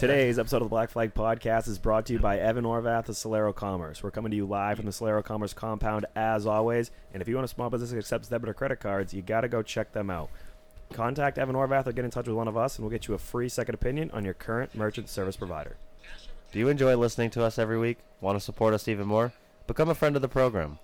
Today's episode of the Black Flag Podcast is brought to you by Evan Orvath of Solero Commerce. We're coming to you live from the Solero Commerce compound as always. And if you want a small business that accepts debit or credit cards, you got to go check them out. Contact Evan Orvath or get in touch with one of us, and we'll get you a free second opinion on your current merchant service provider. Do you enjoy listening to us every week? Want to support us even more? Become a friend of the program.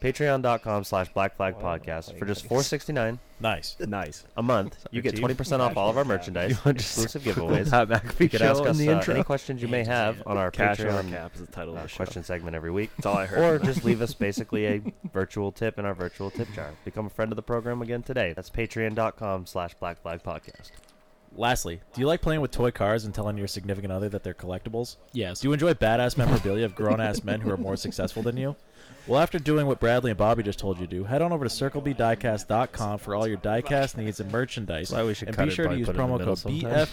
Patreon.com slash Black Flag Podcast. For just four sixty nine Nice. Nice. a month, you get 20% off all of our merchandise, exclusive giveaways. Pat McAfee You can ask show us the uh, intro. any questions you may have on our Cash or Patreon cap is the title uh, of the show. question segment every week. That's all I heard. Or just leave us basically a virtual tip in our virtual tip jar. Become a friend of the program again today. That's patreon.com slash Black Flag Podcast. Lastly, do you like playing with toy cars and telling your significant other that they're collectibles? Yes. Do you enjoy badass memorabilia of grown ass men who are more successful than you? Well, after doing what Bradley and Bobby just told you to, do, head on over to circlebdiecast.com for all your diecast needs and merchandise. Why we should and cut be it, sure to probably use put it in the promo middle code sometime.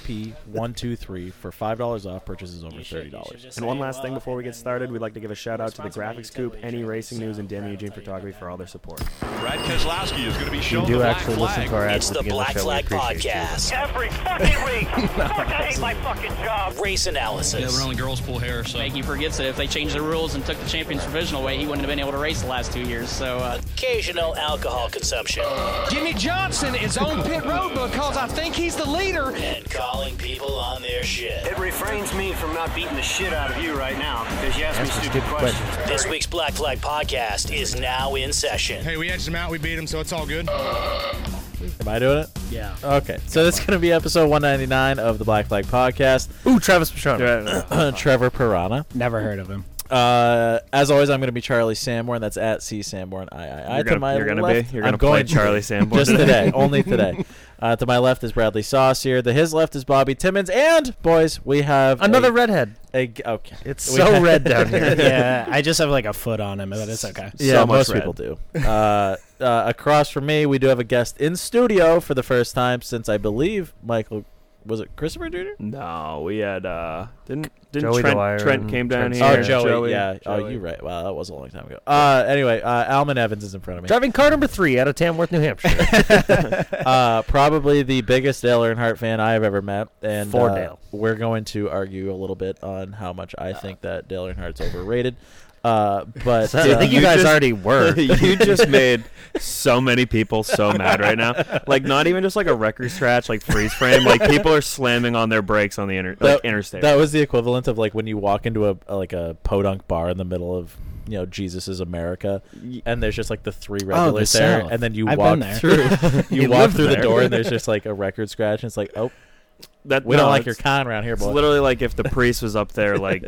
BFP123 for $5 off purchases over $30. And one last thing before we get started, we'd like to give a shout out to the Graphics Coop, Any Racing News, and Damon Eugene Photography for all their support. Brad Keselowski is going to be showing You shown do the black actually flag. listen to our ads It's at the beginning of Black show. We Flag appreciate you. Podcast. Every fucking week. Fuck, I hate my fucking job. Race analysis. Yeah, but only girls pull hair, so. He forgets that if they changed the rules and took the champions provisional away, he wouldn't have been able to race the last two years. So uh, Occasional alcohol consumption. Jimmie Johnson is on pit road because I think he's the leader. And calling people on their shit. It refrains me from not beating the shit out of you right now because you asked me stupid stupid questions. This week's Black Flag Podcast is now in session. Hey, we edged him out. We beat him, so it's all good. Am I doing it? Yeah. Okay, so this is going to be episode 199 of the Black Flag Podcast. Ooh, Travis Pastrana. Trevor Piranha. Never heard of him. Uh, as always, I'm going to be Charlie Sanborn. That's at C Sanborn. I, I, I You're to gonna- my you're gonna be? You're gonna I'm play going. Charlie Sanborn just today? today, only today. Uh, to my left is Bradley Saucier. To his left is Bobby Timmons, and boys, we have Another a, redhead. a okay. It's We so have- red down here. yeah, I just have like a foot on him, but it's okay. Yeah, So most red. people do. Uh, uh, across from me, we do have a guest in studio for the first time since I believe Michael was it Christopher Jr. No, we had uh didn't didn't Joey Trent Dwyer Trent came down Trent here. Oh, Yeah, Joey, yeah. Oh, you're right. Wow, that was a long time ago. Uh, anyway, uh, Alman Evans is in front of me. Driving car number three out of Tamworth, New Hampshire. uh, probably the biggest Dale Earnhardt fan I have ever met, and For uh, Dale. we're going to argue a little bit on how much I think that Dale Earnhardt's overrated. Uh, but I think you You guys just- already were. you just made so many people so mad right now. Like not even just like a record scratch, like freeze frame. Like people are slamming on their brakes on the inter- like, that, interstate. that was the equivalent of like when you walk into a, a like a podunk bar in the middle of you know Jesus' is America, and there's just like the three the regulars there, South. and then you I've walk through you You walk lived through the door, and there's just like a record scratch, and it's like oh that we no, don't like your con around here, It's literally like if the priest was up there, like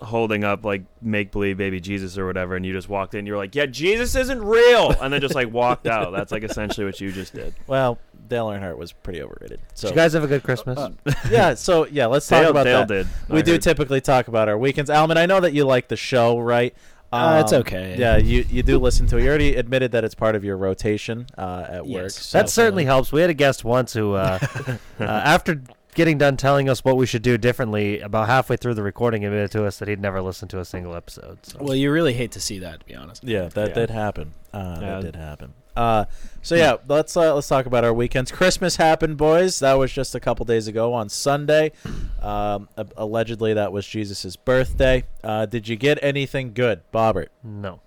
holding up like make believe baby Jesus or whatever, and you just walked in, you're like, yeah, Jesus isn't real, and then just like walked out. That's like essentially what you just did. well, Dale Earnhardt was pretty overrated. So Did you guys have a good Christmas? Uh, uh, yeah, so yeah, let's talk Dale, about Dale that. did. We I do heard. typically talk about our weekends. Alman, I know that you like the show, right? Uh, it's Um, okay. Yeah, you you do listen to it. You already admitted that it's part of your rotation uh, at work. Yes. so- that certainly helps. We had a guest once who, uh, uh, after getting done telling us what we should do differently, about halfway through the recording, admitted to us that he'd never listened to a single episode. So. Well, you really hate to see that, to be honest. Yeah, that Yeah. did happen. Uh, Yeah. That did happen. Uh, so yeah, let's uh, let's talk about our weekends. Christmas happened, boys. That was just a couple days ago on Sunday. Um, allegedly, that was Jesus' birthday. Uh, did you get anything good, Bobbert? no.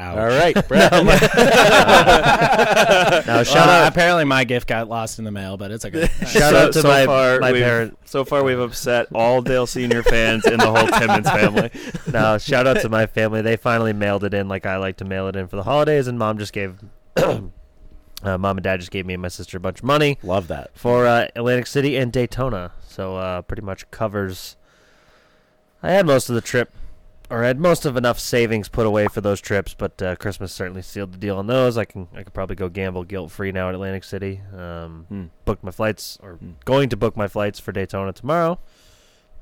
Ouch. All right, Brad. Now, shout Uh, out, apparently, my gift got lost in the mail, but it's okay. shout so, out to so my, far, my we've. So far, we've upset all Dale Senior fans in the whole Timmons family. No, shout out to my family. They finally mailed it in like I like to mail it in for the holidays, and mom just gave, uh, mom and dad just gave me and my sister a bunch of money Love that. for uh, Atlantic City and Daytona. So uh, pretty much covers. I had most of the trip, or had most of enough savings put away for those trips, but uh, Christmas certainly sealed the deal on those. I can I could probably go gamble guilt free now at Atlantic City. Um, Hmm. Booked my flights, or Hmm. going to book my flights for Daytona tomorrow,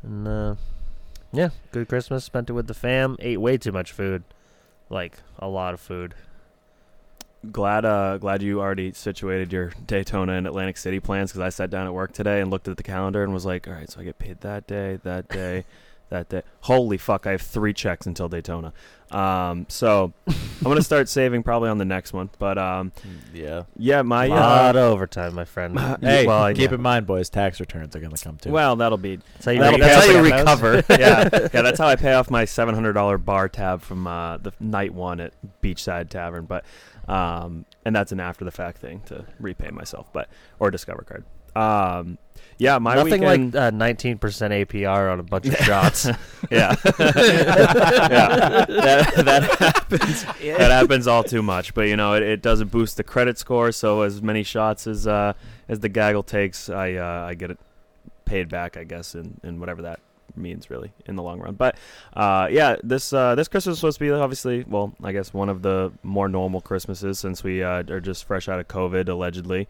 and uh, yeah, good Christmas. Spent it with the fam. Ate way too much food, like a lot of food. Glad, uh, glad you already situated your Daytona and Atlantic City plans because I sat down at work today and looked at the calendar and was like, all right, so I get paid that day, that day, that day. Holy fuck! I have three checks until Daytona. Um, so I'm gonna start saving probably on the next one. But um, Yeah. yeah, my A uh, lot of overtime, my friend. Hey, well, keep yeah. in mind, boys, tax returns are going to come too. well, that'll be That's how you, That'll that's how you recover. yeah, yeah. That's how I pay off my seven hundred dollar bar tab from uh, the night one at Beachside Tavern. But um, and that's an after the fact thing to repay myself, but or Discover card. Um, yeah, my Nothing weekend. like uh, 19% APR on a bunch of shots. yeah, yeah. That, that happens. That happens all too much. But you know, it, it doesn't boost the credit score. So as many shots as uh, as the gaggle takes, I uh, I get it paid back. I guess in, in whatever that means really in the long run. But uh, yeah, this uh, this Christmas is supposed to be obviously well, I guess one of the more normal Christmases since we uh, are just fresh out of COVID allegedly.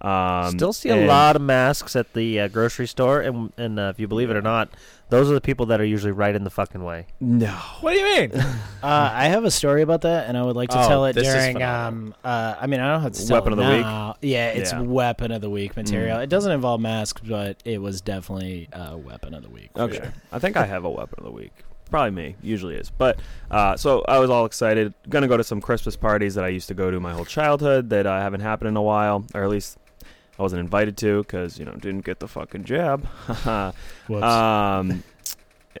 Um, Still see a and- lot of masks at the uh, grocery store, and and uh, if you believe it or not, those are the people that are usually right in the fucking way. No. what do you mean? Uh, I have a story about that, and I would like to Oh, tell it during. Um, uh, I mean, I don't have to tell Weapon it of the week? Yeah, it's Yeah. weapon of the week material. Mm. It doesn't involve masks, but it was definitely a weapon of the week. Okay. sure. I think I have a weapon of the week. Probably me. Usually is. But uh, so I was all excited. Gonna go to some Christmas parties that I used to go to my whole childhood that uh, haven't happened in a while, or at least I wasn't invited to because you know didn't get the fucking jab. Um,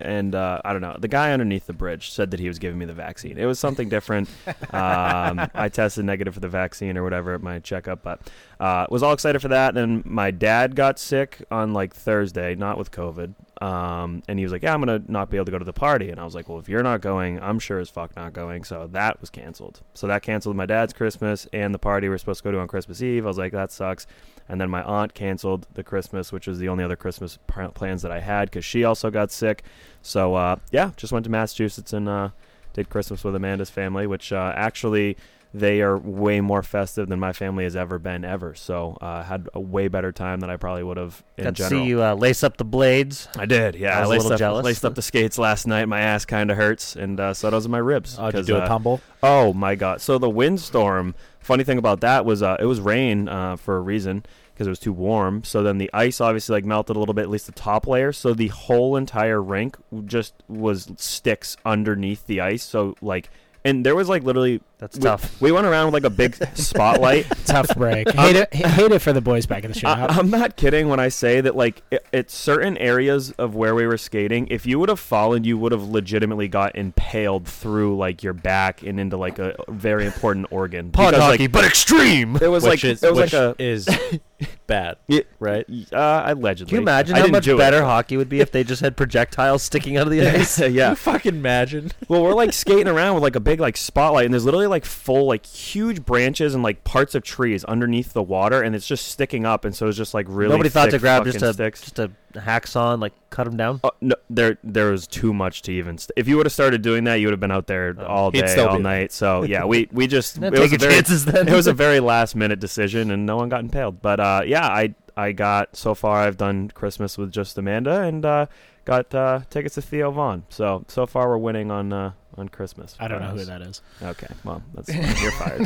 and uh, I don't know. The guy underneath the bridge said that he was giving me the vaccine. It was something different. um, I tested negative for the vaccine or whatever at my checkup, but uh, was all excited for that. And my dad got sick on like Thursday, not with COVID. Um, and he was like, "Yeah, I'm gonna not be able to go to the party." And I was like, "Well, if you're not going, I'm sure as fuck not going." So that was canceled. So that canceled my dad's Christmas and the party we're supposed to go to on Christmas Eve. I was like, "That sucks." And then my aunt canceled the Christmas, which was the only other Christmas plans that I had because she also got sick. So uh, yeah, just went to Massachusetts and uh, did Christmas with Amanda's family, which uh, actually they are way more festive than my family has ever been ever. So uh, had a way better time than I probably would have in Got to general. see you uh, lace up the blades. I did, yeah. I was a laced little up, jealous. laced up the skates last night. My ass kind of hurts, and uh, so does my ribs. Oh, did you do a tumble? Oh my god! So the windstorm. Funny thing about that was uh, it was rain uh, for a reason because it was too warm. So then the ice obviously like melted a little bit, at least the top layer. So the whole entire rink just was sticks underneath the ice. So like, and there was like literally That's we, tough. We went around with like a big spotlight. Tough break. hate it. Hate it for the boys back in the shop. I, I'm not kidding when I say that, like, i at certain areas of where we were skating, if you would have fallen, you would have legitimately got impaled through, like, your back and into, like, a very important organ. Pod Because, hockey, like, but extreme. it was which like is, it was which like a is bad, Yeah, right? uh, allegedly. Can you imagine I how much do it. better hockey would be if they just had projectiles sticking out of the ice? yeah. You fucking imagine. Well, we're like skating around with like a big like spotlight, and there's literally like full like huge branches and like parts of trees underneath the water, and it's just sticking up, and so it's just like really. Nobody thought to grab just a sticks. just a hacksaw and like cut them down. Oh, no, there there was too much to even. St- if you would have started doing that, you would have been out there all He'd day, all be night. So yeah, we we just Yeah, it was a very, chances then. it was a very last minute decision, and no one got impaled. But uh, yeah, I I got so far I've done Christmas with just Amanda, and uh, got uh, tickets to Theo Von. So so far we're winning on uh, on Christmas. I don't for know who that is. Okay, well that's you're fired.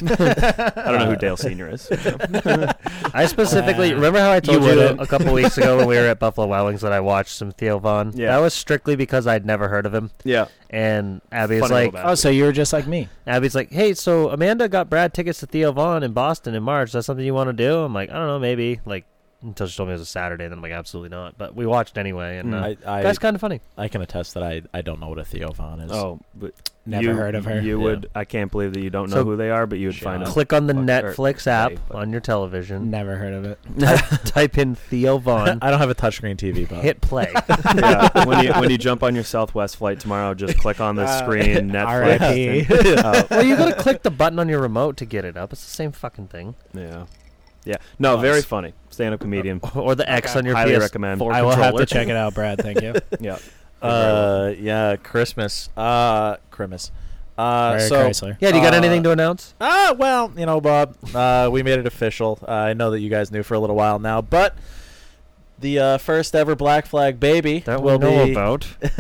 I don't know who Dale Senior is. I specifically Uh, remember how I told you you, wouldn't. a couple weeks ago when we were at Buffalo Wild Wings that I watched some Theo Von. Yeah. That was strictly because I'd never heard of him. Yeah, And Abby's Funny like, little bastard. Oh, so you were just like me. Abby's like, hey, so Amanda got Brad tickets to Theo Von in Boston in March. Is that something you want to do? I'm like, I don't know, maybe. Like until she told me it was a Saturday, and then I'm like, absolutely not. But we watched anyway, and Mm. uh, I, I, that's kind of funny. I can attest that I, I don't know what a Theo Von is. Oh, but Never you, heard of her. You Yeah. would. I can't believe that you don't know So- who they are, but you would find out. Click on the Fuck, Netflix app they, on your television. Never heard of it. type in Theo Von. I don't have a touchscreen TV, but hit play. yeah, when you when you jump on your Southwest flight tomorrow, just click on the Uh, screen Netflix. R.I.P. and- uh, well, you gotta click the button on your remote to get it up. It's the same fucking thing. yeah, yeah. No, very funny stand-up comedian. Or the X Okay. on your Highly PS4 recommend. I will have to controller. check it out, Brad. Thank you. Yeah. uh, yeah, Christmas. Uh, Christmas. Uh, Mary so Chrysler. Yeah, do you got Uh, anything to announce? Ah, well, you know, Bob, uh, we made it official. Uh, I know that you guys knew for a little while now, but the uh, first ever Black Flag baby That will we know be about.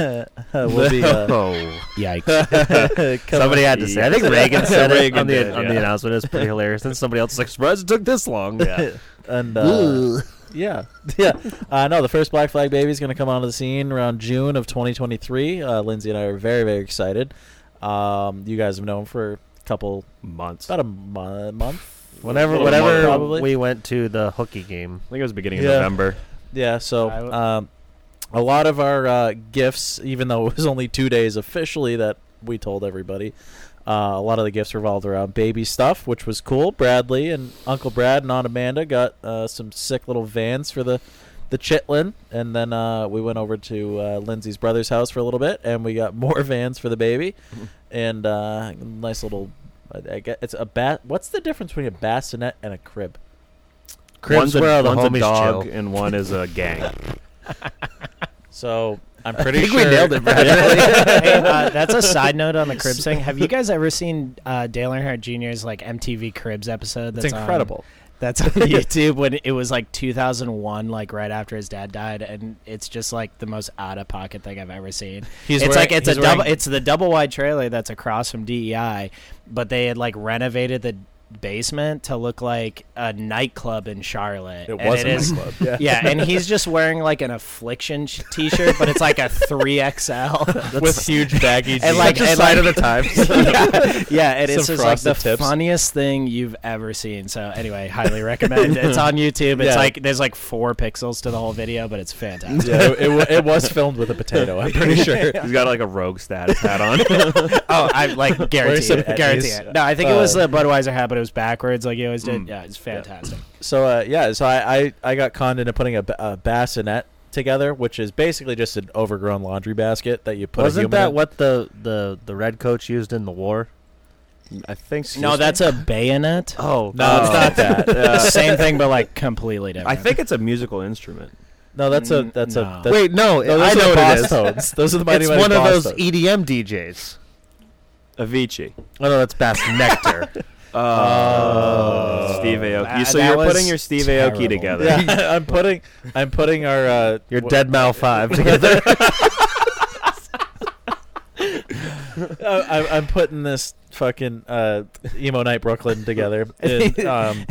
will be uh, oh, Yikes. somebody had to say. I think Reagan said Reagan it on the did, on yeah. the announcement. It's pretty hilarious. And somebody else was like, "Surprised it took this long." Yeah. and uh, yeah, yeah. Uh, no, the first Black Flag baby is going to come onto the scene around June of 2023. Uh, Lindsay and I are very, very excited. Um, you guys have known for a couple, Months. about a mo- month. Whenever, whenever more, probably. we went to the hooky game, I think it was beginning Yeah. of November. Yeah, so um, a lot of our uh, gifts, even though it was only two days officially that we told everybody, uh, a lot of the gifts revolved around baby stuff, which was cool. Bradley and Uncle Brad and Aunt Amanda got uh, some sick little vans for the the chitlin, and then uh, we went over to uh, Lindsay's brother's house for a little bit, and we got more vans for the baby, and uh, nice little. I get it's a bat. What's the difference between a bassinet and a crib? Cribs one's a, where all the one's a homies dog chill. and one is a gang. So I'm pretty think sure we nailed it, Brad. hey, uh, that's a side note on the Cribs thing. Have you guys ever seen uh, Dale Earnhardt Jr.'s like MTV Cribs episode? It's That's on- incredible. that's on YouTube when it was like 2001, like right after his dad died, and it's just like the most out of pocket thing I've ever seen. He's it's wearing- like it's a he's double. wearing- It's the double wide trailer that's across from DEI, but they had like renovated the basement to look like a nightclub in Charlotte. It and was it a is- nightclub, yeah. yeah, and he's just wearing like an affliction sh- t-shirt, but it's like a three XL. with huge baggy jeans. and like Just and sign like- of the times. yeah, yeah, it is Some just like the tips. funniest thing you've ever seen. So anyway, highly recommend. It's on YouTube. It's Yeah. like there's like four pixels to the whole video, but it's fantastic. yeah, it, it, it was filmed with a potato. I'm pretty sure. He's got like a rogue status hat on. oh, I like guarantee it. Guarantee it. No, I think it was Uh, the Budweiser hat, but it backwards, like you always did. Mm. Yeah, it's fantastic. So uh, yeah, so I, I I got conned into putting a, a bassinet together, which is basically just an overgrown laundry basket that you put. Wasn't human that in. what the, the, the red coach used in the war? I think. so. No, that's a bayonet. Oh, No, it's not that. Uh, Same thing, but like completely different. I think it's a musical instrument. no, that's a Mm, that's no. a that's, Wait, no, no, those I know what it is. Tones. Those are the Mighty It's Mighty one of those Tones. EDM DJs. Avicii. Oh no, that's Bass Nectar. Oh, Steve Aoki. That- so that you're was putting your Steve Aoki together. Yeah, I'm putting I'm putting our uh, Your wh- Dead Mal Five together. uh, I'm, I'm putting this fucking uh, emo night Brooklyn together. And, um,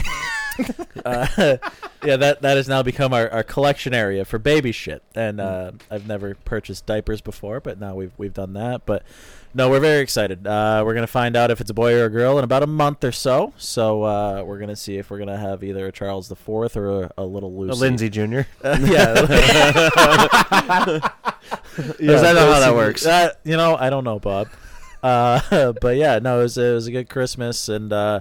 uh, yeah, that that has now become our, our collection area for baby shit. And uh, I've never purchased diapers before, but now we've we've done that. But no, we're very excited. Uh, we're gonna find out if it's a boy or a girl in about a month or so. So uh, we're gonna see if we're gonna have either a Charles the Fourth or a, a little A Lucy. Lindsay Jr. Uh, yeah. Does that know how that works? Uh, you know, I don't know, Bob. Uh, but yeah, no, it was, it was a good Christmas, and uh,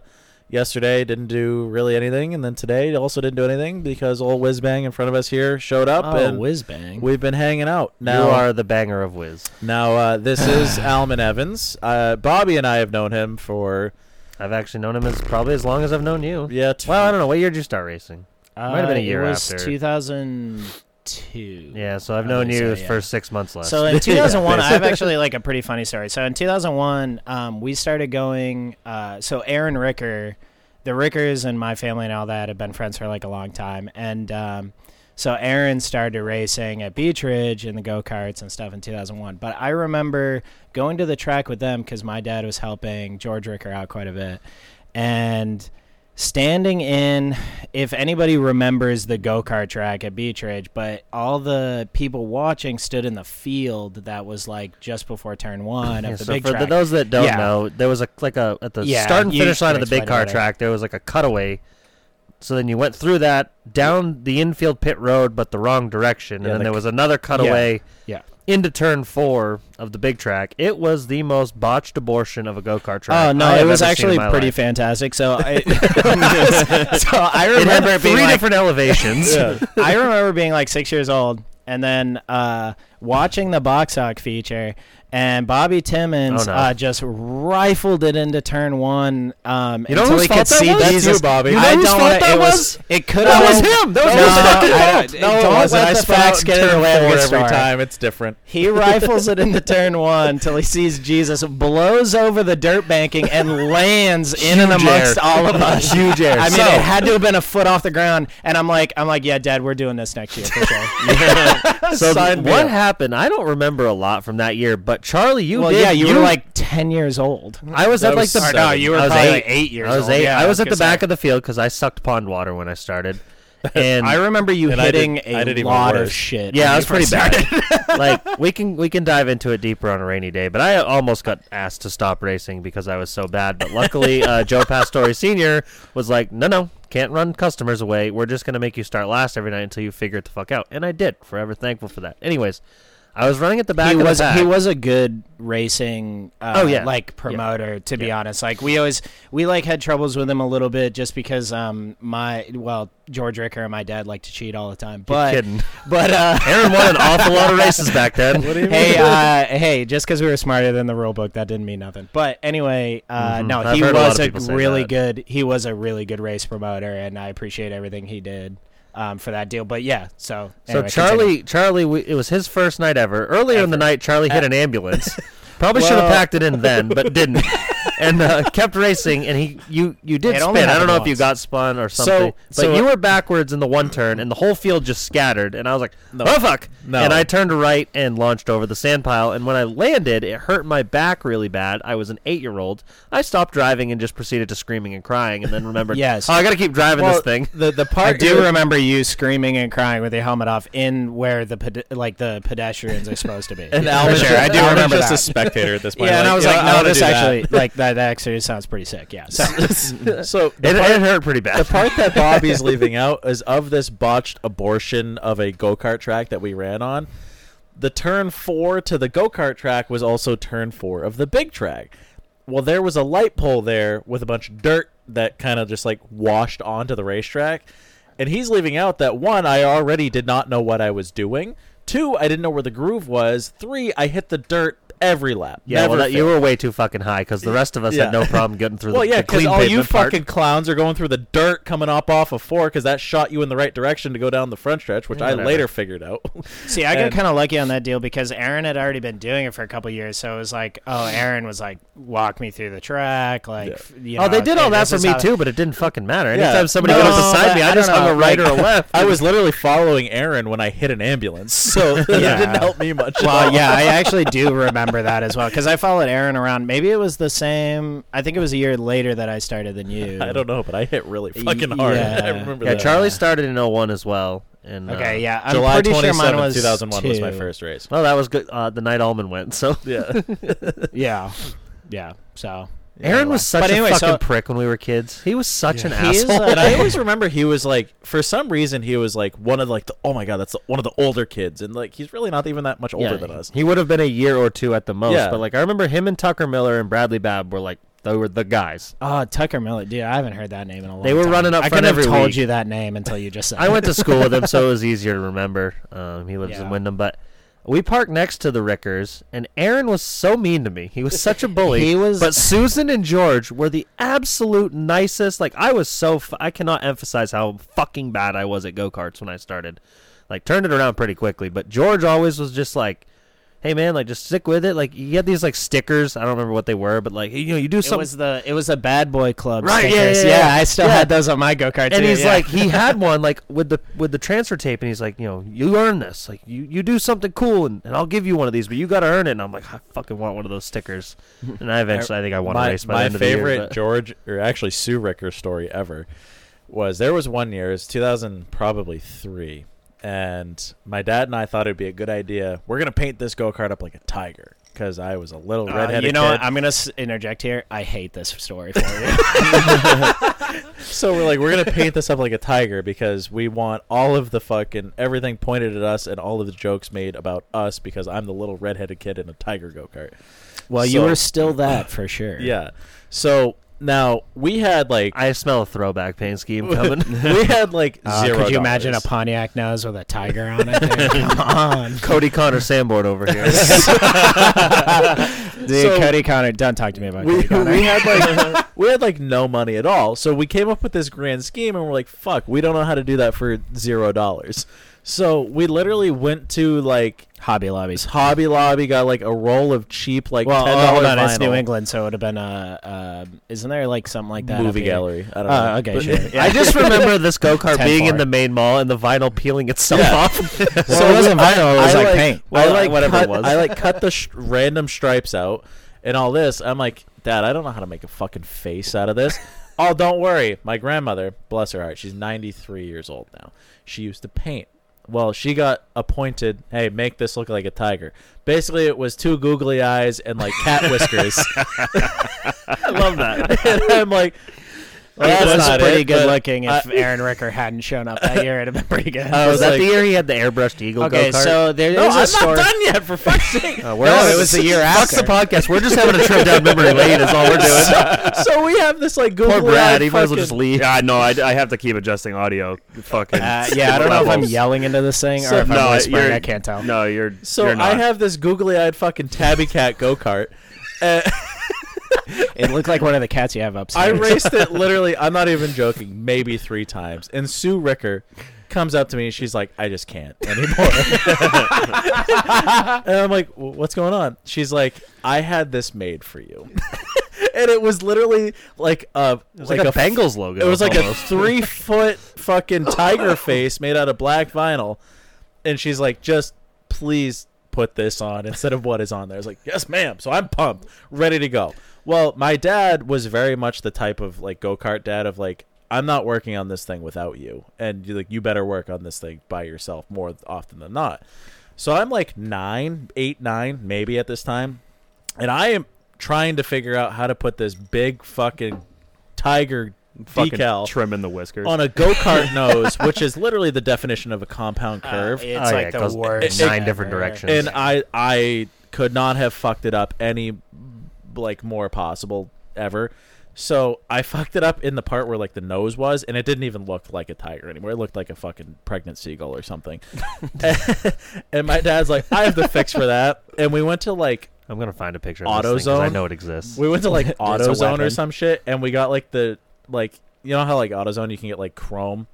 yesterday didn't do really anything, and then today also didn't do anything because old whiz bang in front of us here showed up, Oh, and whiz bang. we've been hanging out. Now, you are the banger of whiz. now uh, this is Alman Evans. Uh, Bobby and I have known him for I've actually known him as probably as long as I've known you. yeah. T- Well, I don't know. What year did you start racing? Uh, Might have been a year it was after. 2002. Yeah, so I've known you so, yeah. for six months less. So in 2001, I have actually like a pretty funny story. So in 2001, um, we started going. Uh, so Aaron Ricker, the Rickers and my family and all that have been friends for like a long time, and um, so Aaron started racing at Beech Ridge in the go karts and stuff in 2001. But I remember going to the track with them because my dad was helping George Ricker out quite a bit, and standing in if anybody remembers the go-kart track at beech ridge but all the people watching stood in the field that was like just before turn one Yeah, of the so big for track those that don't Yeah. know, there was a like a at the Yeah, start and finish line of the big car track. There was like a cutaway. So then you went through that down the infield pit road, but the wrong direction, and then the there was another cutaway yeah into turn four of the big track. It was the most botched abortion of a go kart track. Oh no! It was ever seen in actually pretty life. fantastic. So I, so I remember had it being three like, different elevations. yeah. I remember being like six years old and then uh, watching the box hawk feature. And Bobby Timmons Oh, no. uh, just rifled it into turn one um, You know until he could that see was? Jesus. you, Bobby. You know I don't that it was? It could That have was him. That was no, his don't- No, it wasn't. I facts get in the way of four your every story. time. It's different. He rifles it into turn one till he sees Jesus, blows over the dirt banking, and lands in and amongst air. all of us. Huge air. I mean, So- it had to have been a foot off the ground, and I'm like, I'm like, yeah, Dad, we're doing this next year for sure. So what happened? I don't remember a lot from that year, but Charlie, you well, did. yeah, you, were like ten years old. I was That at like was the. No, you were I was probably eight. like eight years I was old. eight. Yeah, I was at the back say. of the field because I sucked pond water when I started, and I remember you And hitting I did a even lot of shit. Yeah, when it you was pretty first bad. like we can we can dive into it deeper on a rainy day, but I almost got asked to stop racing because I was so bad. But luckily, uh, Joe Pastore Senior was like, "No, no, can't run customers away. We're just gonna make you start last every night until you figure it the fuck out." And I did. Forever thankful for that. Anyways, I was running at the back he of was the pack. he was a good racing uh, Oh, yeah. like promoter to be Yeah. honest like we always we like had troubles with him a little bit just because um my well George Ricker and my dad like to cheat all the time You're but kidding. but uh Aaron won an awful lot of races back then. hey uh hey just because we were smarter than the rule book that didn't mean nothing but anyway uh Mhm. no I've he heard a was a, really that. good he was a really good race promoter and I appreciate everything he did um, for that deal but yeah so So Charlie, continue. Charlie, we, it was his first night ever. Earlier in the night, Charlie hit an ambulance. Probably should have packed it in then, but didn't, and uh, kept racing. And he, you, you did It only spin. I don't happened know if you once. got spun or So- something, but so- you were backwards in the one turn, and the whole field just scattered. And I was like, No. "Oh fuck!" No. And I turned to right and launched over the sand pile. And when I landed, it hurt my back really bad. I was an eight-year-old. I stopped driving and just proceeded to screaming and crying, and then remembered, Yes. oh, I got to keep driving Well, this thing." The the I do you're- remember you screaming and crying with your helmet off in where the ped- like the pedestrians are supposed to be. And For Alvin's sure, I do Alvin's remember just that. a spectator at this point. yeah, and I was you like, no, this actually like that, that actually sounds pretty sick. Yeah. So, so It, part- it hurt pretty bad. the part that Bobby's leaving out is of this botched abortion of a go kart track that we ran on. The turn four to the go kart track was also turn four of the big track. Well, there was a light pole there with a bunch of dirt that kind of just like washed onto the racetrack. And he's leaving out that one, I already did not know what I was doing. Two, I didn't know where the groove was. Three, I hit the dirt every lap. Yeah, Never well, that, you were way too fucking high because the rest of us Yeah. had no problem getting through Well, the, yeah, because clean all you part. fucking clowns are going through the dirt coming up off of four because that shot you in the right direction to go down the front stretch, which Yeah, I whatever. later figured out. see, I got kind of lucky on that deal because Aaron had already been doing it for a couple years, so it was like, oh, Aaron was like, walk me through the track, like, Yeah. f- you oh, they did okay, all that for me how- too, but it didn't fucking matter. Yeah. Anytime somebody No, got up beside me, I, I just don't hung a right or a left. I was literally following Aaron when I hit an ambulance, so it didn't help me much. Well, yeah, I actually do remember that as well because I followed Aaron around. Maybe it was the same. I think it was a year later that I started than you. I don't know, but I hit really fucking hard. yeah. I remember yeah, that. Charlie started in 01 as well. And, uh, Okay, yeah, I'm July pretty sure mine 27th, was 2001 was my first race. Well, that was good. Uh, the night Allman went. So Yeah. Yeah, yeah. So Aaron was such But a anyway, fucking so- prick when we were kids. He was such an He is, asshole. uh, and I always remember he was like, for some reason, he was like one of like the oh my god, that's the, one of the older kids, and like he's really not even that much older Yeah, than us. He would have been a year or two at the most. Yeah. But like I remember him and Tucker Miller and Bradley Babb were like they were the guys. Oh, Tucker Miller, dude, I haven't heard that name in a long They were time. running up I front couldn't have every told week. you that name until you just said. I it. went to school with him, so it was easier to remember. Um, he lives in Yeah. Windham, but we parked next to the Rickers, and Aaron was so mean to me. He was such a bully. He was- but Susan and George were the absolute nicest. Like I was so f- I cannot emphasize how fucking bad I was at go karts when I started. Like turned it around pretty quickly, but George always was just like. Hey man, like just stick with it. Like you get these like stickers. I don't remember what they were, but like you know, you do It something. was the it was a bad boy club. Right, yeah, stickers. yeah, yeah. I still Yeah. had those on my go kart. and he's yeah. like he had one like with the with the transfer tape and he's like you know you earn this like you, you do something cool and, and i'll give you one of these but you got to earn it and i'm like i fucking want one of those stickers and i eventually i think i won a my, race by my the end of favorite the year, but- George or actually Sue Ricker story ever was there was one year, it's 2000 probably three, and my dad and I thought it'd be a good idea. We're gonna paint this go kart up like a tiger because I was a little Uh, redheaded you know, what? I'm gonna s- interject here. I hate this story for you. So we're like, we're gonna paint this up like a tiger because we want all of the fucking everything pointed at us and all of the jokes made about us because I'm the little redheaded kid in a tiger go kart. well, you So- were still that for sure. Yeah. So now we had like i smell a throwback paint scheme coming we had like Uh, zero. could you imagine a dollars. Pontiac nose with a tiger on it? Dude? Come on, cody connor sandboard over here dude. So- Cody Connor, don't talk to me about we, Cody Connor. we had like we had like no money at all. So we came up with this grand scheme and we're like, fuck, we don't know how to do that for zero dollars. So we literally went to like Hobby Lobbies. Hobby Lobby, got like a roll of cheap like Well, ten oh, dollar hold on, it's. New England, so it would have been a. Uh, isn't there like something like that? movie gallery. I don't know. Uh, okay, But- sure. Yeah. i just remember this go-kart 10 being in the main mall and the vinyl peeling itself Yeah. off So it wasn't vinyl, it was I like paint. I Well, like whatever it was. I like cut the sh- random stripes out and all this. I'm like, Dad, I don't know how to make a fucking face out of this. Oh, don't worry. My grandmother, bless her heart, she's 93 years old now. She used to paint. Well, she got appointed, hey, make this look like a tiger. Basically, it was two googly eyes and like cat whiskers. I love that. and I'm like, well, it that's was not pretty it, good looking. I- If Aaron Ricker hadn't shown up that year, it'd have been pretty good. I was was that like, the year he had the airbrushed eagle okay, go-kart? so there is no, a I'm story. not done yet, for fuck's sake. Uh, No, it was the year Fuck after. the podcast. We're just having a trip down memory lane. Is all we're doing. so we have this like Poor googly Brad. eyed He might as well just leave. Yeah, no, I, I have to keep adjusting audio. Fucking. Uh, yeah, I don't know if I'm yelling into this thing or So- if I'm whispering. I can't tell. No, you're. So you're I have this googly-eyed fucking tabby cat go-kart. Uh, It looked like one of the cats you have upstairs. I raced it literally. I'm not even joking. Maybe three times. And Sue Ricker comes up to me. and She's like, "I just can't anymore." and I'm like, "What's going on?" She's like, "I had this made for you." and it was literally like a It was like, a, f- Bengals logo. It was like almost. a three foot fucking tiger face made out of black vinyl. And she's like, just please put this on instead of what is on there. I was like, yes, ma'am. So I'm pumped, ready to go. Well, my dad was very much the type of like go kart dad of like, I'm not working on this thing without you. And you like you better work on this thing by yourself more often than not. So I'm like nine, eight, nine, maybe at this time. And I am trying to figure out how to put this big fucking tiger fucking decal trimming the whiskers. on a go kart nose, which is literally the definition of a compound Uh, curve. it's Oh, like yeah, it the goes worst. nine ever. different directions. and I I could not have fucked it up any like more possible ever. So I fucked it up in the part where like the nose was, and it didn't even look like a tiger anymore. It looked like a fucking pregnant seagull or something. and my dad's like, "I have the fix for that." And we went to like I'm gonna find a picture. of this thing 'cause I AutoZone? know it exists. we went to like AutoZone or weapon. some shit, and we got like the like you know how like AutoZone you can get like chrome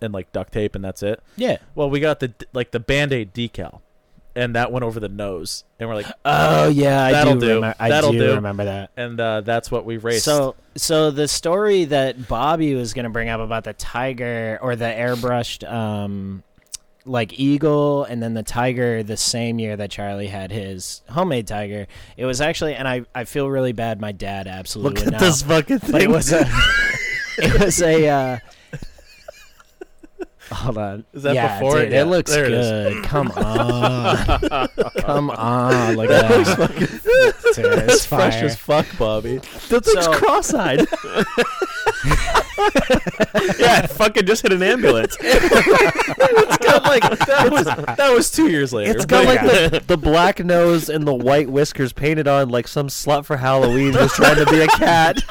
and like duct tape, and that's it. Yeah. Well, we got the like the Band Aid decal, and that went over the nose, and we're like, Oh yeah, I That'll do. do. Remember, I That'll do, do. remember that. and uh, that's what we raced. So, so the story that Bobby was going to bring up about the tiger or the airbrushed, um, like eagle, and then the tiger the same year that Charlie had his homemade tiger. It was actually, and I, I feel really bad. My dad absolutely Look at know. this fucking thing. But it was a, it was a. Uh, Hold on. Is that yeah, before it? dude, Yeah, it looks there it good. Come on. Come on. Look at that. Dude, it's that's fresh as fuck, Bobby. That thing's So- cross-eyed. yeah, fucking just hit an ambulance. It's got like that was that was two years later. It's got like yeah. the, the black nose and the white whiskers painted on like some slut for Halloween was trying to be a cat.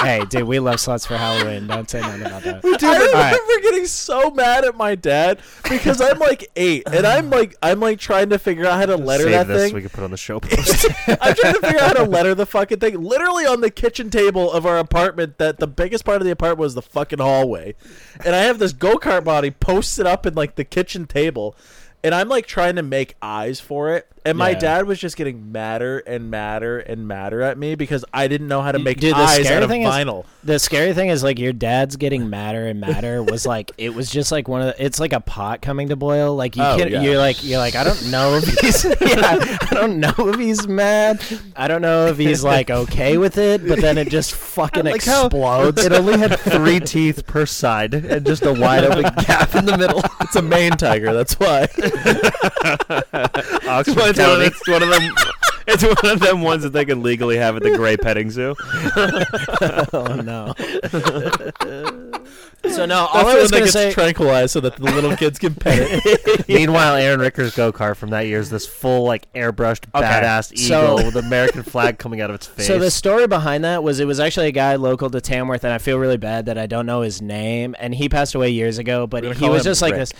Hey, dude, we love sluts for Halloween. Don't say nothing about that. Dude, I All remember right. getting so mad at my dad because I'm like eight and I'm like I'm like trying to figure out how to letter Save that this thing. we can put on the show post. I'm trying to figure out how to letter the fucking thing. Literally on the kitchen table of our apartment, that the biggest part of the apartment was the fucking hallway. And I have this go kart body posted up in like the kitchen table. And I'm like trying to make eyes for it. And my Yeah. dad was just getting madder and madder and madder at me because I didn't know how to make Dude, the eyes scary out of thing is- vinyl. The scary thing is like your dad's getting madder and madder was like it was just like one of the, it's like a pot coming to boil. Like you Oh, can yeah. you're like you're like I don't know if he's yeah, I don't know if he's mad. I don't know if he's like okay with it, but then it just fucking like how explodes. it only had three teeth per side and just a wide open gap in the middle. It's a Maine tiger, that's why. Oxford one of It's one of them. It's one of them ones that they can legally have at the Gray Petting Zoo. oh no. so no, all That's I when was they gonna get say tranquilized so that the little kids can pet it. Meanwhile, Aaron Ricker's go kart from that year is this full like airbrushed badass so- eagle with American flag coming out of its face. So the story behind that was it was actually a guy local to Tamworth, and I feel really bad that I don't know his name, and he passed away years ago. But he was him just like this,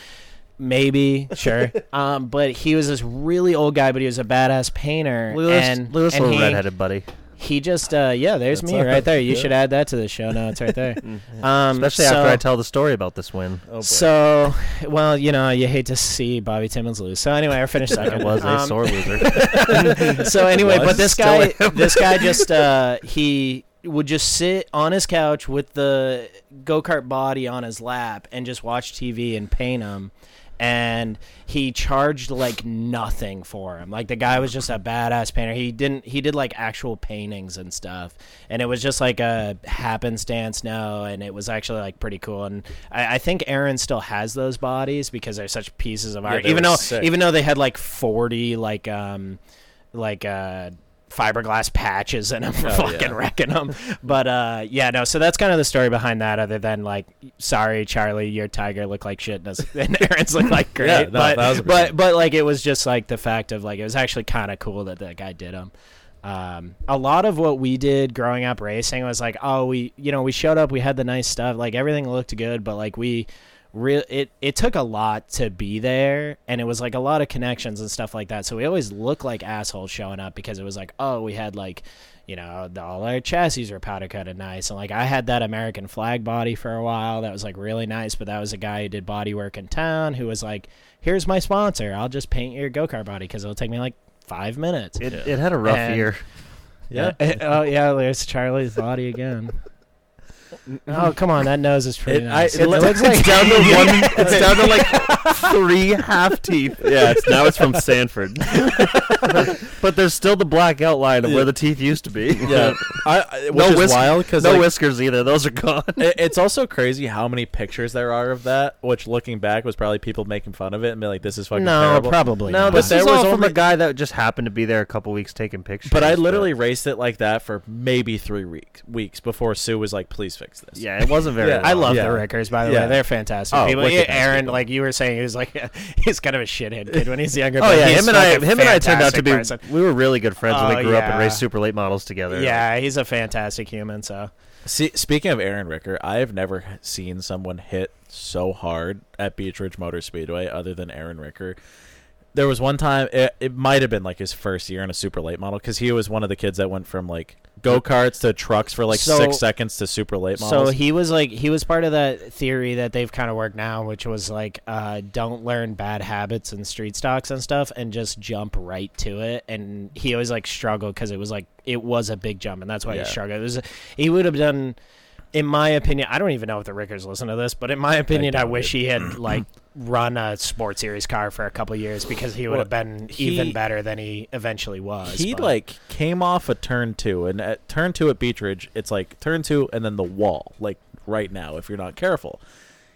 maybe sure, um, but he was this really old guy, but he was a badass painter, this, and, this and little he, redheaded buddy. he just uh, yeah, there's That's me right there. You Yeah. should add that to the show notes right there. um, Especially so, after I tell the story about this win. Oh. So, well, you know, you hate to see Bobby Timmons lose. So anyway, I finished second. It was a Um, sore loser. so anyway, but this guy, this guy just uh, he would just sit on his couch with the go kart body on his lap and just watch TV and paint them. And he charged like nothing for him. Like the guy was just a badass painter. He didn't he did like actual paintings and stuff, and it was just like a happenstance no, and it was actually like pretty cool. And I, I think Aaron still has those bodies because they're such pieces of art. they even though sick. even though they had like forty like um like uh fiberglass patches in them for Oh, fucking yeah. wrecking them. But uh, yeah, no. So that's kind of the story behind that. Other than like, sorry, Charlie, your tiger looked like shit, and and Aaron's looked like great. Yeah, no, but that was but but like it was just like the fact of like it was actually kind of cool that that guy did them. Um, a lot of what we did growing up racing was like, oh, we you know we showed up, we had the nice stuff, like everything looked good, but like we real it it took a lot to be there and it was like a lot of connections and stuff like that. So we always look like assholes showing up because it was like oh we had like you know the, all our chassis were powder coated nice and like i had that american flag body for a while that was like really nice but that was a guy who did body work in town who was like here's my sponsor. I'll just paint your go-kart body because it'll take me like five minutes. It, it had a rough And- year. Yeah. oh yeah there's charlie's body again oh come on that nose is pretty It- I- nice it looks It's down to one. It's down to like three half teeth. Yeah, it's now it's from Sanford. but there's still the black outline of where the teeth used to be. Yeah, I, I, which no is whisk- wild because no like, whiskers either. Those are gone. it- it's also crazy how many pictures there are of that. Which, looking back, was probably people making fun of it and be like, "This is fucking no terrible." probably No, not. this there is was all from only- a guy that just happened to be there a couple weeks taking pictures. But I literally raced it like that for maybe three week, weeks before Sue was like, "Please fix this." yeah, it wasn't very. Yeah. I love Yeah. the Rickers, by the Yeah. way. They're fantastic Oh, people. Yeah, Aaron, people. like you were saying, he was like he's kind of a shithead kid when he's younger. Oh yeah, him and I, him and I turned out to be. person. We were really good friends when Oh, we grew up and raced super late models together. Yeah, he's a fantastic human. So See, speaking of Aaron Ricker, I have never seen someone hit so hard at Beech Ridge Motor Speedway other than Aaron Ricker. There was one time it, it might have been like his first year in a super late model because he was one of the kids that went from like go karts to trucks for like So- six seconds to super late models. so he was like he was part of that theory that they've kind of worked now, which was like uh, don't learn bad habits and street stocks and stuff, and just jump right to it. And he always like struggled because it was like it was a big jump, and that's why Yeah. he struggled. It was he would have done. In my opinion, I don't even know if the Rickers listen to this, but in my opinion, I, doubt wish he had like run a sports series car for a couple years because he would Well, have been he- even better than he eventually was. he but- like came off a turn two, and at turn two at Beechridge, it's like turn two and then the wall, like right now, if you're not careful.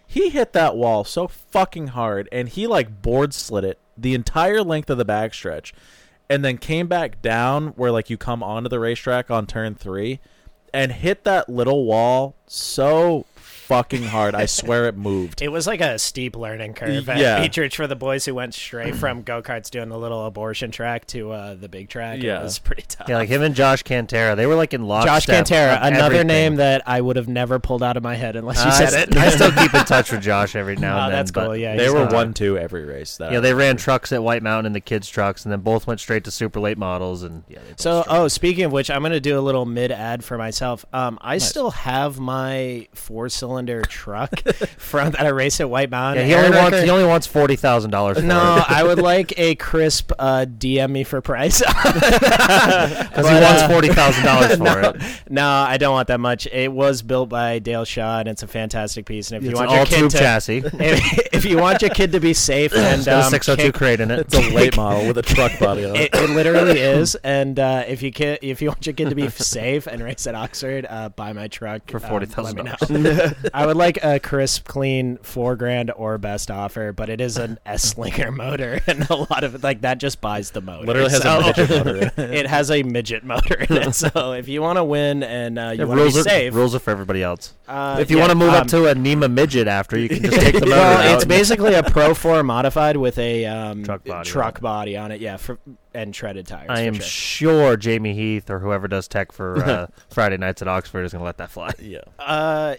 He hit that wall so fucking hard, and he like board slid it the entire length of the backstretch, and then came back down where like you come onto the racetrack on turn three, and hit that little wall so fucking hard. I swear it moved. It was like a steep learning curve at Yeah. Beech Ridge for the boys who went straight from go karts doing the little abortion track to uh, the big track. Yeah. It was pretty tough. Yeah, like him and Josh Cantera, they were like in lockstep. Josh Cantera, on another everything. name that I would have never pulled out of my head unless you I said s- it. I still keep in touch with Josh every now Oh, and then. that's but- cool. Yeah, They he's were not- one two every race. That Yeah, I they ran trucks at White Mountain and the kids' trucks, and then both went straight to super late models. And yeah, they both So, struggled. oh, speaking of which, I'm going to do a little mid ad for myself. Um, I still have my four cylinder truck from that I race at White Mountain. yeah, he Aaron only wants he only wants forty thousand dollars. No, I would like a crisp uh, DM me for price. because he but, wants uh, forty thousand dollars for no, it. no, I don't want that much. It was built by Dale Shaw, and it's a fantastic piece. And if It's you an want your kid to, chassis. if, if you want your kid to be safe and It's got a um, six hundred two crate in it. It's a late model with a truck body on it. it, it literally is. And uh, if you kid, if you want your kid to be safe and race at Oxford, uh, buy my truck For um, $40,000. Know. I would like a crisp, clean four grand or best offer, but it is an S Slinger motor, and a lot of like that just buys the motor. Literally has So- a midget motor it. it has a midget motor in it. So if you want to win and uh, you Yeah, want to rules be are, safe, rules are for everybody else. uh, if you yeah, want to move um, up to a Nema midget after, you can just take the motor well, out. it's basically a Pro 4 modified with a um, Truck body truck on it. body on it, yeah, for, and treaded tires. I am sure. sure Jamie Heath or whoever does tech for uh, Friday nights at Oxford is going to let that fly. Yeah. Uh,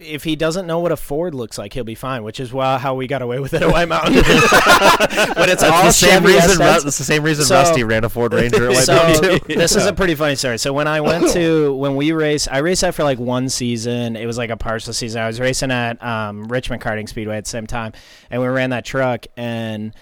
if he doesn't know what a Ford looks like, he'll be fine. Which is why how we got away with it at White Mountain. but it's That's all the same Chevy reason. S10s. Ru- that's the same reason So- Rusty ran a Ford Ranger at White so Mountain too. this is a pretty funny story. So when I went to when we raced, I raced that for like one season. It was like a partial season. I was racing at um, Richmond Karting Speedway at the same time, and we ran that truck and.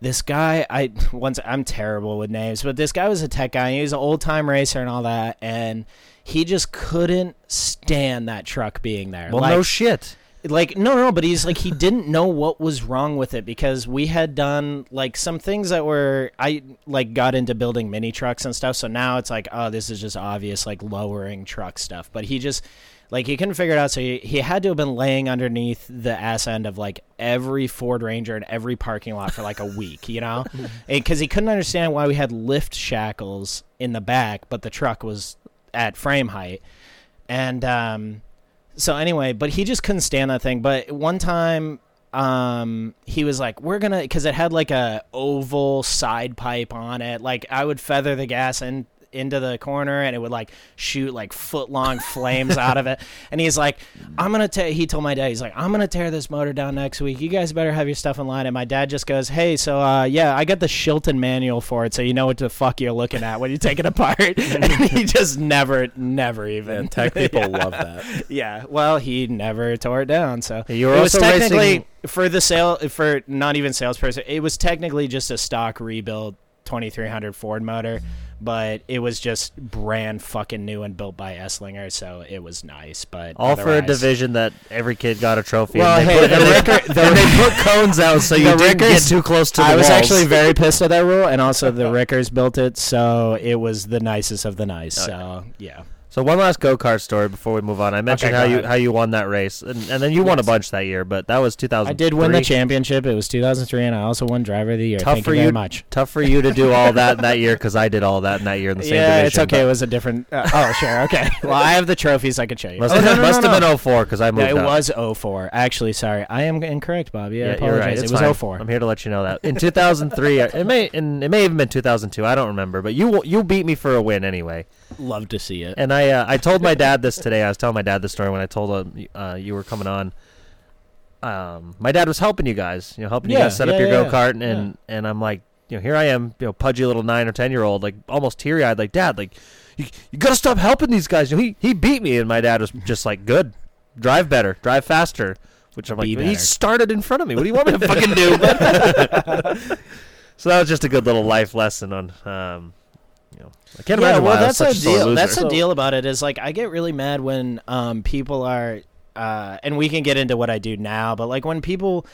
This guy, I once I'm terrible with names, but this guy was a tech guy. He was an old time racer and all that, and he just couldn't stand that truck being there. Well, Like, no shit. like no no but he's like he didn't know what was wrong with it because we had done like some things that were i like got into building mini trucks and stuff so now it's like oh this is just obvious like lowering truck stuff but he just like he couldn't figure it out so he, he had to have been laying underneath the ass end of like every ford ranger in every parking lot for like a week you know because he couldn't understand why we had lift shackles in the back but the truck was at frame height and um so anyway, but he just couldn't stand that thing. But one time, um, he was like, "We're gonna," because it had like a oval side pipe on it. Like I would feather the gas in into the corner, and it would like shoot like foot long flames out of it. And he's like, "I'm gonna tear." He told my dad, "He's like, I'm gonna tear this motor down next week. You guys better have your stuff in line." And my dad just goes, "Hey, so uh, yeah, I got the Chilton manual for it, so you know what the fuck you're looking at when you take it apart." and he just never, never even. And tech people Yeah. love that. Yeah, well, he never tore it down, so You were it was also technically racing- for the sale for not even salesperson. It was technically just a stock rebuild 2300 Ford motor, but it was just brand fucking new and built by Esslinger, so it was nice. But All for a division that every kid got a trophy. Well, and they hey, put, the and they- Ricker- the and they put cones out so you didn't get too close to the I was walls. actually very pissed at that rule, and also the Rickers built it, so it was the nicest of the nice. So yeah. So one last go kart story before we move on. I mentioned Okay, how go you ahead. how you won that race, and, and then you won a Yes. bunch that year. But that was 2000. I did win the championship. It was 2003, and I also won Driver of the Year. Tough Thank for you you. very much. Tough for you to do all that in that year because I did all that in that year in the same yeah, division. it's okay. It was a different. Uh, oh, sure. Okay. Well, I have the trophies. I can show you. Must, oh, have, no, no, must no, have been 04 because I moved Yeah, it up. was 04. Actually, sorry. I am incorrect, Bobby. I Yeah, apologize. you're right. It It's was fine. 04. I'm here to let you know that. In 2003, uh, it may and it may have been 2002. I don't remember, but you you beat me for a win anyway. Love to see it. And I uh, I told my dad this today. I was telling my dad this story when I told him uh, you were coming on. Um, my dad was helping you guys, you know, helping you Yeah, guys set yeah, up your yeah, go kart, and yeah. and I'm like, you know, here I am, you know, pudgy little nine or ten year old, like almost teary eyed, like dad, like you, you gotta stop helping these guys. You know, he he beat me, and my dad was just like, good, drive better, drive faster. Which I'm like, Be he better. started in front of me. What do you want me to fucking do? so that was just a good little life lesson on, um, you know, I can't yeah, imagine well, why that's a a deal. That's the deal about it. Is like I get really mad when um people are, uh, and we can get into what I do now, but like when people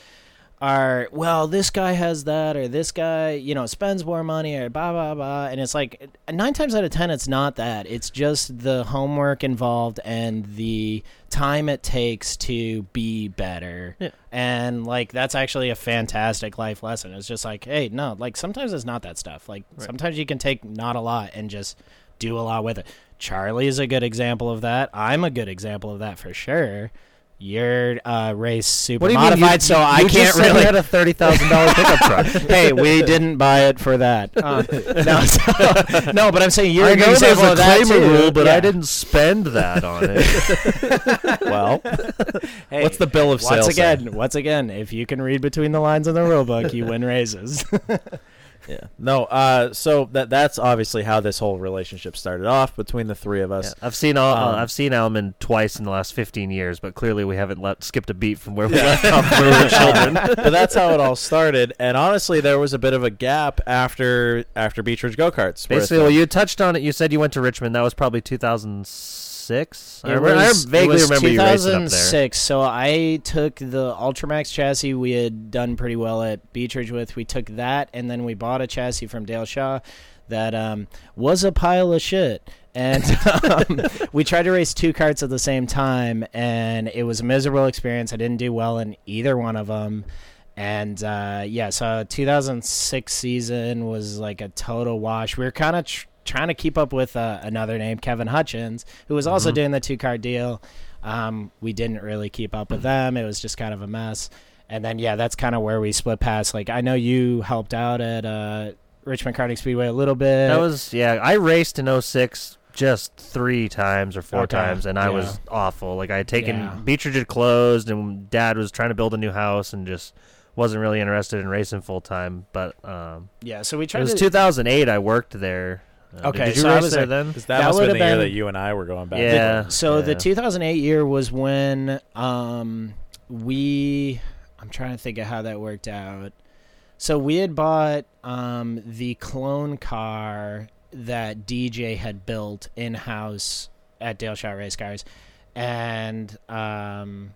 are well this guy has that or this guy you know spends more money or blah blah blah. And it's like nine times out of ten it's not that. It's just the homework involved and the time it takes to be better. Yeah. and like that's actually a fantastic life lesson. It's just like hey no like sometimes it's not that stuff. Like sometimes you can take not a lot and just do a lot with it. Charlie is a good example of that. I'm a good example of that for sure your uh, race super What do you mean? modified, You- so you I just can't said really. You had a thirty thousand dollar pickup truck. hey, we didn't buy it for that. Um, no, so- no, but I'm saying you're I know there's a claimer rule, but I didn't spend that on it. Well, Hey, what's the bill of once sale say? again, once again, if you can read between the lines in the rule book, you win raises. Yeah. No. Uh. So that that's obviously how this whole relationship started off between the three of us. I've seen all, Um, I've seen Alman twice in the last fifteen years, but clearly we haven't let, skipped a beat from where we left off when we were children. but that's how it all started. And honestly, there was a bit of a gap after after Beech Ridge go karts. Basically, well, you touched on it. You said you went to Richmond. That was probably two thousand six. I, It remember, I was- vaguely remember you racing up there. 2006. So I took the Ultramax chassis we had done pretty well at Beech Ridge with. We took that, and then we bought a chassis from Dale Shaw that um, was a pile of shit. And um, we tried to race two carts at the same time, and it was a miserable experience. I didn't do well in either one of them. And uh, yeah, so 2006 season was like a total wash. We were kind of tr- trying to keep up with uh, another name, Kevin Hutchins, who was also Mhm. doing the two car deal. Um, we didn't really keep up with them. It was just kind of a mess. And then yeah, that's kind of where we split past. Like I know you helped out at uh, Richmond Karting Speedway a little bit. That was yeah. I raced in 06 just three times or four Okay, times, and I yeah. was awful. Like I had taken Yeah. Beech Ridge had closed, and Dad was trying to build a new house, and just wasn't really interested in racing full time. But um, yeah. So we tried. it was to 2008. I worked there. Uh, Okay, did you so I was there there- then? Because that, That must have been would've the year been- that you and I were going back. Yeah. So the yeah. 2008 year was when um, we. I'm trying to think of how that worked out. So we had bought um, the clone car that DJ had built in house at Dale Shaw Race Cars, and um,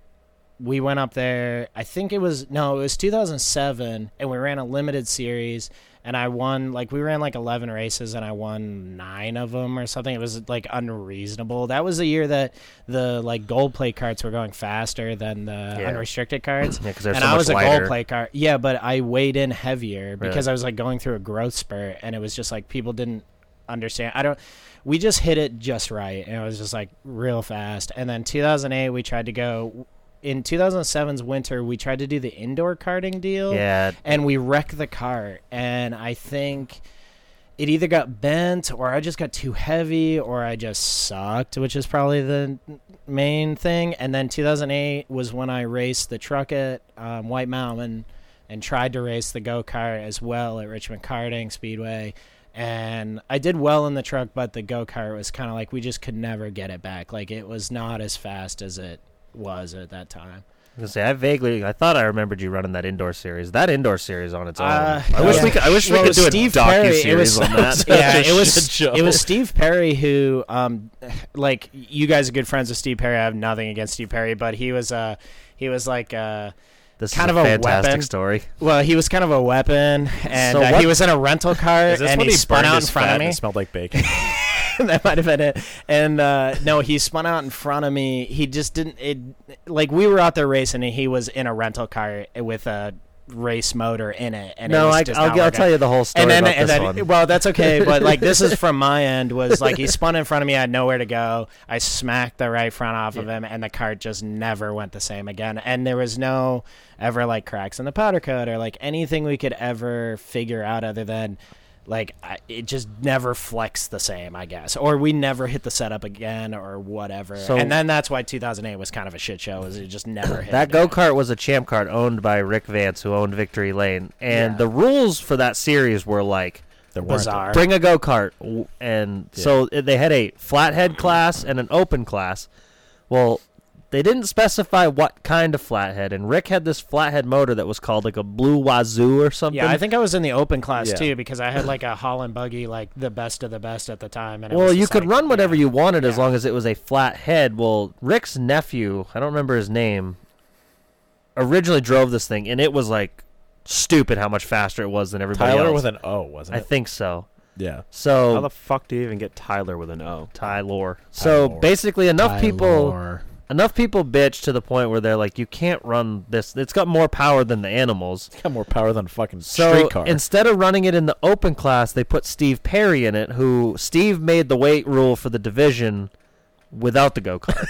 we went up there. I think it was no, it was 2007, and we ran a limited series. And I won like we ran like 11 races, and I won nine of them or something. It was like unreasonable. That was the year that the like gold plate carts were going faster than the Yeah. unrestricted cards. Yeah, 'cause they're and so I was a gold plate cart. Yeah, but I weighed in heavier because? I was like going through a growth spurt, and it was just like people didn't understand. I don't. We just hit it just right, and it was just like real fast. And then 2008, we tried to go. In 2007's winter, we tried to do the indoor karting deal. Yeah. And we wrecked the cart, and I think it either got bent or I just got too heavy or I just sucked, which is probably the main thing. And then 2008 was when I raced the truck at um, White Mountain and tried to race the go kart as well at Richmond Karting Speedway. And I did well in the truck, but the go kart was kind of like we just could never get it back. Like it was not as fast as it was at that time. I was say I vaguely I thought I remembered you running that indoor series. That indoor series on its own. Uh, I wish yeah. we could, I wish Well, we could do Steve a docu series on that. yeah, it was it was Steve Perry who, um, like you guys are good friends with Steve Perry. I have nothing against Steve Perry, but he was uh he was like uh This kind of a weapon. story. well he was kind of a weapon, and So uh, he was in a rental car and he, spun out in front of me. it smelled like bacon? that might have been it. And uh, no, he spun out in front of me. He just didn't. It like we were out there racing, and he was in a rental car with a race motor in it. And it No, was I, just I'll, I'll tell you the whole story and then, and then well, that's okay. But like, this is from my end. Was like he spun in front of me. I had nowhere to go. I smacked the right front off of him, and the cart just never went the same again. And there was no ever like cracks in the powder coat or like anything we could ever figure out other than like I, it just never flexed the same, I guess, or we never hit the setup again or whatever. So- and then that's why 2008 was kind of a shit show. Is it just never hit That go kart was a champ kart owned by Rick Vance, who owned Victory Lane, and Yeah. the rules for that series were like There weren't Bizarre. bring a go kart, w- and so they had a flathead class and an open class. Well, they didn't specify what kind of flathead, and Rick had this flathead motor that was called like a blue wazoo or something. Yeah, I think I was in the open class Yeah. too because I had like a Holland buggy, like the best of the best at the time. And Well, you could like, run whatever yeah. you wanted as long as it was a flat head. Well, Rick's nephew, I don't remember his name, originally drove this thing, and it was like stupid how much faster it was than everybody Tyler else. with an O, wasn't it? I think so. yeah. So How the fuck do you even get Tyler with an O? Tyler. So Tyler. basically, enough people, Tyler. Enough people bitch to the point where they're like, "You can't run this. It's got more power than the animals." It's got more power than a fucking So streetcar. instead of running it in the open class, they put Steve Perry in it, who Steve made the weight rule for the division without the go kart.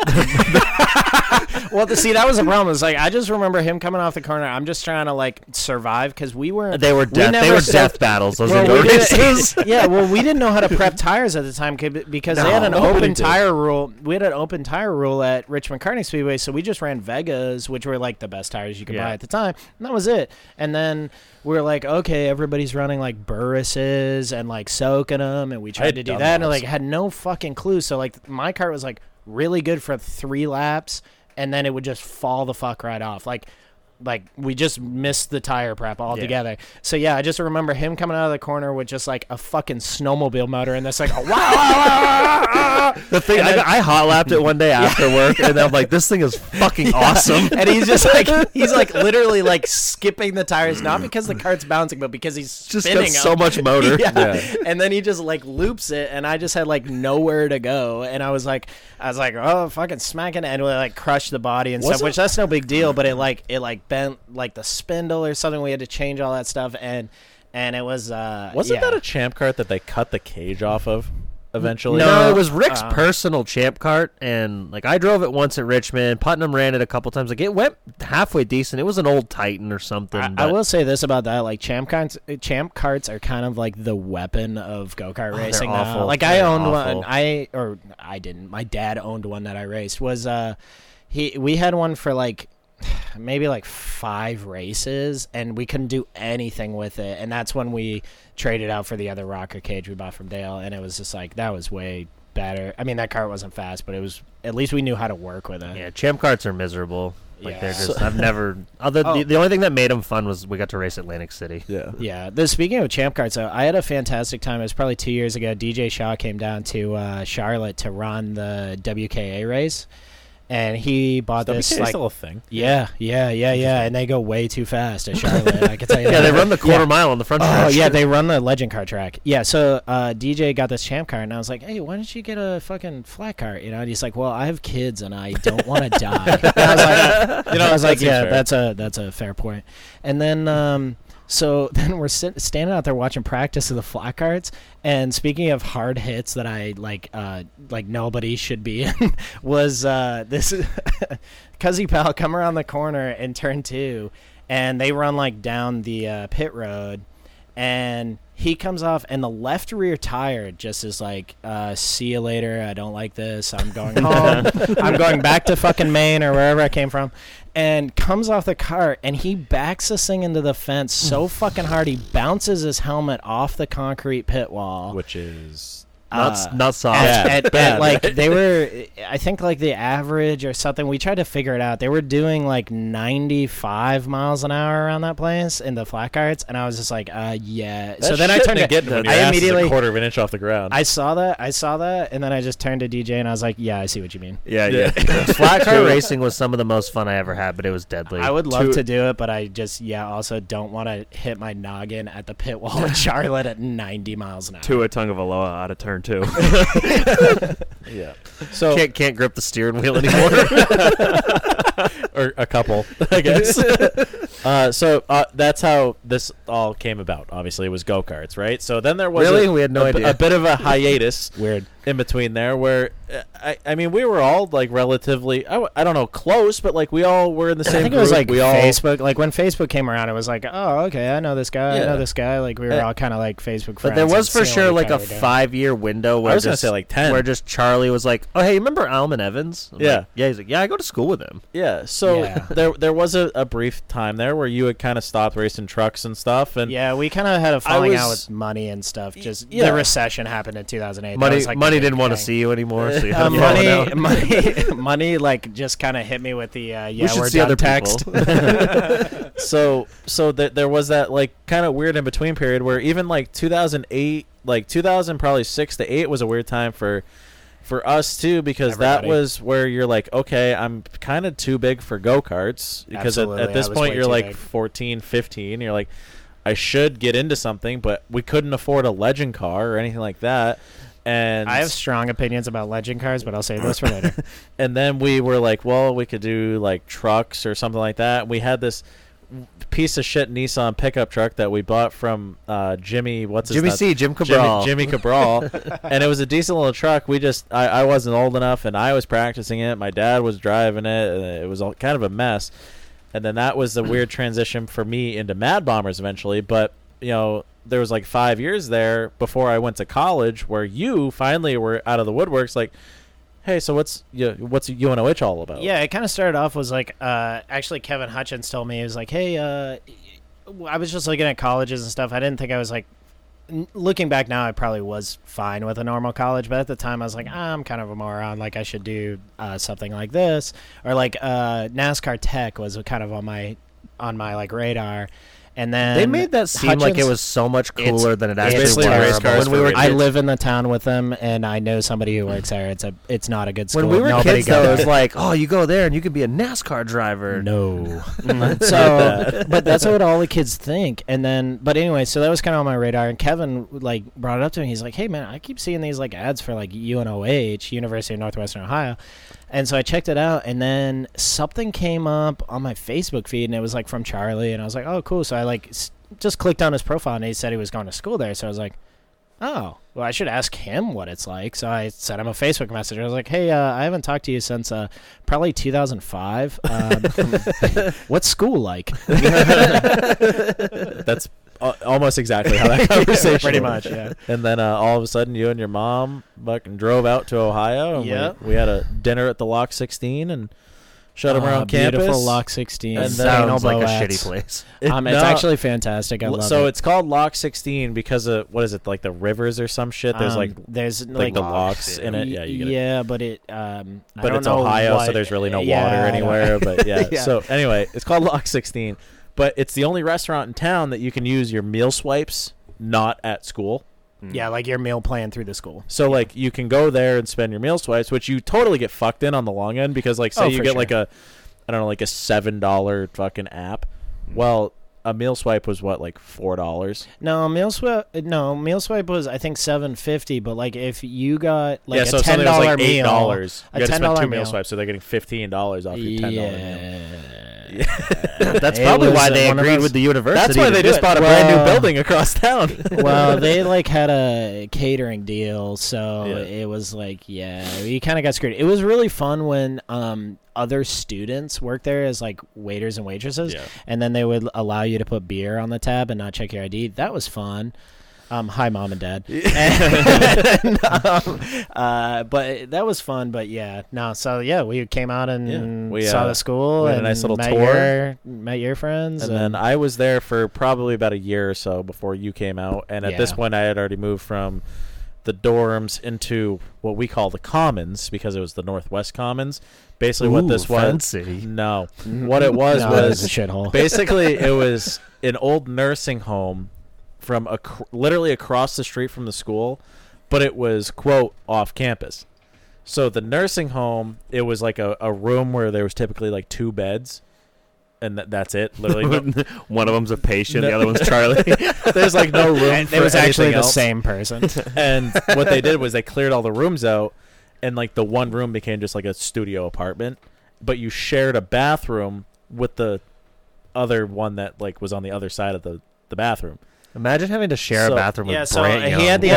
Well, the, see, that was the problem. It's like I just remember him coming off the corner. I'm just trying to like survive because we were they were death. they were death battles. Those Well, we yeah, well, we didn't know how to prep tires at the time because they had an open did. tire rule. We had an open tire rule at Richmond Karting Speedway, so we just ran Vegas, which were like the best tires you could Yeah. buy at the time, and that was it. And then we were like, okay, everybody's running like Burris's and like soaking them, and we tried to do that, and like had no fucking clue. So like my car was like really good for three laps, and then it would just fall the fuck right off, like. Like we just missed the tire prep altogether. So yeah, I just remember him coming out of the corner with just like a fucking snowmobile motor, and that's like, wow, wow, wow, wow, wow. The thing, I, got- I hot lapped it one day after work, and I'm like, "This thing is fucking awesome." and he's just like he's like literally like skipping the tires, not because the cart's bouncing, but because he's Just spinning got so much motor. yeah. Yeah. and then he just like loops it, and I just had like nowhere to go, and I was like, I was like, oh, fucking smacking, it, and like crushed the body and stuff, Wasn't- which that's no big deal, but it like it like bent like the spindle or something. We had to change all that stuff, and and it was uh Wasn't yeah. that a champ cart that they cut the cage off of eventually? No, it was Rick's uh, personal champ cart, and like I drove it once at Richmond. Putnam ran it a couple times. Like it went halfway decent. It was an old Titan or something. I, I will say this about that: like champ carts, champ carts are kind of like the weapon of go kart Oh, they're racing. now. awful. Like I They're owned awful. one. I or I didn't. My dad owned one that I raced. Was uh, he? We had one for like maybe like five races, and we couldn't do anything with it. And that's when we traded out for the other rocker cage we bought from Dale, and it was just like that was way better. I mean, that cart wasn't fast, but it was at least we knew how to work with it. Yeah, champ carts are miserable. Like Yeah. they're just. I've never. Other Oh. the, the only thing that made them fun was we got to race Atlantic City. Yeah. Yeah. The, speaking of champ carts, though, I had a fantastic time. It was probably two years ago. DJ Shaw came down to uh, Charlotte to run the WKA race, and he bought this is like still a thing. yeah, yeah, yeah, yeah, and they go way too fast at Charlotte. I can tell you. Yeah, that. they run the quarter Yeah. mile on the front Oh stretch. yeah, they run the legend car track. Yeah, so uh, DJ got this champ car, and I was like, "Hey, why don't you get a fucking flat car?" You know, and he's like, "Well, I have kids, and I don't want to die." And I was like, You know, I was like, "Yeah, fair. that's a that's a fair point." And then, um, so then we're sit- standing out there watching practice of the flat carts. And speaking of hard hits that I like, uh, like nobody should be in, was uh, this Cuzzy Pal come around the corner and turn two, and they run like down the uh, pit road, and he comes off, and the left rear tire just is like, uh, "See you later. I don't like this. I'm going home. I'm going back to fucking Maine or wherever I came from." And comes off the car and he backs this thing into the fence so fucking hard he bounces his helmet off the concrete pit wall. Which is not Uh, not soft. at, Bad, at- at, like right? they were i think like the average or something we tried to figure it out they were doing like 95 miles an hour around that place in the flat carts and i was just like uh yeah so then i turned to get when your i immediately a quarter of an inch off the ground. i saw that i saw that and then i just turned to dj and i was like yeah i see what you mean Yeah, yeah. Flat car racing was some of the most fun I ever had, but it was deadly. i would love Two- to do it but i just yeah also don't want to hit my noggin at the pit wall in charlotte at 90 miles an hour Tua Tagovailoa out of turn two. yeah. So can't can't grip the steering wheel anymore. or a couple, I guess. uh, so uh, that's how this all came about. Obviously, it was go karts, right? So then there was Really? a, We had no a, b- idea. a bit of a hiatus weird in between there, where uh, I, I mean, we were all like relatively, I, w- I don't know, close, but like we all were in the same. I think it was like we all Facebook. Like when Facebook came around, it was like, oh, okay, I know this guy. I know this guy. Like we were Uh, all kind of like Facebook friends. But there was for sure like a other were doing. five year window where I was gonna say, like, 10. where just Charlie was like, "Oh hey, remember Alman Evans?" I'm Yeah. like, yeah. He's like, "Yeah, I go to school with him." Yeah, so Yeah. there there was a, a brief time there where you had kind of stopped racing trucks and stuff, and Yeah, we kind of had a falling out with money and stuff. Just yeah. the recession happened in 2008. That Money was, like, the money didn't want to see you anymore, so you had Uh, to money, money, money, like just kind of hit me with the uh, yeah, should we're see done other text. so so th- there was that like kind of weird in between period where even like 2008 like 2000 probably 6 to 8 was a weird time for for us too because that was where you're like okay i'm kind of too big for go-karts. Because at, at this point you're like big. 14 15 you're like i should get into something but we couldn't afford a legend car or anything like that and I have strong opinions about legend cars, but I'll save those for later. and then we were like, well, we could do like trucks or something like that. We had this piece of shit Nissan pickup truck that we bought from uh, Jimmy. What's his Jimmy nuts? C, Jim Cabral. Jimmy, Jimmy Cabral, and it was a decent little truck. We just, I, I wasn't old enough, and I was practicing it. My dad was driving it. And it was all kind of a mess. And then that was the weird transition for me into Mad Bombers eventually. But you know, there was like five years there before I went to college where you finally were out of the woodworks. Like, hey, so what's you, what's UNOH all about? Yeah, it kind of started off was like uh, actually Kevin Hutchins told me he was like, hey, uh, I was just looking at colleges and stuff. I didn't think I was like. Looking back now, I probably was fine with a normal college, but at the time I was like, ah, I'm kind of a moron. Like I should do uh, something like this, or like uh, NASCAR Tech was kind of on my on my like radar. And then They made that seem like it was so much cooler than it actually basically was. race cars when we were I live in the town with them, and I know somebody who works there. It's a, it's not a good school. when we were Nobody kids, though, it was like, oh, you go there and you could be a NASCAR driver. No. so, but that's what all the kids think. And then, but anyway, so that was kind of on my radar. And Kevin like brought it up to me. He's like, "Hey, man, I keep seeing these like ads for like UNOH, University of Northwestern Ohio." And so I checked it out, and then something came up on my Facebook feed, and it was like from Charlie, and I was like, "Oh, cool." So I like s- just clicked on his profile, and he said he was going to school there. So I was like, "Oh, well, I should ask him what it's like." So I sent him a Facebook message. I was like, "Hey, uh, I haven't talked to you since uh, probably 2005. Um, what's school like?" that's uh, almost exactly how that conversation. Pretty went. much, yeah. And then uh, all of a sudden, you and your mom fucking drove out to Ohio. And Yep. we, we had a dinner at the Lock 16 and shut them Ah, around campus. Beautiful Lock 16. And It then- sounds like a shitty place. It- Um, it's no, actually fantastic. I love so it. it's called Lock 16 because of what is it like the rivers or some shit? There's Um, like there's like, like, the locks in it. Yeah, you it. yeah, but it um, I But don't it's know Ohio, so there's really no yeah, water anywhere. But yeah. Yeah. So anyway, it's called Lock 16, but it's the only restaurant in town that you can use your meal swipes not at school. Mm. Yeah, like your meal plan through the school. So like you can go there and spend your meal swipes, which you totally get fucked in on the long end because like say Oh, you for get sure. like a I don't know like a seven dollar fucking app. Mm. Well, a meal swipe was what like four dollars. No, meal swipe. No, meal swipe was I think seven fifty. But like if you got like yeah, a so if ten something was dollar like eight meal, dollars, a you had to ten spend dollar two meal meal. swipes, so they're getting fifteen dollars off your ten dollar meal. Yeah. That's It probably was why they one of agreed those- with the university. That's why to they do just it. bought a brand new Well- building across town. well, they like had a catering deal, so Yeah. it was like, yeah, you kind of got screwed. It was really fun when um other students worked there as like waiters and waitresses, Yeah. and then they would allow you to put beer on the tab and not check your ID. That was fun. Um, hi, mom and dad. And, um, uh, but that was fun. But yeah, no. So yeah, we came out and Yeah. We, saw uh, the school we had a and nice little met tour. Your, met your friends, And then I was there for probably about a year or so before you came out. And at this Yeah. point, I had already moved from the dorms into what we call the commons because it was the Northwest Commons. Basically, what Ooh, this was. fancy. No. What it was no, it was a shithole. basically it was an old nursing home from a, literally across the street from the school, but it was, quote, off campus. So the nursing home, it was like a, a room where there was typically like two beds. And that, that's it. Literally, no- One of them's a patient, the other one's Charlie. there's like no room. And it was actually the else. same person. And what they did was they cleared all the rooms out, and like the one room became just like a studio apartment. But you shared a bathroom with the other one that like was on the other side of the the bathroom. Imagine having to share So- a bathroom yeah, with so Brant he had the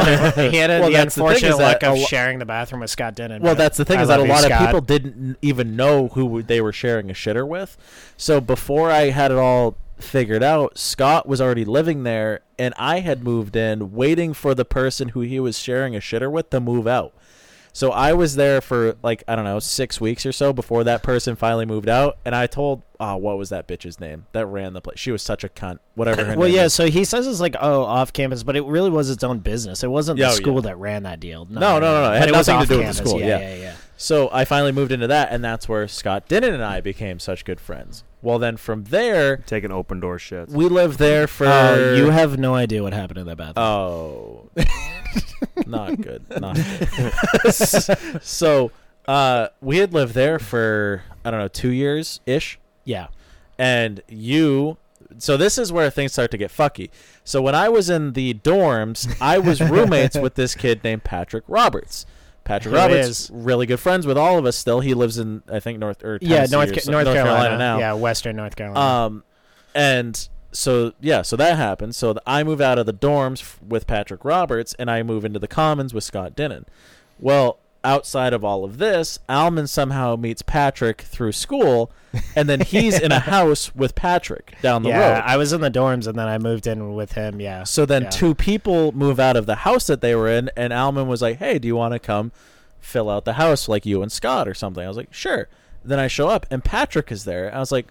he had a, Well, the the unfortunate that luck of sharing the bathroom with Scott Denon. Well, that's the thing I is that a lot of people didn't even know who they were sharing a shitter with. So before I had it all figured out, Scott was already living there, and I had moved in, waiting for the person who he was sharing a shitter with to move out. So I was there for like I don't know six weeks or so before that person finally moved out, and I told, oh, what was that bitch's name that ran the place? She was such a cunt. Whatever her name Well, yeah. So he says it's like oh off campus, but it really was its own business. It wasn't the oh, school yeah. that ran that deal. No, no, no, no. It had was nothing to do with the school, Yeah, yeah. yeah, yeah. So I finally moved into that, and that's where Scott Dinnan and I became such good friends. Well, then from there, Taking open door shit. we lived there for. Oh, you have no idea what happened in that bathroom. Oh, not good. Not good. so, uh, we had lived there for I don't know two years ish, yeah. and you. So this is where things start to get fucky. So when I was in the dorms, I was roommates with this kid named Patrick Roberts. Patrick Roberts, is? really good friends with all of us. Still, he lives in I think North or Yeah, Tennessee North or Ca- so- North, Carolina. now. Yeah, Western North Carolina. Um, and so yeah, so that happened. So th- I move out of the dorms f- with Patrick Roberts, and I move into the Commons with Scott Dinnan. Well, outside of all of this, Alman somehow meets Patrick through school, and then he's in a house with Patrick down the yeah, road. I was in the dorms and then I moved in with him. Yeah. So then Yeah. two people move out of the house that they were in, and Alman was like, "Hey, do you want to come fill out the house like you and Scott or something?" I was like, "Sure." Then I show up, and Patrick is there. I was like,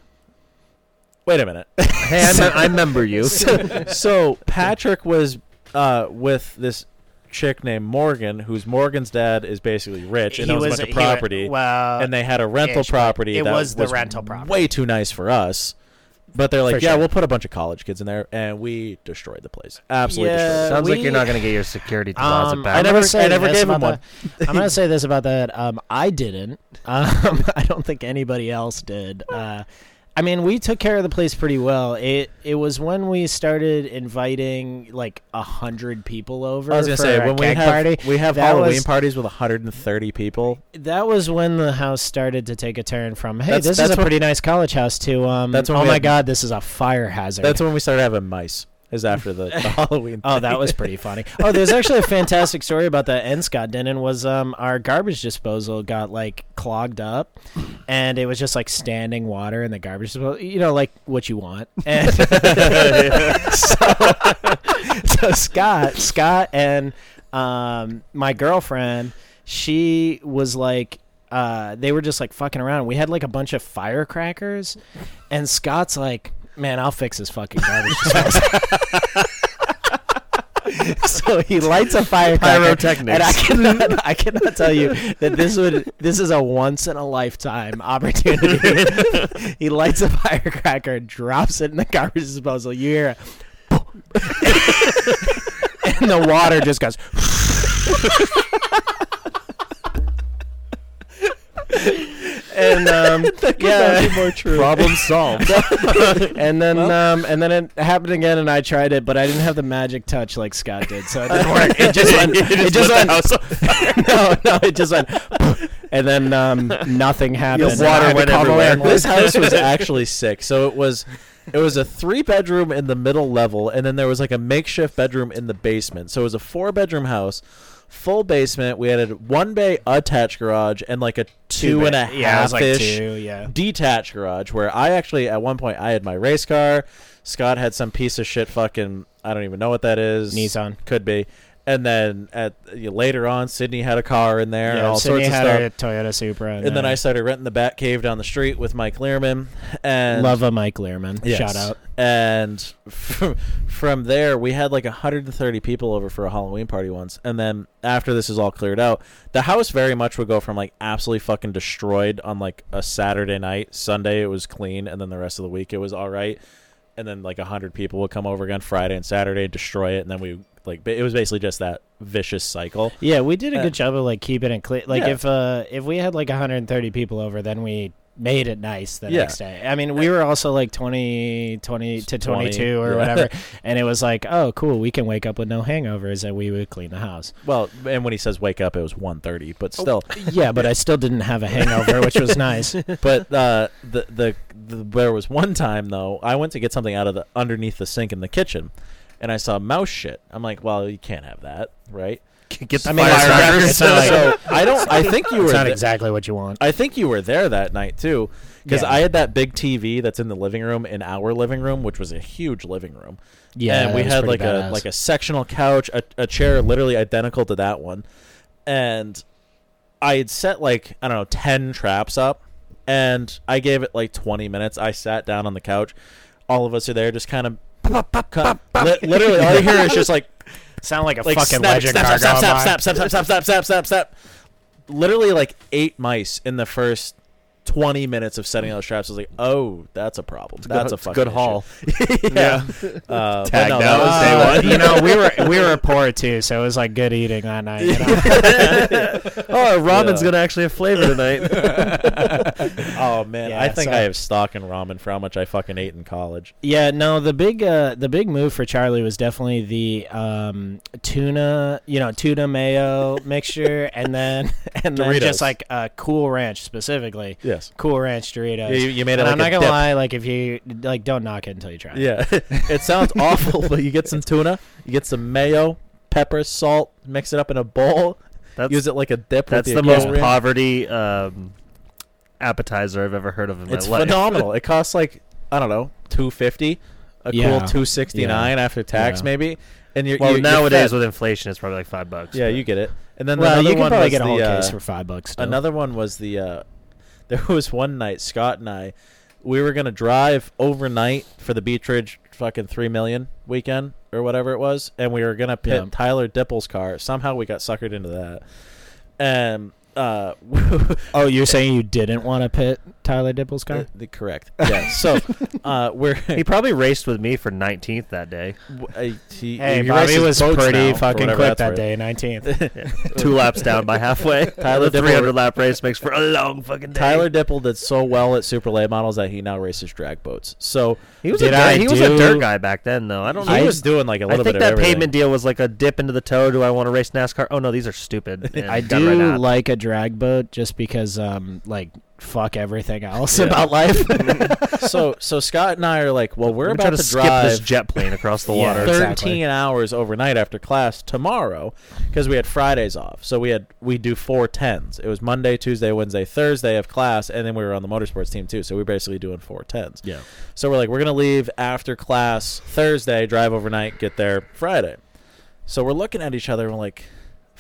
"Wait a minute." hey, I, me- I remember you. so, so Patrick was uh, with this chick named Morgan, whose Morgan's dad is basically rich and He owns a was- bunch of he wa- property, well, and they had a rental ish, property. it that was the rental property. way too nice for us. But they're like, For yeah, sure. we'll put a bunch of college kids in there, and we destroyed the place. Absolutely Yeah. destroyed. it. Sounds like you're not going to get your security deposit Um, back. I never- gonna I never gave him one. that- I'm gonna say this about that. Um, I didn't. Um, I don't think anybody else did. Uh, I mean, we took care of the place pretty well. It it was when we started inviting like a hundred people over. I was gonna say when we have party. we have that Halloween was, parties with 130 people. That was when the house started to take a turn from hey, That's- this that's is a when- pretty nice college house to um, That's when oh my had- god, this is a fire hazard. That's when we started having mice. Is after the, the Halloween. Oh, that was pretty funny. Oh, there's actually a fantastic story about that. And Scott Denon was um our garbage disposal got like clogged up, and it was just like standing water in the garbage disposal. You know, like what you want. And so, so Scott, Scott, and um my girlfriend, she was like. Uh, they were just like fucking around. We had like a bunch of firecrackers, and Scott's like, "Man, I'll fix his fucking garbage disposal." so he lights a firecracker. Pyrotechnics. And I cannot, I cannot tell you that this would, this is a once in a lifetime opportunity. he lights a firecracker, drops it in the garbage disposal. You hear, a and the water just goes. And um, yeah, more true. Problem solved. and then um, and then it happened again, and I tried it, but I didn't have the magic touch like Scott did, so it didn't work. It just went. it just went. no, no, it just went. and then um, nothing happened. water And I had to went call my everywhere. landlord. this house was actually sick. So it was it was a three bedroom in the middle level and then there was like a makeshift bedroom in the basement. So it was a four bedroom house, full basement. We had a one bay attached garage and like a two and a half Yeah, it was like ish two. Yeah. detached garage where I actually at one point I had my race car. Scott had some piece of shit fucking I don't even know what that is. Nissan. Could be. And then at later on, Sydney had a car in there and all Sydney sorts of had stuff. a Toyota Supra, And then I started renting the Bat Cave down the street with Mike Learman. And love a Mike Learman. Yes. Shout out. And from there, we had like 130 people over for a Halloween party once. And then after this is all cleared out, the house very much would go from like absolutely fucking destroyed on like a Saturday night. Sunday it was clean, and then the rest of the week it was all right. And then like 100 people would come over again Friday and Saturday and destroy it. And then we like it was basically just that vicious cycle. Yeah, we did a Uh, good job of like keeping it clean. Like Yeah. if uh if we had like 130 people over, then we made it nice the Yeah. next day. I mean, we were also like 20, 20 to 20, 22 or yeah. whatever, and it was like, oh, cool, we can wake up with no hangovers, and we would clean the house. Well, and when he says wake up, it was 1:30, but still. yeah, but I still didn't have a hangover, which was nice. but uh, the, the the there was one time though I went to get something out of the underneath the sink in the kitchen, and I saw mouse shit. I'm like, well, you can't have that, right? Get the I mean, it's not- firecrackers. it's so I don't. I think you were. It's not th- exactly what you want. I think you were there that night too, because Yeah. I had that big TV that's in the living room in our living room, which was a huge living room. Yeah, and we had pretty like a like a sectional couch, a, a chair literally identical to that one, and I had set like I don't know ten traps up, and I gave it like twenty minutes. I sat down on the couch. All of us are there, just kind of. Li- literally, all you hear is just like Sound like a like fucking snap, legend snap, car snap, going snap, snap, snap, snap, snap, snap, snap, snap, snap. Literally like eight mice in the first twenty minutes of setting those traps. I was like, oh, that's a problem. That's a fucking good haul. yeah. Uh, Tagged no, out. was Uh, day one. you know, we were we were poor too, so it was like good eating that night. You know? oh, ramen's Yeah. gonna actually have flavor tonight. oh man, Yeah, I think so- I have stock in ramen for how much I fucking ate in college. Yeah, no, the big uh, the big move for Charlie was definitely the um, tuna, you know, tuna mayo mixture, and then and then just like uh, Cool Ranch specifically, Yes. Cool Ranch Doritos. Yeah, you, you made it and like I'm not gonna dip. lie, like if you like, don't knock it until you try. it. Yeah, it sounds awful, but you get some tuna, you get some mayo, pepper, salt, mix it up in a bowl, That's use it like a dip. that's with the most Korean- poverty um, appetizer I've ever heard of in my It's life. phenomenal. it costs like I don't know, two fifty, a Yeah. cool two sixty nine after tax Yeah. maybe. And you're Well, you're, you're nowadays with inflation, it's probably like five bucks. yeah, but- you get it. And then Well, another you can one probably get a whole the, uh, case for five bucks. Still. Another one was the uh, there was one night Scott and I we were gonna drive overnight for the Beech Ridge fucking three million weekend or whatever it was, and we were gonna pit Yeah. Tyler Dipple's car. Somehow we got suckered into that, and uh, oh, you're saying you didn't want to pit Tyler Dipple's car? the correct yeah. So uh, we're He probably raced with me for 19th that day. uh, he, Hey, he Bobby was pretty now, fucking quick that worth. day, 19th. Two laps down by halfway. Tyler the Dipple- 300 lap race makes for a long fucking day. Tyler Dipple did so well at super late models that he now races drag boats. So he was Did a I dirt, he was a dirt guy back then, though. I don't know. he was doing like a little think bit that pavement deal was like a dip into the toe. Do I want to race NASCAR? Oh no, these are stupid. I do right like a drag boat just because, um, like, fuck everything else about life. so so Scott and I are like, well, we're We're about trying to, to skip drive this jet plane across the Yeah, water. 13 exactly. hours overnight after class tomorrow because we had Fridays off. So we had we do four tens. It was Monday, Tuesday, Wednesday, Thursday of class, and then we were on the motorsports team too. So we are basically doing four tens. yeah. So we're like, we're gonna leave after class Thursday, drive overnight, get there Friday. So we're looking at each other and we're like,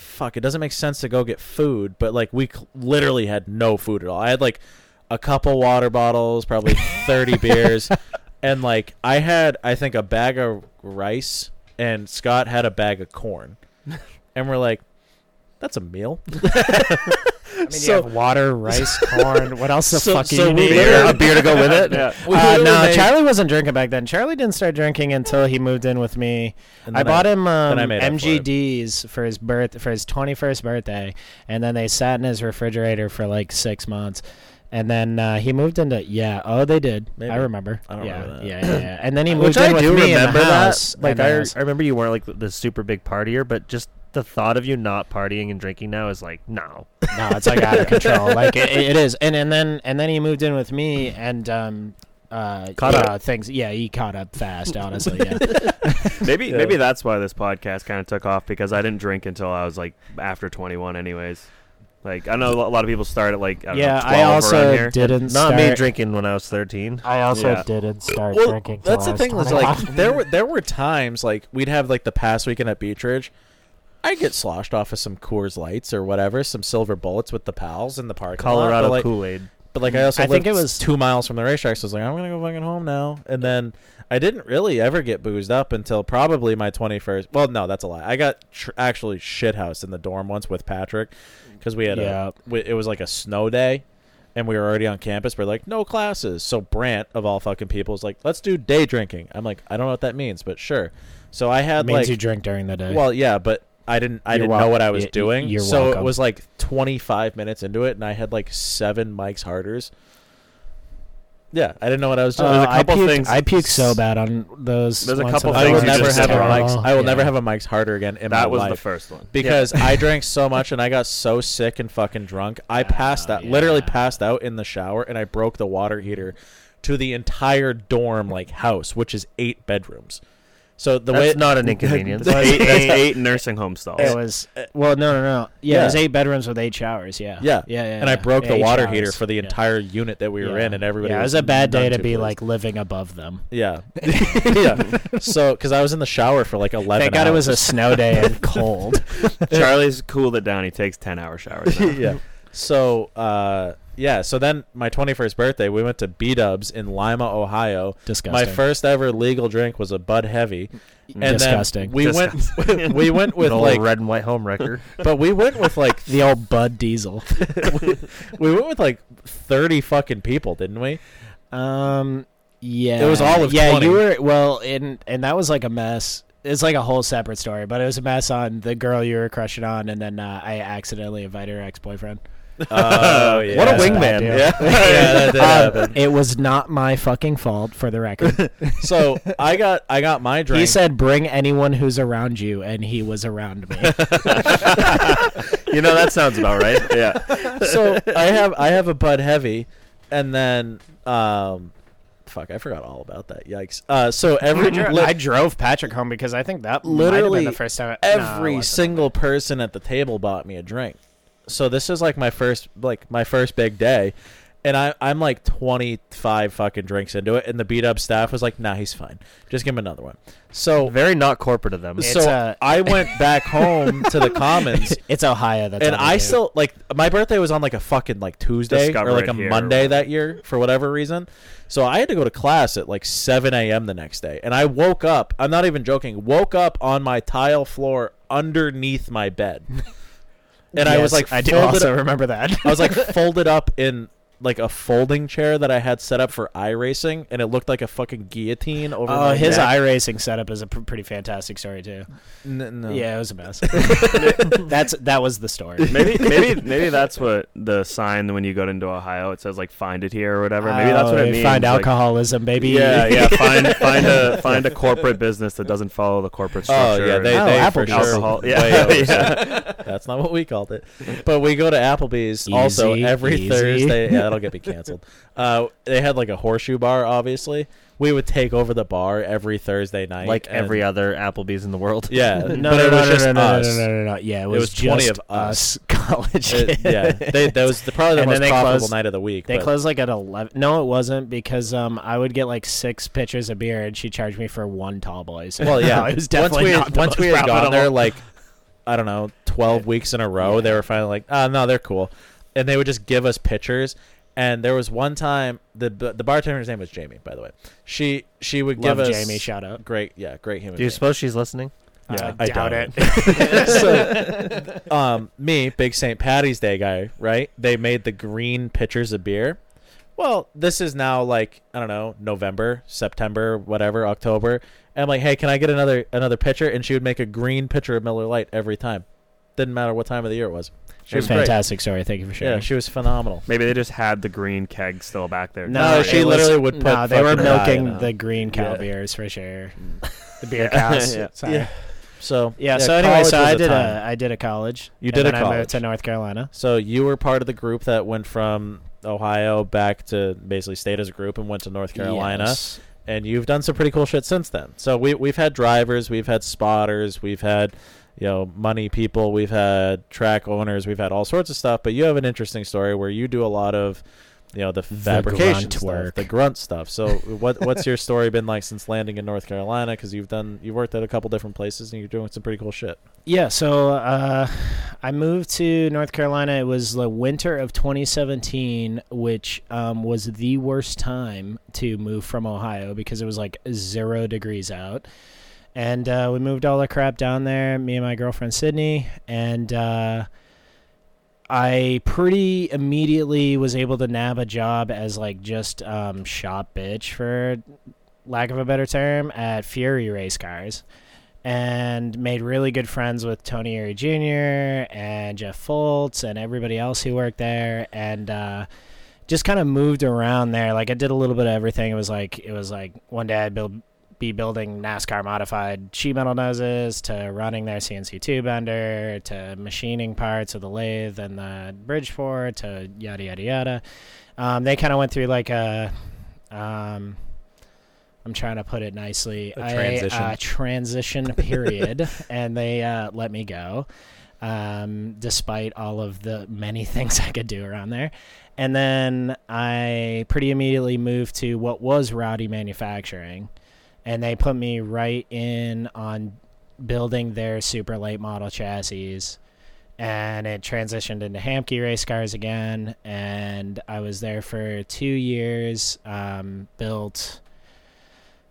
fuck, it doesn't make sense to go get food, but like we cl- literally had no food at all. I had like a couple water bottles, probably 30 beers, and like I had I think a bag of rice and Scott had a bag of corn. And we're like, that's a meal. mean, So- you have water, rice, corn. What else the So- fuck so you need? literally- a beer to go with it. Yeah. Uh, no, made- Charlie wasn't drinking back then. Charlie didn't start drinking until he moved in with me. And I then bought him um, I made for it. MGDs for his birth for his 21st birthday, and then they sat in his refrigerator for like six months. And then uh, he moved into yeah. Oh, they did. Maybe. I remember. I don't yeah, remember that. Yeah, yeah, yeah. And then he moved Which in I with do me remember in the that. Like I, I remember you weren't like the super big partier, but just the thought of you not partying and drinking now is like no. no, it's like out of control. Like it, it is. And and then and then he moved in with me and um uh Caught yeah, up. things yeah, he caught up fast, honestly. Yeah. Maybe Yeah. maybe that's why this podcast kind of took off because I didn't drink until I was like after 21, anyways. Like I know a lot of people start at like I yeah, know, 12 I also here. didn't Not me drinking when I was 13. I also Yeah. didn't start well, drinking. till that's I the thing was like there were there were times like we'd have like the past weekend at Beech Ridge. I get sloshed off of some Coors Lights or whatever, some silver bullets with the pals in the park. Colorado But like, Kool Aid. but like I also I think it was- two miles from the racetrack, so I was like, I'm gonna go fucking home now. And then I didn't really ever get boozed up until probably my 21st. Well, no, that's a lie. I got tr- actually shithoused in the dorm once with Patrick because we had Yeah. a we, it was like a snow day. And we were already on campus. We're like, no classes. So Brant, of all fucking people, is like, let's do day drinking. I'm like, I don't know what that means, but sure. So I had It means like, you drink during the day. well, yeah, but I didn't. I You're didn't wel- know what I was y- y- doing. you're so welcome. it was like 25 minutes into it, and I had like seven Mike's Harders. Yeah, I didn't know what I was doing. Uh, There's a couple I puked, things- I puked so bad on those. There's a couple in I will never just have a said. Mike's. I will Yeah. never have a Mike's Harder again in That my was the first one. because I drank so much and I got so sick and fucking drunk. I passed Oh, out, literally passed out in the shower, and I broke the water heater to the entire dorm like house, which is eight bedrooms. So the That's way not an inconvenience. That's eight, eight nursing home stalls. It was well, no, no, no. Yeah, Yeah. it was eight bedrooms with eight showers. Yeah, Yeah, yeah, yeah. and I yeah. broke the Eight water showers. heater for the Yeah. entire unit that we were Yeah. in, and everybody. Yeah, it was was a bad day none to be pleased. like living above them. Yeah, yeah. So, because I was in the shower for like eleven. Thank God it was a hours. snow day and cold. Charlie's cooled it down. He takes 10 hour showers. now. yeah. So, uh, yeah. So then, my twenty-first birthday, we went to B Dubs in Lima, Ohio. Disgusting. My first ever legal drink was a Bud Heavy, and Disgusting. then we went. we went with An old like, red and white home wrecker. but we went with like the old Bud Diesel. we went with like thirty fucking people, didn't we? Um, yeah, It was all of yeah. 20. You were well, and and that was like a mess. It's like a whole separate story, but it was a mess on the girl you were crushing on, and then uh, I accidentally invited her ex boyfriend. Oh yeah. What a That's wingman. bad. Yeah, yeah, that did happen. Um, it was not my fucking fault, for the record. So I got I got my drink. he said, "Bring anyone who's around you," and he was around me. you know, that sounds about right. Yeah. so I have I have a Bud Heavy, and then um, fuck, I forgot all about that. Yikes. Uh, so every I, dro- li- I drove Patrick home because I think that might have literally been the first time. no, it every wasn't. single person at the table bought me a drink. So this is like my first like my first big day. And I, I'm like 25 fucking drinks into it, and the beat up staff was like, "Nah, he's fine. Just give him another one." So, Very not corporate of them. So uh, I went back home to the Commons, It's Ohio. That's and I do. still like my birthday was on like a fucking like Tuesday Discover or like a here Monday whatever. that year for whatever reason. So I had to go to class at like 7 a.m. the next day, and I woke up. I'm not even joking. Woke up on my tile floor underneath my bed, and I was like I do also up- remember that. I was like folded up in like a folding chair that I had set up for iRacing, and it looked like a fucking guillotine over. Oh, my his neck. iRacing setup is a pr- pretty fantastic story too. N- no. Yeah, it was a mess. That's that was the story. Maybe, maybe, maybe that's what the sign when you go into Ohio it says like "find it here" or whatever. Maybe that's what Oh, it means. Find like- alcoholism, baby. Yeah, yeah. Find find a find a corporate business that doesn't follow the corporate structure. Oh yeah, they, Oh, they for Applebee's. sure. Alcohol- yeah, oversee yeah. it. That's not what we called it. But we go to Applebee's also every easy. Thursday. Yeah, that'll get me canceled. Uh, they had like a horseshoe bar. Obviously, we would take over the bar every Thursday night, like and- every other Applebee's in the world. Yeah, No, but no, it no, was no, just no, no, us. no, no, no, no. Yeah, it was, was 20 just of us. college It- kids. yeah, they, that was the, probably the And most then they profitable closed- night of the week. They but- closed like at eleven. No, it wasn't because um I would get like six pitchers of beer and she charged me for one tall boy. So Well, yeah. it was definitely once we not had, the once we most had gone there, profitable. like I don't know, twelve weeks in a row, they were finally like, "Ah, no, they're cool," and they would just give us pitchers. And there was one time the the bartender's name was Jamie, by the way. She she would Love give us Jamie, shout out. Great, yeah, great human. Do you being. suppose she's listening? Yeah. I doubt doubt it. so, um, me, big St. Patty's Day guy, right? They made the green pitchers of beer. Well, this is now like I don't know, November, September, whatever, October. And I'm like, hey, can I get another another pitcher? And she would make a green pitcher of Miller Lite every time. Didn't matter what time of the year it was. She was great. Fantastic story. Thank you for sharing. Yeah, she was phenomenal. Maybe they just had the green keg still back there. No, it she was- literally would put No, they were milking in the green cow Yeah. beers for sure. Mm. The beer cows. Yeah. Sorry. Yeah. So Yeah, so anyway, college so was I a did time. a I did a college. You and did a then I moved college. to North Carolina. So you were part of the group that went from Ohio back to basically stayed as a group and went to North Carolina. Yes. And you've done some pretty cool shit since then. So we we've had drivers, we've had spotters, we've had you know money people, we've had track owners, we've had all sorts of stuff. But you have an interesting story where you do a lot of you know the fabrication grunt stuff, the grunt stuff. So what what's your story been like since landing in North Carolina? Because you've done you've worked at a couple different places and you're doing some pretty cool shit. Yeah, so uh, I moved to North Carolina. It was the winter of 2017, which um, was the worst time to move from Ohio because it was like zero degrees out. And uh, we moved all the crap down there, me and my girlfriend Sydney. And uh, I pretty immediately was able to nab a job as like just um, shop bitch, for lack of a better term, at Fury Race Cars and made really good friends with Tony Eury Jr. and Jeff Foltz and everybody else who worked there, and uh, just kind of moved around there. Like I did a little bit of everything. It was like it was like one day I'd build be building NASCAR modified sheet metal noses to running their CNC tube bender to machining parts of the lathe and the bridge Bridgeport to yada yada yada. Um, they kind of went through like a um, I'm trying to put it nicely. A transition. uh, transition period, and they uh, let me go, um, despite all of the many things I could do around there. And then I pretty immediately moved to what was Rowdy Manufacturing, and they put me right in on building their super late model chassis. And it transitioned into Hamke race cars again, and I was there for two years. Um, built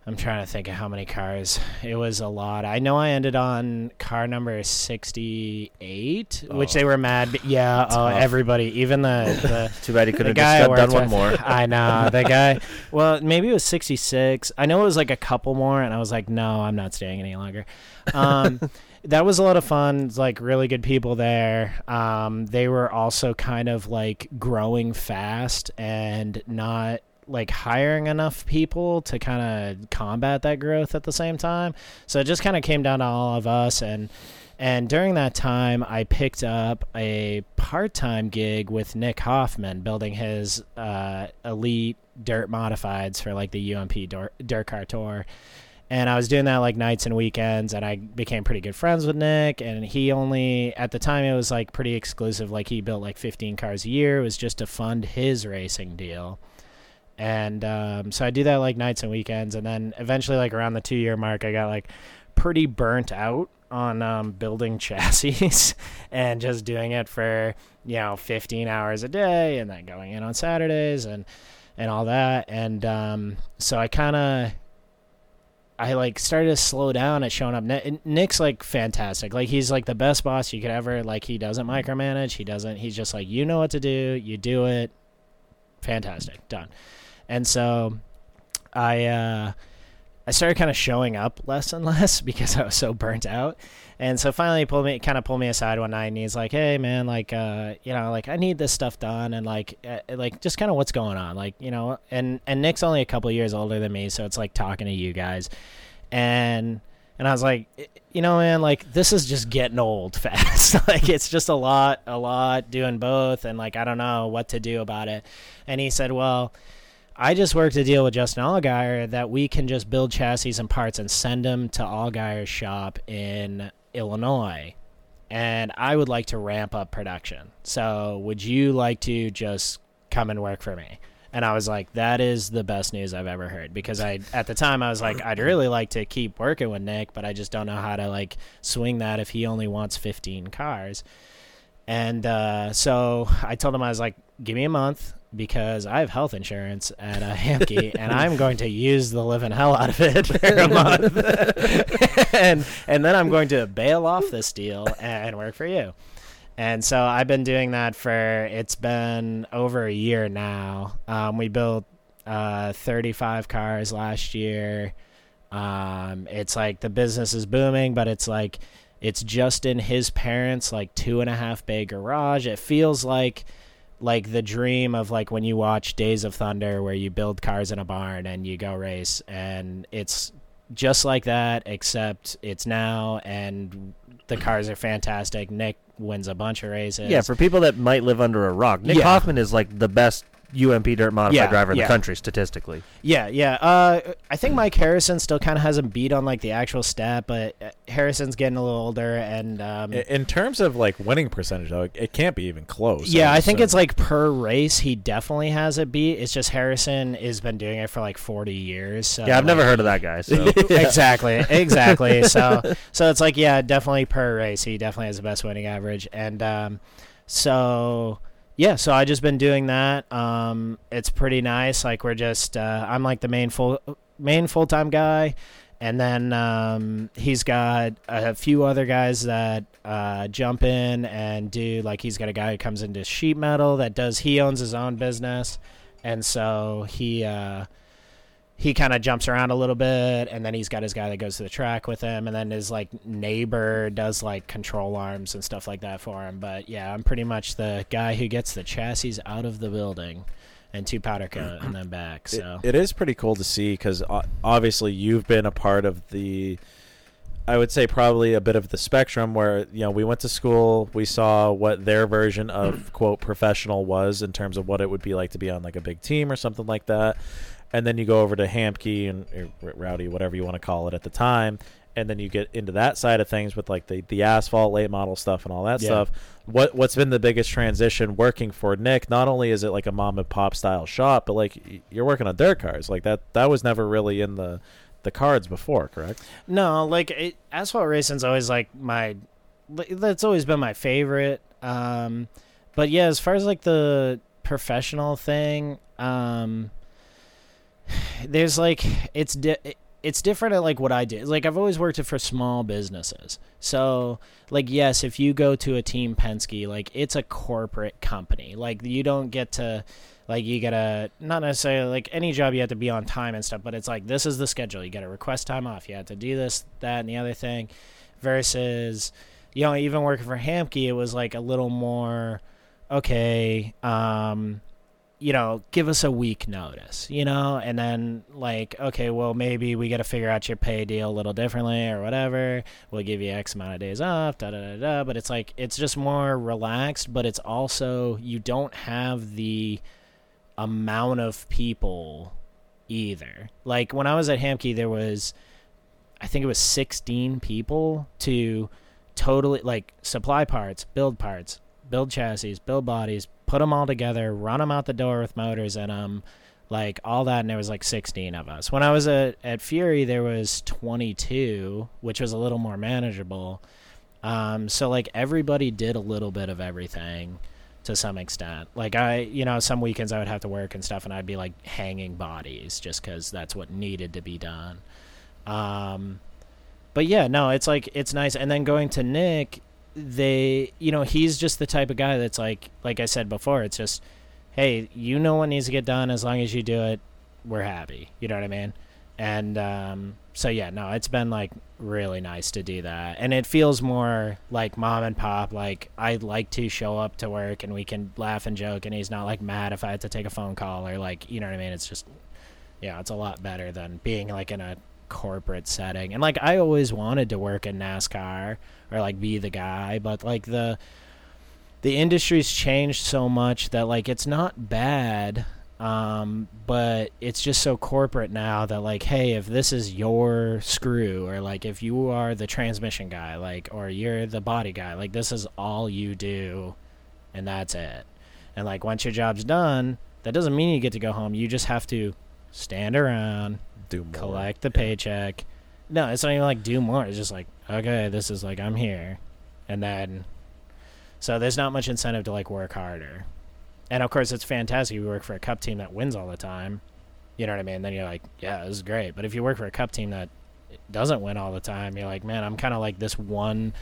I'm trying to think of how many cars. It was a lot. I know I ended on car number 68, which they were mad. Yeah, oh, everybody, even the the, Too bad he could have just done one more. I know the guy. Well, maybe it was 66. I know it was like a couple more, and I was like, no, I'm not staying any longer. Um, that was a lot of fun. It's like really good people there. Um, they were also kind of like growing fast and not like hiring enough people to kind of combat that growth at the same time. So it just kind of came down to all of us and and during that time I picked up a part-time gig with Nick Hoffman building his uh, elite dirt modifieds for like the UMP dirt, dirt car tour. And I was doing that like nights and weekends, and I became pretty good friends with Nick. And he only, at the time, it was like pretty exclusive. Like he built like 15 cars a year. It was just to fund his racing deal. And um, so I do that like nights and weekends. And then eventually, like around the two year mark, I got like pretty burnt out on um, building chassis and just doing it for, you know, 15 hours a day and then going in on Saturdays and, and all that. And um, so I kind of I like started to slow down at showing up. Nick's like fantastic. Like he's like the best boss you could ever. Like he doesn't micromanage. He doesn't. He's just like you know what to do. You do it. Fantastic. Done. And so, I uh, I started kind of showing up less and less because I was so burnt out. And so finally, he pulled me, kind of pulled me aside one night, and he's like, "Hey, man, like, uh, you know, like I need this stuff done, and like, uh, like just kind of what's going on, like, you know." And and Nick's only a couple years older than me, so it's like talking to you guys, and and I was like, you know, man, like this is just getting old fast. like it's just a lot, a lot doing both, and like I don't know what to do about it. And he said, well. I just worked a deal with Justin Allgaier that we can just build chassis and parts and send them to Allgaier's shop in Illinois. And I would like to ramp up production. So would you like to just come and work for me? And I was like, that is the best news I've ever heard because I at the time I was like, I'd really like to keep working with Nick, but I just don't know how to like swing that if he only wants 15 cars. And uh, so I told him I was like, give me a month because I have health insurance at uh, Hamke, and I'm going to use the living hell out of it for a month, and and then I'm going to bail off this deal and work for you. And so I've been doing that for it's been over a year now. Um, we built uh, 35 cars last year. Um, it's like the business is booming, but it's like it's just in his parents' like two and a half bay garage. It feels like like the dream of like when you watch Days of Thunder where you build cars in a barn and you go race and it's just like that except it's now and the cars are fantastic. Nick wins a bunch of races. Yeah, for people that might live under a rock, Nick Yeah. Hoffman is like the best UMP dirt modified Yeah, driver in yeah. the country statistically. Yeah, yeah. Uh, I think Mike Harrison still kind of has a beat on like the actual stat, but uh, Harrison's getting a little older, and um, In terms of like winning percentage, though, it, it can't be even close. yeah, I think so- it's like per race he definitely has a beat. It's just Harrison has been doing it for like forty years. So yeah, I've never like- heard of that guy. So exactly, exactly. So, so it's like, yeah, definitely per race, he definitely has the best winning average, and um, so yeah, so I just been doing that. Um, it's pretty nice. Like we're just, uh, I'm like the main full main full time guy, and then um, he's got a few other guys that uh, jump in and do like he's got a guy who comes into sheet metal that does he owns his own business, and so he. Uh, he kind of jumps around a little bit and then he's got his guy that goes to the track with him and then his like neighbor does like control arms and stuff like that for him. But yeah i'm pretty much the guy who gets the chassis out of the building and two powder coat and then back It- so. it is pretty cool to see because obviously you've been a part of the i would say probably a bit of the spectrum where you know we went to school we saw what their version of quote professional was in terms of what it would be like to be on like a big team or something like that and then you go over to Hamke and Rowdy, whatever you want to call it at the time, and then you get into that side of things with like the, the asphalt late model stuff and all that Yeah. stuff. What what's been the biggest transition working for Nick? Not only is it like a mom and pop style shop, but like you're working on dirt cars. Like that that was never really in the the cards before, correct? No, like it, asphalt racing's always like my. That's always been my favorite. Um, but yeah, as far as like the professional thing, um, there's like it's di- it's different at like what I do. Like I've always worked for small businesses. So like yes, if you go to a team Penske, like it's a corporate company. Like you don't get to like you gotta not necessarily like any job you have to be on time and stuff, but it's like this is the schedule. You gotta request time off. You have to do this, that, and the other thing. Versus, you know, even working for Hamke, it was like a little more okay. Um, you know, give us a week notice, you know, and then like, okay, well, maybe we got to figure out your pay deal a little differently or whatever. We'll give you X amount of days off, da da da da. But it's like, it's just more relaxed, but it's also, you don't have the amount of people either. Like when I was at Hamke, there was, I think it was 16 people to totally like supply parts, build parts, build chassis, build bodies, put them all together, run them out the door with motors in them, like all that. And there was like 16 of us. When I was at, at Fury, there was 22, which was a little more manageable. Um, so like everybody did a little bit of everything to some extent. Like I, you know, some weekends I would have to work and stuff, and I'd be like hanging bodies just because that's what needed to be done. Um, but yeah, no, it's like it's nice. And then going to Nick, they, you know, he's just the type of guy that's like, like I said before, it's just, hey, you know what needs to get done. As long as you do it, we're happy. You know what I mean? And um, so yeah, no, it's been like really nice to do that, and it feels more like mom and pop. Like I like to show up to work and we can laugh and joke, and he's not like mad if I have to take a phone call or like you know what I mean. It's just yeah, it's a lot better than being like in a corporate setting. And like I always wanted to work in NASCAR or like be the guy, but like the the industry's changed so much that like it's not bad um, but it's just so corporate now that like hey if this is your screw or like if you are the transmission guy like or you're the body guy like this is all you do and that's it and like once your job's done that doesn't mean you get to go home you just have to stand around Do more. collect the paycheck no it's not even like do more it's just like okay this is like i'm here and then So there's not much incentive to like work harder. And of course, it's fantastic. You work for a cup team that wins all the time. You know what I mean? Then you're like, yeah, this is great. But if you work for a cup team that doesn't win all the time, you're like, man, I'm kind of like this one,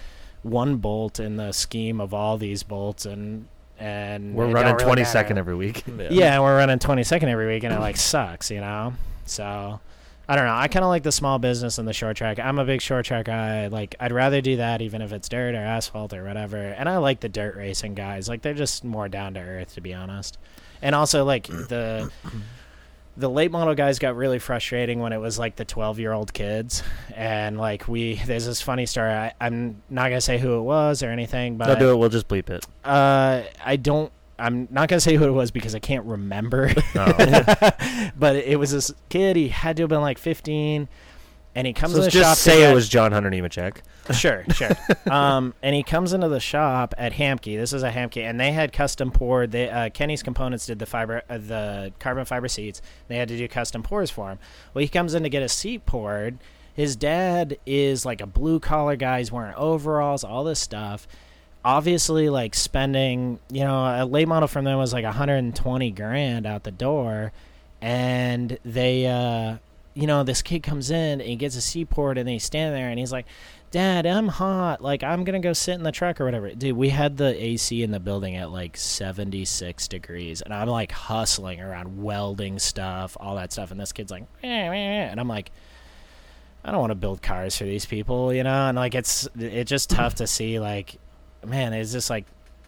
one bolt in the scheme of all these bolts, and and We're running really 22nd matter. every week. Yeah, and we're running 22nd every week, and it like sucks, you know. So I don't know. I kind of like the small business and the short track. I'm a big short track guy. Like I'd rather do that, even if it's dirt or asphalt or whatever. And I like the dirt racing guys. Like they're just more down to earth, to be honest. And also like the. The late model guys got really frustrating when it was like the 12 year old kids. And like, we, there's this funny story. I, I'm not going to say who it was or anything, but Don't do it. We'll just bleep it. uh, I don't. I'm not gonna say who it was because I can't remember. Oh. but it was this kid. He had to have been like 15, and he comes so in the just shop. to say it was John Hunter Nemechek. Sure, sure. um, and he comes into the shop at Hamke. This is a Hamke, and they had custom poured. They uh, Kenny's Components did the fiber, uh, the carbon fiber seats. They had to do custom pours for him. Well, he comes in to get a seat poured. His dad is like a blue collar guy. He's wearing overalls, all this stuff. Obviously, like spending, you know, a late model from them was like 120 grand out the door, and they, uh, you know, this kid comes in and he gets a seaport and then he's standing there and he's like, Dad, I'm hot. Like, I'm to go sit in the truck or whatever. Dude, we had the AC in the building at like 76 degrees. And I'm like hustling around welding stuff, all that stuff. And this kid's like, eh. and I'm like, I don't want to build cars for these people, you know? And like, it's, it's just tough to see, like, man, is just like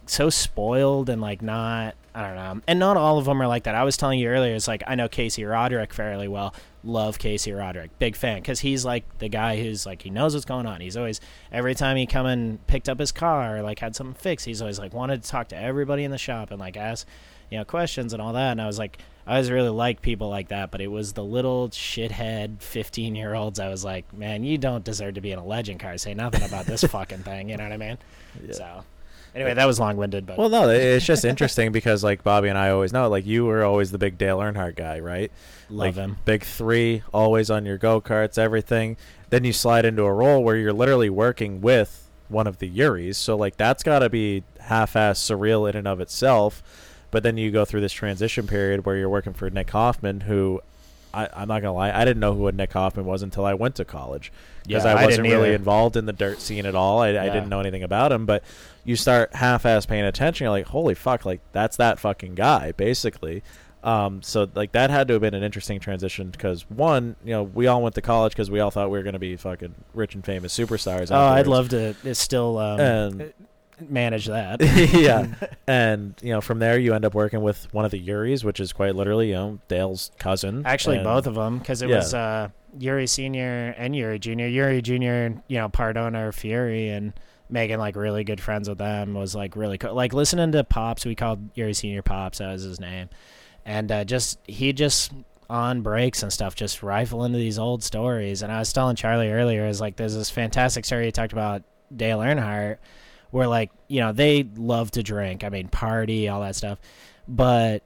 so spoiled and like not, I don't know. And not all of them are like that. I was telling you earlier, it's like, I know Casey Roderick fairly well. Love Casey Roderick. Big fan. Because he's like the guy who's like, he knows what's going on. He's always, every time he come and picked up his car or like had something fixed, he's always like wanted to talk to everybody in the shop and like ask, you know, questions and all that. And I was like, I always really liked people like that, but it was the little shithead 15 year olds. I was like, man, you don't deserve to be in a legend car. Say nothing about this fucking thing. You know what I mean? So, anyway, that was long winded, but Well, no, it's just interesting because like Bobby and I always know, like you were always the big Dale Earnhardt guy, right? love like, him. Big three, always on your go karts, everything. Then you slide into a role where you're literally working with one of the Eurys, so like that's got to be half-ass surreal in and of itself. But then you go through this transition period where you're working for Nick Hoffman, who I, I'm not gonna lie, I didn't know who a Nick Hoffman was until I went to college because Yeah, I I wasn't didn't really either. involved in the dirt scene at all. I, I didn't know anything about him, but you start half-ass paying attention. You're like, holy fuck, like that's that fucking guy, basically. Um, so like that had to have been an interesting transition because one, you know, we all went to college because we all thought we were going to be fucking rich and famous superstars. Oh, I'd love to It's still um, And manage that. yeah, and you know, from there you end up working with one of the Eurys, which is quite literally, you know, Dale's cousin. Actually, and- both of them, because it Yeah. was uh, Eury Senior and Eury Junior. Eury Junior, you know, part owner of Fury, and making like really good friends with them was like really cool. Like listening to Pops, we called Eury Senior Pops. That was his name, and uh, just he just on breaks and stuff, just rifle into these old stories. And I was telling Charlie earlier, is like there's this fantastic story he talked about Dale Earnhardt, where like you know they love to drink. I mean, party, all that stuff, but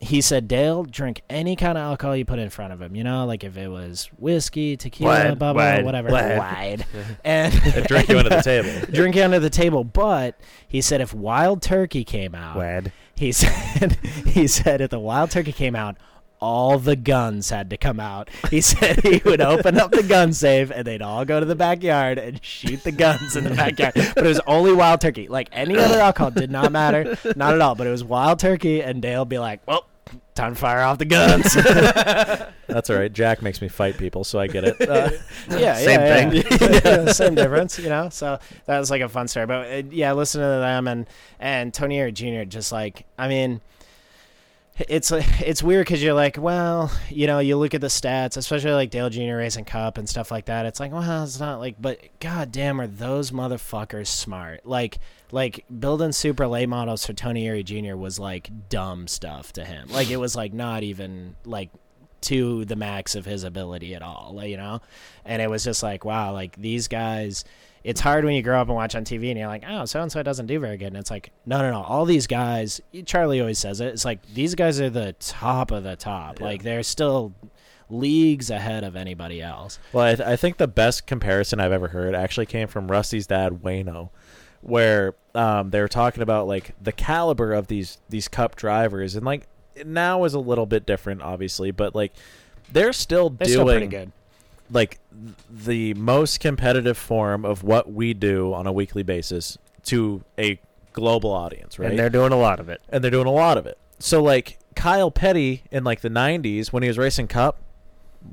he said Dale drink any kind of alcohol you put in front of him. You know, like if it was whiskey, tequila, Wide, wide, whatever, wide. wide, and, And drink you under the table. drink you under the table. But he said if Wild Turkey came out, Wed. he said he said if the Wild Turkey came out. All the guns had to come out. He said he would open up the gun safe and they'd all go to the backyard and shoot the guns in the backyard. But it was only wild turkey. Like any other alcohol did not matter. Not at all. But it was wild turkey and Dale be like, Well, time to fire off the guns. That's all right. Jack makes me fight people, so I get it. Uh, yeah, Same yeah, thing. yeah. Yeah, same difference, you know. So that was like a fun story. But uh, yeah, listening to them and and Tony Eury Jr. Just like I mean, it's it's weird because you're like, well, you know, you look at the stats, especially like Dale Jr. racing Cup and stuff like that. It's like, well, it's not like, but god damn, are those motherfuckers smart? Like, like building super late models for Tony Eury Jr. was like dumb stuff to him. Like it was like not even like to the max of his ability at all, you know? And it was just like, wow, like these guys, it's hard when you grow up and watch on TV and you're like, oh, so and so doesn't do very good. And it's like, no, no, no. All these guys, Charlie always says it. It's like these guys are the top of the top. Like they're still leagues ahead of anybody else. Well, I, th- I think the best comparison I've ever heard actually came from Rusty's dad, Wayno, where um, they were talking about like the caliber of these these Cup drivers, and like now is a little bit different, obviously, but like they're still They're doing still pretty good. Like the most competitive form of what we do on a weekly basis to a global audience, right? And they're doing a lot of it. and they're doing a lot of it. So like Kyle Petty in like the '90s when he was racing Cup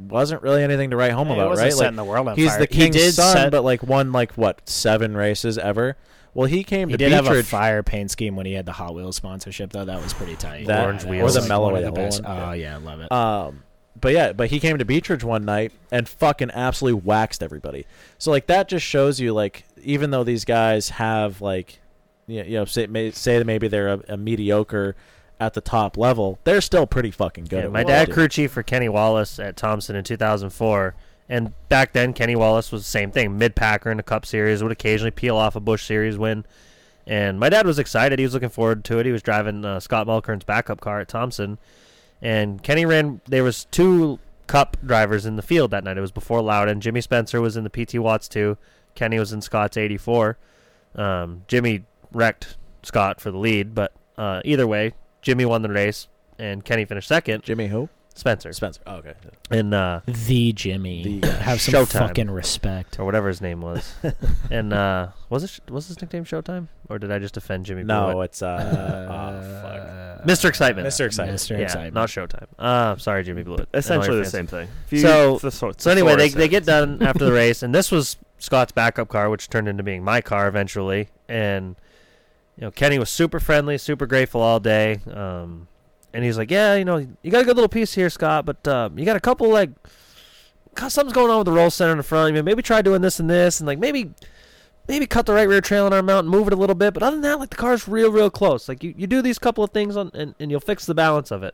wasn't really anything to write home Hey, it about, wasn't right? setting Like the world on he's fire. the He king's did son, set- but like won like what seven races ever. Well, he came He to did have a Beech Ridge. fire paint scheme when he had the Hot Wheels sponsorship, though. That was pretty tight. That- Orange that wheels. Or the mellow one of the yellow best. one. Oh yeah, I love it. Um, but yeah, but he came to Beech Ridge one night and fucking absolutely waxed everybody. So like that just shows you like even though these guys have like you you know say may, say that maybe they're a, a mediocre at the top level, they're still pretty fucking good. Yeah, my dad do. crew chief for Kenny Wallace at Thompson in 2004, and back then Kenny Wallace was the same thing, mid packer in the Cup Series, would occasionally peel off a Busch Series win, and my dad was excited. He was looking forward to it. He was driving uh, Scott Mulkern's backup car at Thompson, and Kenny ran. There was two Cup drivers in the field that night. It was before Loudon. Jimmy Spencer was in the PT Watts two. Kenny was in Scott's 84. Um, Jimmy wrecked Scott for the lead, but uh, either way, Jimmy won the race and Kenny finished second. Jimmy who? Spencer. Spencer. Oh, okay. And uh the Jimmy. The, uh, have some Showtime. fucking respect. or whatever his name was. and uh was it was his nickname Showtime? Or did I just offend Jimmy No, Blewitt? it's uh, oh, Mr. Excitement. Mr. Excitement. Mr. yeah, Excitement. not Showtime. Uh sorry Jimmy Blewitt. I Essentially the same thing. You- So- the sor- So anyway, they they get done after the race, and this was Scott's backup car, which turned into being my car eventually. And you know, Kenny was super friendly, super grateful all day. Um, and he's like, "Yeah, you know, you got a good little piece here, Scott, but uh, you got a couple like something's going on with the roll center in the front. Maybe try doing this and this, and like maybe." Maybe cut the right rear trail trailing arm out and move it a little bit, but other than that, like the car's real, real close. Like you, you do these couple of things on, and, and you'll fix the balance of it.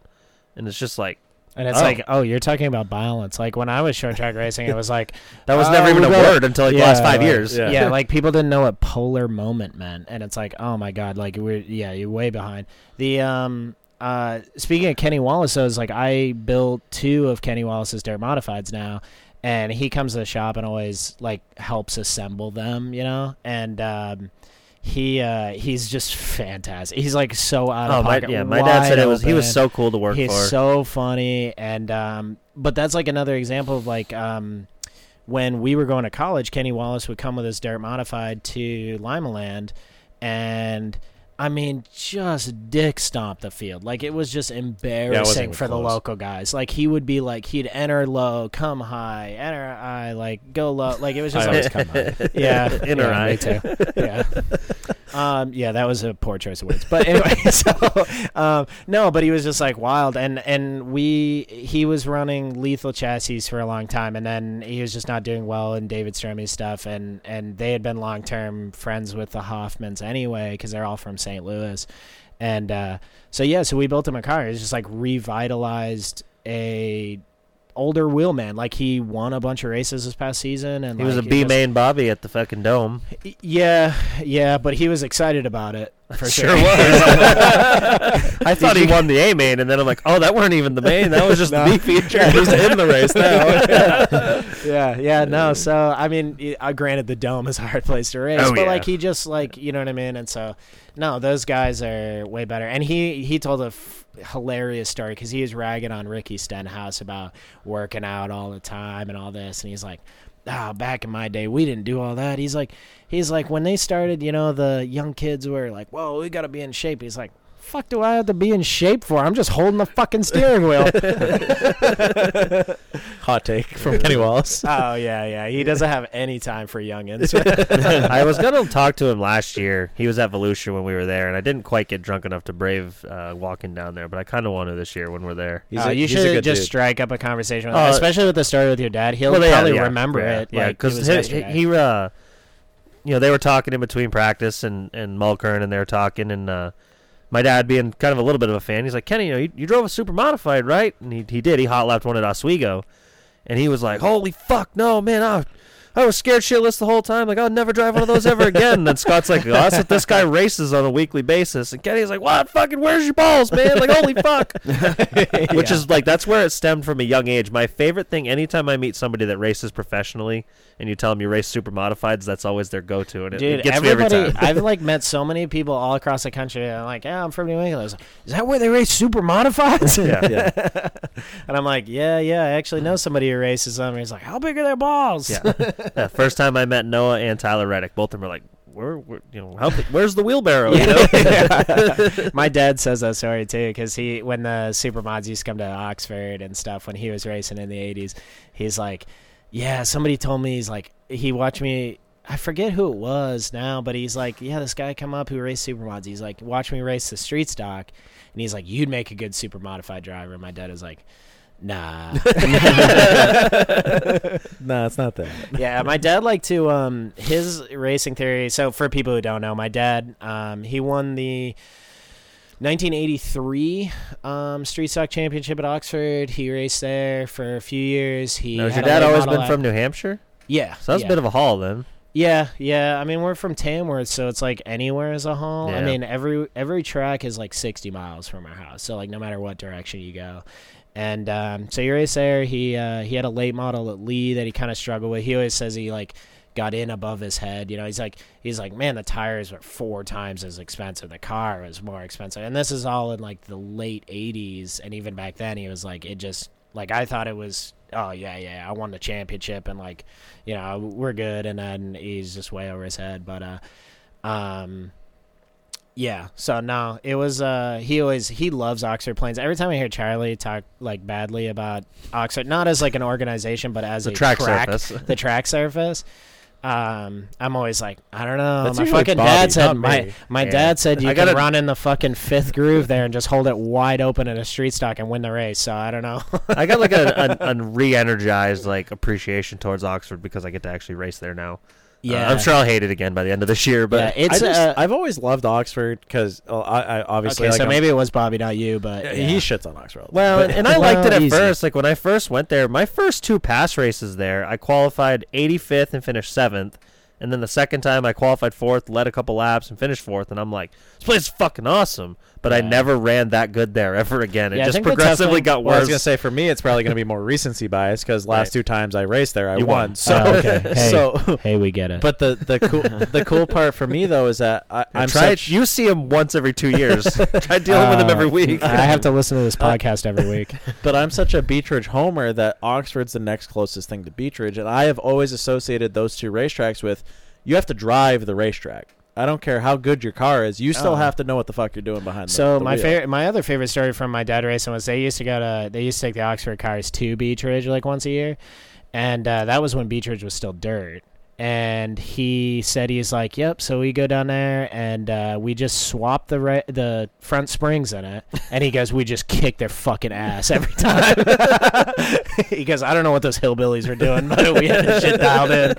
And it's just like And it's Oh. like, oh, you're talking about balance. Like when I was short track racing, it was like that was Oh, never even we a got- word until like the last five like- years. yeah. Yeah. like people didn't know what polar moment meant, and it's like, oh my god, like we're yeah, you're way behind. The um uh speaking of Kenny Wallace, though, is like I built two of Kenny Wallace's dirt modifieds now, and he comes to the shop and always like helps assemble them, you know, and um. He uh he's just fantastic. He's like so out Oh of my pocket. yeah, my dad said it was he was so cool to work for. He's for. so funny, and um, but that's like another example of like um, when we were going to college, Kenny Wallace would come with his dirt modified to Limaland, and I mean, just dick stomp the field. Like it was just embarrassing even for the local guys. Like he would be like he'd enter low, come high, enter high, like go low. Like it was just always come high. yeah, Inner yeah. Me too. Yeah. Um, yeah, that was a poor choice of words. But anyway, so um, no, but he was just like wild, and and we he was running lethal chassis for a long time, and then he was just not doing well in David Stromey's stuff, and and they had been long term friends with the Hoffmans anyway because they're all from St. Louis, and uh, so yeah, so we built him a car. It's just like revitalized a older wheelman. Like he won a bunch of races this past season, and he was a like, B main Bobby at the fucking dome. yeah, yeah, but he was excited about it for Sure sure. was. I thought he won the A main, and then I'm like, oh, that weren't even the main. That was just No. the B feature. He's in the race now. yeah, yeah, no. So I mean, y- uh, granted, the dome is a hard place to race, Oh, but yeah. like he just like you know what I mean. And so, no, those guys are way better. And he he told a f- hilarious story because he was ragging on Ricky Stenhouse about working out all the time and all this, and he's like. Ah, back in my day, we didn't do all that. He's like, he's like, when they started, you know, the young kids were like, "Whoa, we got to be in shape." He's like, "Fuck, do I have to be in shape for? I'm just holding the fucking steering wheel." Hot take from Kenny Wallace. Oh yeah, yeah. He doesn't have any time for youngins. I was gonna talk to him last year. He was at Volusia when we were there, and I didn't quite get drunk enough to brave uh, walking down there. But I kind of want to this year when we're there. He's Oh, a- you he's a should good just dude. strike up a conversation with Uh, him, especially with the story with your dad. He'll Well, probably yeah, remember yeah, it. Yeah, because was he, yesterday. he, uh, you know, they were talking in between practice and and Mulkern, and they were talking, and uh, my dad being kind of a little bit of a fan, he's like, Kenny, you know, you, you drove a super modified, right? And he he did. He hot lapped one at Oswego, and he was like, Holy fuck, no, man, I I was scared shitless the whole time. Like, I'll never drive one of those ever again. And then Scott's like, oh, that's what this guy races on a weekly basis. And Kenny's like, what? Fucking, where's your balls, man? Like, holy fuck. Which is like, that's where it stemmed from a young age. My favorite thing, anytime I meet somebody that races professionally and you tell them you race super modifieds, that's always their go to. And it, Dude, it gets me every everybody, time. I've like met so many people all across the country. And I'm like, yeah, I'm from New England. I was like, is that where they race super modifieds? yeah. Yeah. and I'm like, yeah, yeah, I actually know somebody who races them. And He's like, how big are their balls? Yeah. yeah. First time I met Noah and Tyler Reddick, both of them were like, where, where you know, how, where's the wheelbarrow? You know? My dad says that story too because he, when the supermods used to come to Oxford and stuff when he was racing in the '80s, he's like, yeah, somebody told me he's like he watched me. I forget who it was now, but he's like, yeah, this guy come up who raced supermods. He's like, watch me race the street stock, and he's like, you'd make a good super modified driver. And my dad is like. Nah. no, it's not that. yeah, my dad liked to um his racing theory. So for people who don't know, my dad um he won the 1983 um, Street Stock Championship at Oxford. He raced there for a few years. He Now, has your dad always model been from New Hampshire? Yeah, So that's yeah. a bit of a haul then. Yeah, yeah. I mean, we're from Tamworth, so it's like anywhere is a haul. I mean, every every track is like 60 miles from our house, so like no matter what direction you go. And um, so there. He uh, he had a late model at Lee that he kind of struggled with. He always says he like got in above his head. You know, he's like he's like, man, the tires were four times as expensive. The car was more expensive, and this is all in like the late 80s. And even back then, he was like, it just like I thought it was. Oh yeah, yeah, I won the championship, and like, you know, we're good. And then he's just way over his head. But uh, um, yeah. So no, it was. Uh, he always he loves Oxford Plains. Every time I hear Charlie talk like badly about Oxford, not as like an organization, but as The a track surface. the track surface. Um, I'm always like, I don't know. That's my fucking Bobby, dad said my my Yeah. dad said you I can gotta- run in the fucking fifth groove there and just hold it wide open in a street stock and win the race. So I don't know. I got like a, a, a re-energized like appreciation towards Oxford because I get to actually race there now. Uh, yeah, I'm sure I'll hate it again by the end of this year, but yeah, it's I just, uh, I've always loved Oxford because I, I obviously okay. like so I'm- maybe it was Bobby, not you, but Yeah, yeah. he shits on Oxford. Well, time. and I liked it at easy. first. Like when I first went there, my first two PASS races there, I qualified 85th and finished seventh. And then the second time I qualified fourth, led a couple laps and finished fourth. And I'm like, this place is fucking awesome. But I never ran that good there ever again. It Yeah, just think the tough progressively got Well, I was gonna say for me, it's probably gonna be more recency bias because last Right. two times I raced there, I You won. won. So, Oh, okay. Hey. so, hey, we get it. but the the cool the cool part for me though is that I, I'm I'm try such You see him once every two years. try dealing with him every Uh, week. I have to listen to this podcast every week. but I'm such a Beech Ridge homer that Oxford's the next closest thing to Beech Ridge, and I have always associated those two racetracks with you have to drive the racetrack. I don't care how good your car is, you still Oh. have to know what the fuck you're doing behind. So the, the my wheel. favorite, my other favorite story from my dad racing was they used to go to they used to take the Oxford cars to Beech Ridge like once a year, and uh, that was when Beech Ridge was still dirt. And he said he's like, yep. So we go down there and uh, we just swap the re- the front springs in it, and he goes, we just kick their fucking ass every time. he goes, I don't know what those hillbillies were doing, but we had this shit dialed in.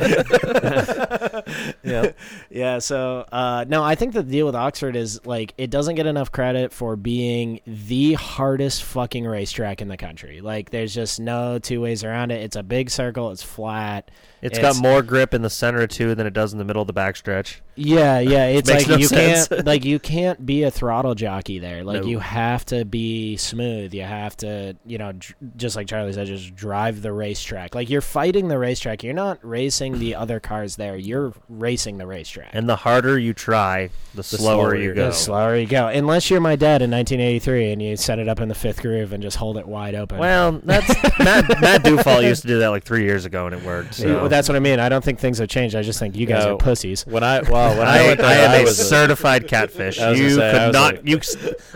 yeah. Yeah, so uh, no, I think the deal with Oxford is like it doesn't get enough credit for being the hardest fucking racetrack in the country. Like, there's just no two ways around it. It's a big circle. It's flat. It's got more grip in the center too than it does in the middle of the backstretch. Yeah, yeah. It's Makes like no you sense. can't like you can't be a throttle jockey there. Like No. you have to be smooth. You have to, you know, dr- just like Charlie said, just drive the racetrack. Like you're fighting the racetrack. You're not racing the other cars there. You're racing the racetrack. And the harder you try, the, slower, slower you you go. The slower you go, unless you're my dad in 1983 and you set it up in the fifth groove and just hold it wide open. Well, that's Matt, Matt Dufall used to do that like three years ago and it worked. So. that's what I mean. I don't think things have changed. I just think you guys No. are pussies. When I well when I, I, went there, I am I a was certified catfish. I was gonna You say, I could was not. like- you.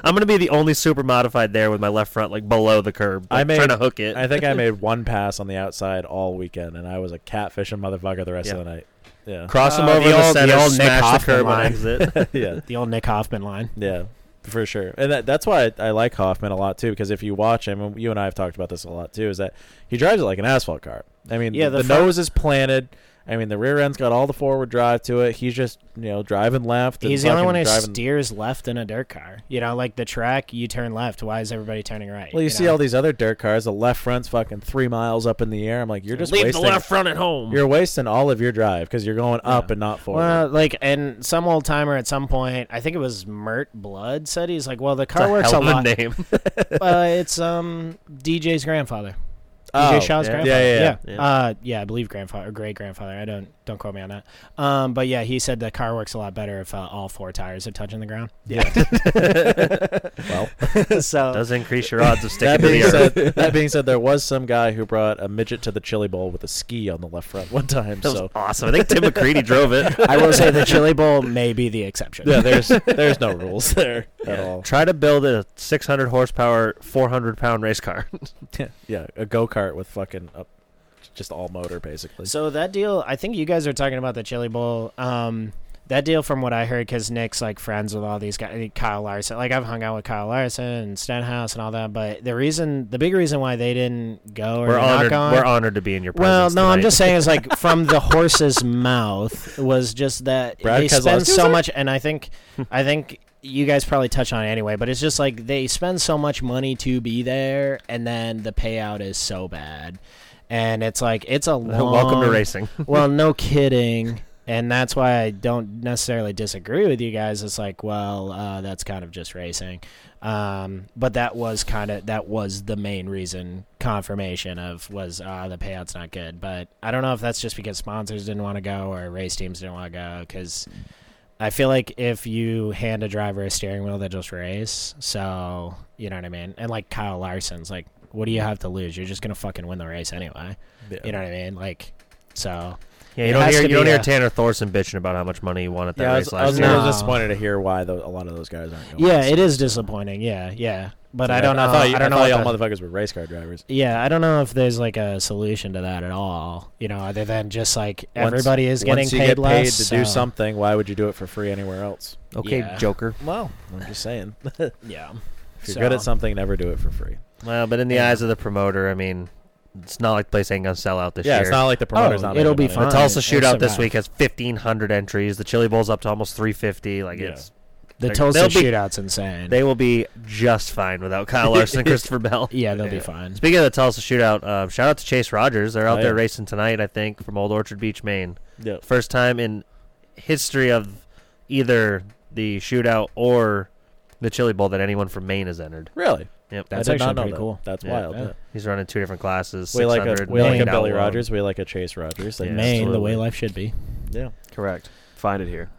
I'm gonna be the only super modified there with my left front like below the curb. I like, made- trying to hook it. I think I made one pass on the outside all weekend, and I was a catfishing motherfucker the rest Yeah. of the night. Yeah, Cross him Uh, over the the, old- the center, old Nick smash the Hoffman curb line. and exit. yeah, The old Nick Hoffman line. yeah, for sure. And that, that's why I, I like Hoffman a lot too, because if you watch him, and you and I have talked about this a lot too, is that he drives it like an asphalt car. I mean, Yeah, the, the the front- nose is planted. I mean, the rear end's got all the forward drive to it. He's just you know driving left. and He's the only one who driving. steers left in a dirt car. You know, like the track, you turn left. Why is everybody turning right? Well, you, see know? all these other dirt cars. The left front's fucking three miles up in the air. I'm like, you're just Leave wasting. the left front at home. You're wasting all of your drive because you're going up Yeah. and not forward. Well, like, and some old timer at some point, I think it was Mert Blood, said he's like, "Well, the It's car a works hell a of lot." a name. uh, it's um DJ's grandfather. Oh, DJ Shaw's yeah. grandfather. Yeah, yeah, yeah. yeah. Uh, yeah, I believe grandfather or great grandfather. I don't don't quote me on that. Um, but yeah, he said the car works a lot better if uh, all four tires are touching the ground. yeah. well, so Does increase your odds of sticking that to the being earth. said, that being said, there was some guy who brought a midget to the chili bowl with a ski on the left front one time. That was So awesome. I think Tim McCreadie drove it. I will say the Chili Bowl may be the exception. yeah, there's there's no rules there at all. Try to build a 600 horsepower, 400 pound race car. yeah, a go kart with fucking up, just all motor basically. So that deal, I think you guys are talking about the Chili Bowl. Um, that deal, from what I heard, because Nick's like friends with all these guys, Kyle Larson. Like I've hung out with Kyle Larson and Stenhouse and all that. But the reason, the big reason why they didn't go or We're honored. going- We're honored to be in your presence Well, no, I'm just saying it's like from the horse's mouth was just that Brad they spend so much, and I think, I think you guys probably touch on it anyway, but it's just like they spend so much money to be there, and then the payout is so bad, and it's like it's a long, Welcome to racing. well, no kidding. And that's why I don't necessarily disagree with you guys. It's like, well, uh, that's kind of just racing. Um, but that was kind of that was the main reason confirmation of was uh, the payout's not good. But I don't know if that's just because sponsors didn't want to go or race teams didn't want to go because I feel like if you hand a driver a steering wheel, they just race. So you know what I mean. And like Kyle Larson's like, what do you have to lose? You're just gonna fucking win the race anyway. Yeah. You know what I mean? Like, so Yeah, It you don't has hear to you don't hear a- Tanner Thorson bitching about how much money he won at that yeah, I race was, I was a year. little No. disappointed to hear why tho- a lot of those guys aren't going. yeah, it is disappointing. Yeah, yeah. But Yeah, I don't know. I thought you, I don't know. thought y'all the- motherfuckers were race car drivers. yeah, I don't know if there's like a solution to that at all. You know, other than just like Once- everybody is getting Once you paid get paid less to do so- something, why would you do it for free anywhere else? Okay, Yeah. Joker. Well, I'm just saying. Yeah. If you're So- good at something, never do it for free. Well, but in the Yeah. eyes of the promoter, I mean, it's not like the place ain't gonna sell out this yeah, year. it's not like the promoter's Oh, not. it'll making be money. the fine. Tulsa It'll Shootout this survive. week has 1,500 entries. The Chili Bowl's up to almost 350. Like Yeah. it's The They're- Tulsa they'll be- shootout's insane. they will be just fine without Kyle Larson and Christopher Bell. yeah, they'll be fine. Speaking of the Tulsa Shootout, uh, shout out to Chase Rogers. They're out Oh, there racing tonight, I think, from Old Orchard Beach, Maine. Yeah. First time in history of either the shootout or the Chili Bowl that anyone from Maine has entered. Really? Yep. That's I did actually not know pretty that. cool. That's Yeah. wild. Yeah. yeah. He's running two different classes. We like a 600, we like a Maine Billy outlaw. Rogers. We like a Chase Rogers. Like, Yeah, Maine, the absolutely. way life should be. Yeah. Correct. Find it here.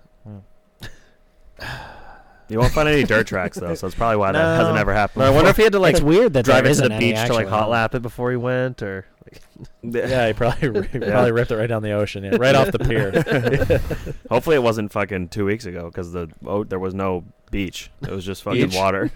You won't find any dirt tracks though, so it's probably why that hasn't ever happened. I wonder if he had to like it's weird that drive there into the isn't any beach to like actually. hot lap it before he went, or Yeah, he probably he probably ripped it right down the ocean, yeah, right off the pier. Hopefully, it wasn't fucking two weeks ago because the oh, there was no beach. It was just fucking Beach? water.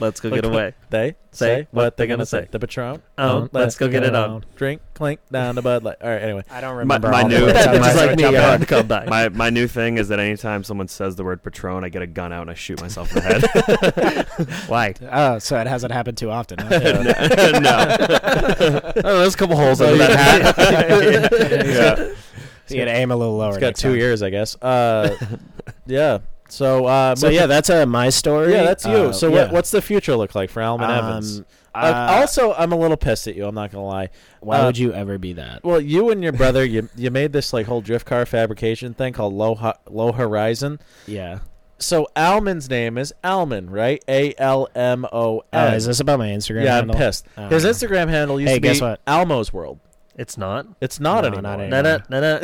Let's go get away. They Say say what what they they're gonna gonna say. say. The Patron. Um, let's go get it on. on. Drink, clink down the Bud Light. All right. Anyway, I don't My- remember. my all the new- words Just my- like me, jump you're hard to come by. my my new thing is that anytime someone says the word Patron, I get a gun out and I shoot myself in the head. Why? Oh, so it hasn't happened too often. Huh? no. Oh, there's a couple holes under that hat. Yeah. you gotta aim a little lower. it's got next two time. years, I guess. Uh, yeah. So, uh, So yeah, that's uh, my story. yeah, that's you. Uh, so, yeah. what, what's the future look like for Alman Evans? Um, Uh, uh, also, I'm a little pissed at you. I'm not gonna lie. why uh, would you ever be that? Well, you and your brother, you you made this like whole drift car fabrication thing called Low Ho- Low Horizon. Yeah. So Alman's name is Alman, right? A L M O Oh, is this about my Instagram? yeah, handle? I'm pissed. Oh. His Instagram handle used Hey, to be guess what? Almo's World. It's not. It's not No, anymore. not Na na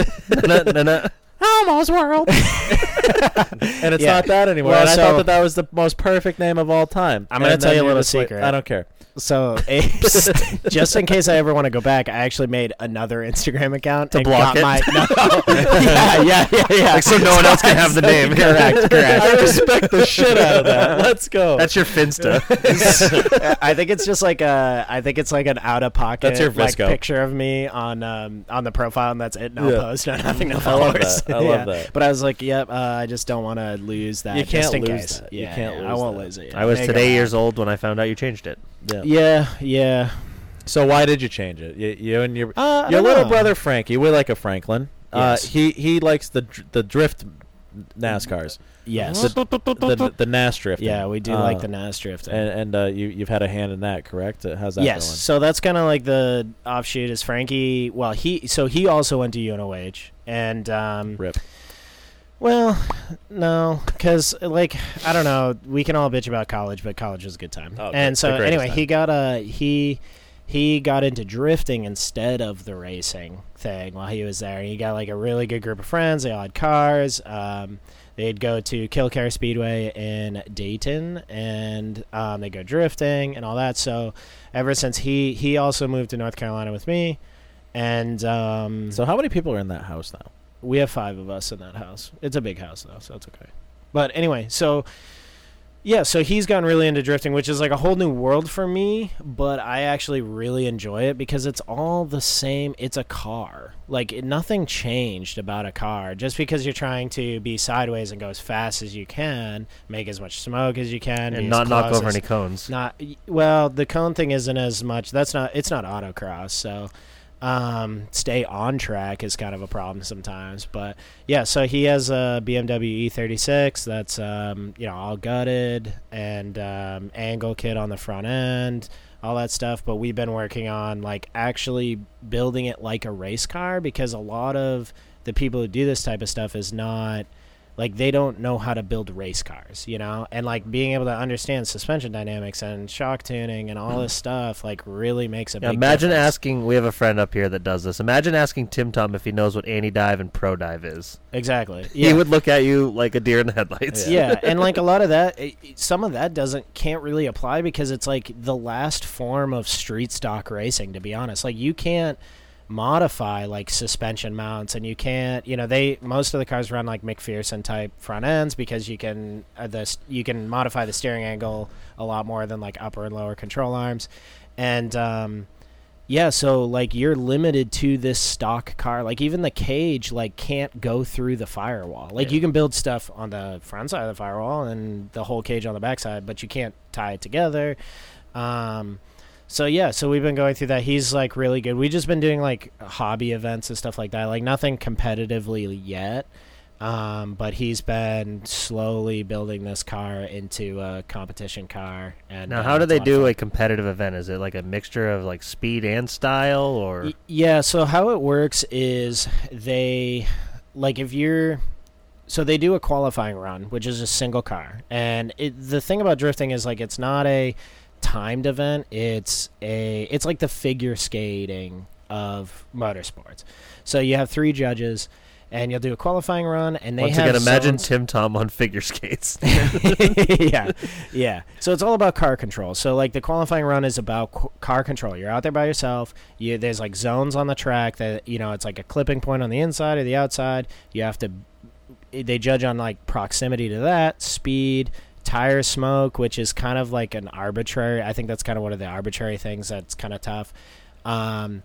na na na na na. World. and it's Yeah. not that anymore. Well, and I so- thought that that was the most perfect name of all time. I'm gonna And tell then you a you're little just like, secret. I don't care. So, Apes, just in case I ever want to go back, I actually made another Instagram account To block it? my no, yeah, yeah, yeah, yeah. Like so no one else can have the name. correct, correct. I respect the shit out of that. Let's go. That's your Finsta. I think it's just like a. I think it's like an out of pocket That's your like picture of me on um on the profile, and that's it. No Yeah. post, no nothing, no I followers. love that. I love Yeah. that. But I was like, yep. Uh, I just don't want to lose that. You can't lose case. that. You can't yeah, I won't that. lose it. I was today years old when I found out you changed it. yeah. Yeah, yeah. So why did you change it? You, you and your Uh, your little know. brother Frankie, we like a Franklin. Uh, Yes. he he likes the the drift NASCARs. Yes. The the, the NAS drifting. yeah, we do Uh, like the NAS drift. And, and uh, you you've had a hand in that, correct? Uh, How's that yes. going? So that's kind of like the offshoot is Frankie. Well, he so he also went to UNOH and um, Rip. Well, no, because like I don't know, we can all bitch about college, but college was a good time. Oh, and so anyway, time. he got a he he got into drifting instead of the racing thing while he was there. He got like a really good group of friends. They all had cars. Um, they'd go to Kil-Kare Speedway in Dayton, and um, they go drifting and all that. So ever since he he also moved to North Carolina with me, and um, So how many people are in that house now? We have five of us in that house. It's a big house though, so it's okay. But anyway, so yeah, so he's gotten really into drifting, which is like a whole new world for me. But I actually really enjoy it because it's all the same. It's a car. Like it, nothing changed about a car. Just because you're trying to be sideways and go as fast as you can, make as much smoke as you can, and not knock over as- any cones. not well. The cone thing isn't as much. That's not. It's not autocross. So, um, stay on track is kind of a problem sometimes. But yeah, so he has a BMW E36 that's um, you know all gutted and um, angle kit on the front end, all that stuff. But we've been working on like actually building it like a race car because a lot of the people who do this type of stuff is not like they don't know how to build race cars, you know, and like being able to understand suspension dynamics and shock tuning and all this stuff like really makes a Yeah, big imagine difference. asking. We have a friend up here that does this. Imagine asking Tim Tom if he knows what anti dive and pro dive is. exactly. He would look at you like a deer in the headlights. yeah, and like a lot of that, some of that doesn't can't really apply because it's like the last form of street stock racing. To be honest, like you can't modify like suspension mounts, and you can't, you know, they most of the cars run like MacPherson type front ends because you can uh, the you can modify the steering angle a lot more than like upper and lower control arms, and um, yeah, so like you're limited to this stock car. Like even the cage like can't go through the firewall. Like you can build stuff on the front side of the firewall and the whole cage on the back side, but you can't tie it together. Um so yeah, so we've been going through that. He's like really good. We've just been doing like hobby events and stuff like that. Like nothing competitively yet. Um, but he's been slowly building this car into a competition car. And Now, uh, how do they do a competitive event? Is it like a mixture of like speed and style, or Y- Yeah, so how it works is they like if you're so they do a qualifying run, which is a single car. And it, the thing about drifting is like it's not a timed event. It's a it's like the figure skating of motorsports. So you have three judges and you'll do a qualifying run and they once have again, imagine zones- Tim Tom on figure skates. yeah, yeah. So it's all about car control. So like the qualifying run is about qu- car control. You're out there by yourself. You there's like zones on the track that you know it's like a clipping point on the inside or the outside. You have to. They judge on like proximity to that, speed, tire smoke, which is kind of like an arbitrary. I think that's kind of one of the arbitrary things that's kind of tough. Um,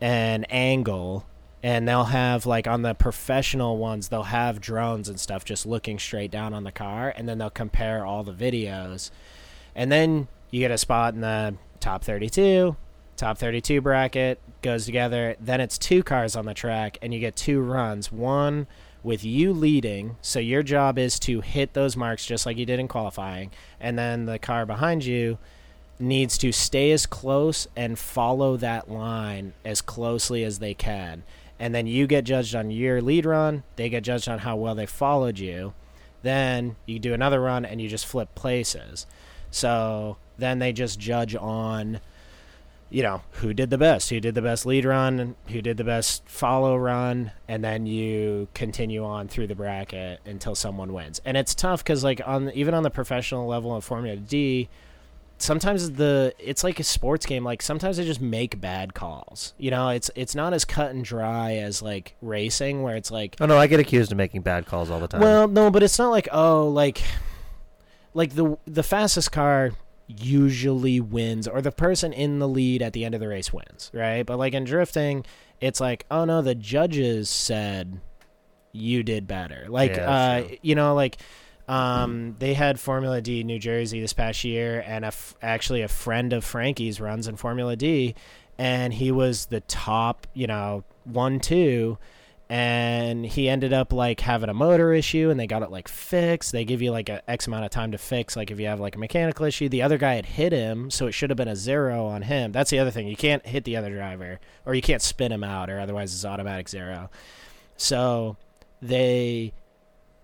an angle and they'll have like on the professional ones they'll have drones and stuff just looking straight down on the car and then they'll compare all the videos and then you get a spot in the top 32 top 32 bracket goes together then it's two cars on the track and you get two runs one with you leading so your job is to hit those marks just like you did in qualifying and then the car behind you needs to stay as close and follow that line as closely as they can. And then you get judged on your lead run, they get judged on how well they followed you. Then you do another run and you just flip places. So then they just judge on you know, who did the best, who did the best lead run, who did the best follow run, and then you continue on through the bracket until someone wins. And it's tough because, like, on even on the professional level of Formula D, sometimes the it's like a sports game like sometimes they just make bad calls you know it's it's not as cut and dry as like racing where it's like oh no, I get accused of making bad calls all the time. well no but it's not like oh like like the the fastest car usually wins or the person in the lead at the end of the race wins right but like in drifting it's like oh no the judges said you did better like Yeah, uh true. you know like Um, they had Formula D New Jersey this past year, and a f- actually a friend of Frankie's runs in Formula D, and he was the top, you know, one two, and he ended up like having a motor issue, and they got it like fixed. They give you like a X amount of time to fix, like if you have like a mechanical issue. The other guy had hit him, so it should have been a zero on him. That's the other thing. You can't hit the other driver, or you can't spin him out, or otherwise it's automatic zero. So they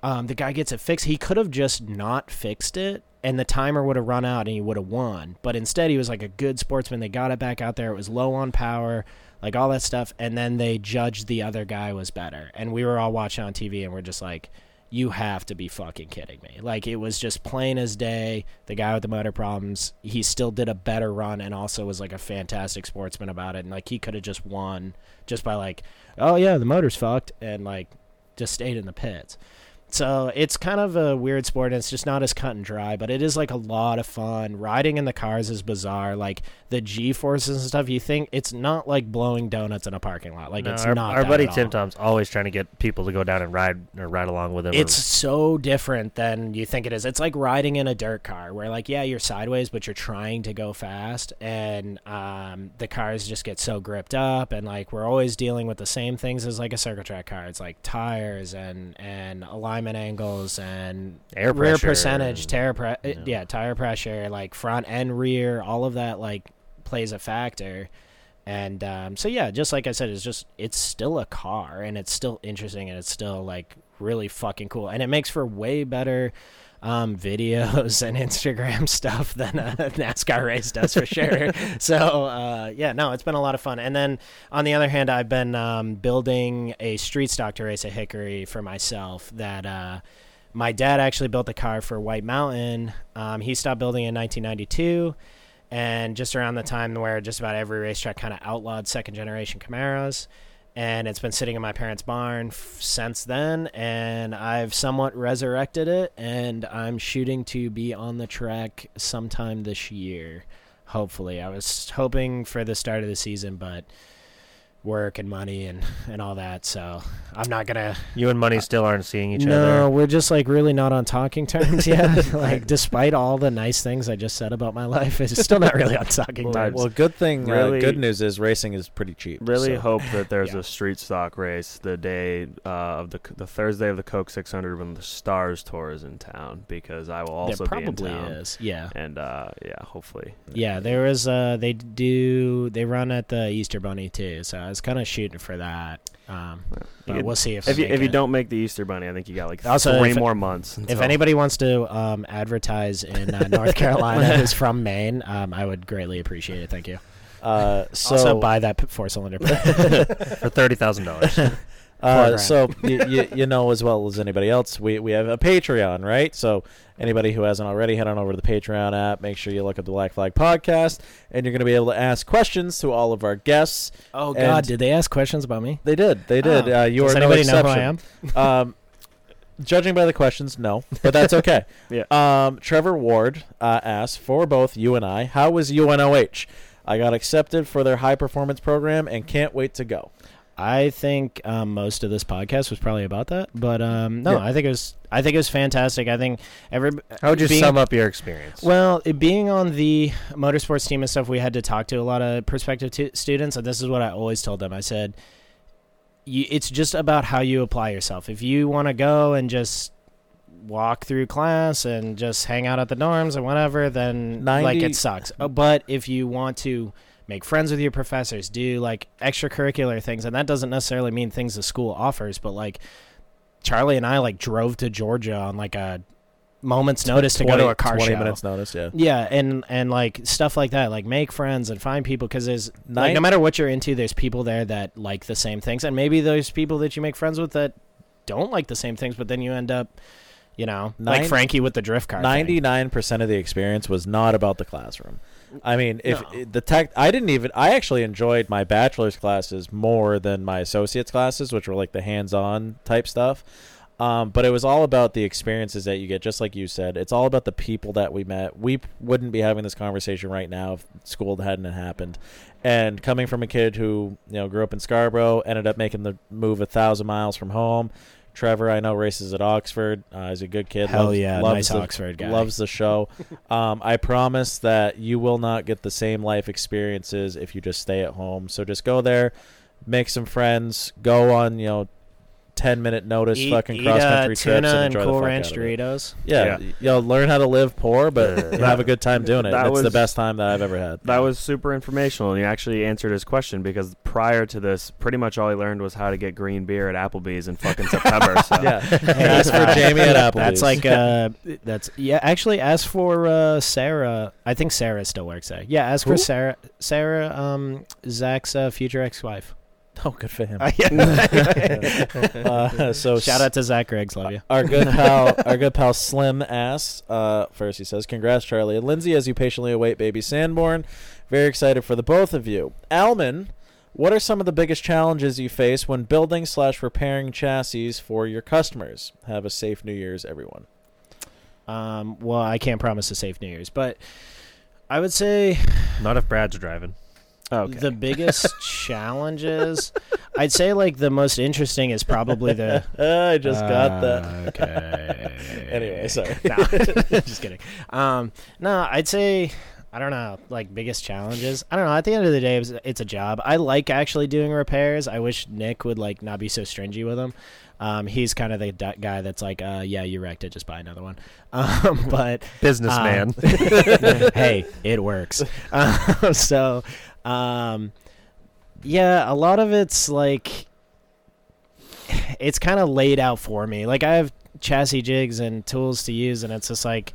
um, the guy gets it fixed. He could have just not fixed it, and the timer would have run out, and he would have won. But instead, he was like a good sportsman. They got it back out there. It was low on power, like all that stuff, and then they judged the other guy was better. And we were all watching on TV, and we're just like, "You have to be fucking kidding me!" Like it was just plain as day. The guy with the motor problems, he still did a better run, and also was like a fantastic sportsman about it. And like he could have just won just by like, "Oh yeah, the motor's fucked," and like just stayed in the pits. So it's kind of a weird sport, and it's just not as cut and dry. But it is like a lot of fun. Riding in the cars is bizarre. Like the G forces and stuff. You think it's not like blowing donuts in a parking lot. Like No, it's our, not. our buddy Tim. Tom's always trying to get people to go down and ride or ride along with him. or- It's so different than you think it is. It's like riding in a dirt car, where like yeah, you're sideways, but you're trying to go fast, and um, the cars just get so gripped up, and like we're always dealing with the same things as like a circle track car. It's like tires and and alignment angles and Air rear pressure percentage, tire pre- yeah. yeah, tire pressure, like front and rear, all of that like plays a factor. And um, so yeah, just like I said, it's just it's still a car and it's still interesting and it's still like really fucking cool and it makes for way better um, videos and Instagram stuff than a NASCAR race does for sure. so uh, yeah, no, it's been a lot of fun. And then on the other hand, I've been um, building a street stock to race at Hickory for myself. That uh, my dad actually built the car for White Mountain. Um, he stopped building in 1992 and just around the time where just about every racetrack kind of outlawed second generation Camaros. And it's been sitting in my parents' barn f- since then, and I've somewhat resurrected it, and I'm shooting to be on the track sometime this year. Hopefully, I was hoping for the start of the season, but work and money and, and all that, so I'm not gonna you and Money still aren't seeing each no, other. No, we're just like really not on talking terms yet. like, despite all the nice things I just said about my life, it's still not really on talking Well, terms. Well, good thing. Really- uh, good news is racing is pretty cheap. Really so- hope that there's Yeah. a street stock race the day uh, of the the Thursday of the Coke 600 when the Stars Tour is in town because I will also there be in probably town. is. Yeah. And uh, yeah, hopefully. Yeah, there was uh they do they run at the Easter Bunny too, so I was kind of shooting for that. Um, but could- we'll see if If you if you don't make the Easter Bunny, I think you got like Also, three if- more months. If anybody wants to um, advertise in uh, North Carolina who's from Maine, um, I would greatly appreciate it. Thank you. Uh, so also, buy that four cylinder. for thirty thousand dollars. Uh, so you, you, you know as well as anybody else, we, we have a Patreon, right? So anybody who hasn't already, head on over to the Patreon app. Make sure you look at the Black Flag Podcast, and you're going to be able to ask questions to all of our guests. oh And- God, did they ask questions about me? They did, they did. Oh. Uh, you Does are no anybody know who I am? um, judging by the questions, no, but that's okay. Yeah. Um, Trevor Ward uh, asked for both you and I, how was UNOH? I got accepted for their high performance program and can't wait to go. I think um, most of this podcast was probably about that, but um, no, Yeah. I think it was. I think it was fantastic. I think every. How would you being- sum up your experience? Well, it being on the motorsports team and stuff, we had to talk to a lot of prospective t- students, and this is what I always told them. I said, you, "It's just about how you apply yourself. If you want to go and just walk through class and just hang out at the dorms and whatever, then like it sucks. Uh, But if you want to make friends with your professors, do like extracurricular things, and that doesn't necessarily mean things the school offers, but like Charlie and I like drove to Georgia on like a moment's notice to go to a car 20 show. minutes notice, yeah. Yeah, and and like stuff like that, like make friends and find people because there's like no matter what you're into, there's people there that like the same things, and maybe there's people that you make friends with that don't like the same things, but then you end up, you know, like Frankie with the drift car. Ninety-nine percent of the experience was not about the classroom. I mean, if No. the tech, I didn't even. I actually enjoyed my bachelor's classes more than my associates classes, which were like the hands-on type stuff. Um, but it was all about the experiences that you get, just like you said. It's all about the people that we met. We wouldn't be having this conversation right now if school hadn't happened. And coming from a kid who you know grew up in Scarborough, ended up making the move a thousand miles from home, Trevor, I know, races at Oxford. Uh, he's a good kid. Hell loves, yeah, loves nice the, Oxford guy. Loves the show. um, I promise that you will not get the same life experiences if you just stay at home. So just go there, make some friends, go on, you know, ten minute notice Eat, fucking eat, cross uh, country tuna trips and and enjoy Cool the fuck Ranch out of it. Doritos. Yeah, Yeah. you'll learn how to live poor, but Uh, have a good time doing it. that It's the best time that I've ever had. That was super informational, and you actually answered his question because prior to this, pretty much all he learned was how to get green beer at Applebee's in fucking September. So. yeah. Ask for Jamie at Applebee's. That's like uh, that's yeah. Actually, as for uh, Sarah, I think Sarah still works there. Yeah, as for Sarah, Sarah, um, Zach's uh, future ex-wife. oh, good for him. Uh, yeah. Uh, so Shout out to Zach Griggs, love you. Our good pal, our good pal Slim asks. Uh, first, he says, "Congrats, Charlie and Lindsay, as you patiently await baby Sanborn. Very excited for the both of you." Alman, what are some of the biggest challenges you face when building slash repairing chassis for your customers? Have a safe New Year's, everyone. Um, well, I can't promise a safe New Year's, but I would say Not if Brad's driving. Okay. the biggest challenges. I'd say like the most interesting is probably the. I just got that. Uh, Okay. Anyway, sorry. no, just kidding. Um, no, I'd say I don't know, like biggest challenges. I don't know. At the end of the day, it's, it's a job. I like actually doing repairs. I wish Nick would like not be so stringy with them. Um, he's kind of the d- guy that's like, uh, yeah, you wrecked it, just buy another one. Um, but Businessman. hey, it works. Uh, so, um, yeah, a lot of it's like it's kind of laid out for me. Like I have chassis jigs and tools to use, and it's just like,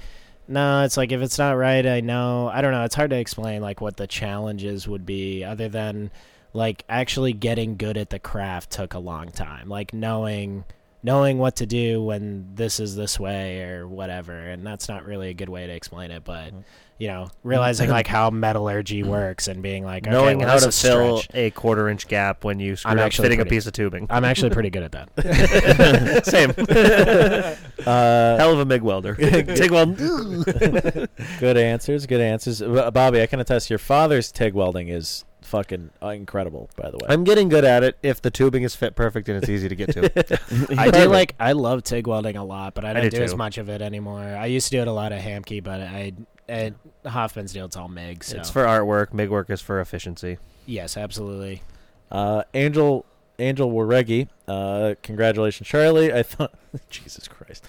no, it's like if it's not right, I know. I don't know. It's hard to explain like what the challenges would be, other than like actually getting good at the craft took a long time. Like knowing knowing what to do when this is this way or whatever and that's not really a good way to explain it but you know realizing like how metallurgy works and being like okay, Knowing well, how to is fill stretch. a quarter inch gap when you screw I'm up fitting a piece of tubing. i'm actually pretty good at that Same. Uh, Hell of a MIG welder. TIG weld. good answers. Good answers. Bobby, I can attest your father's TIG welding is fucking incredible. By the way, I'm getting good at it if the tubing is fit perfect and it's easy to get to. i do like i love TIG welding a lot but i don't do do, as much of it anymore i used to do it a lot at hamke but i at hoffman's deal it's all mig so It's for artwork. MIG work is for efficiency. yes absolutely Uh, Angel Angel Waregi, uh, congratulations, Charlie. I thought, Jesus Christ,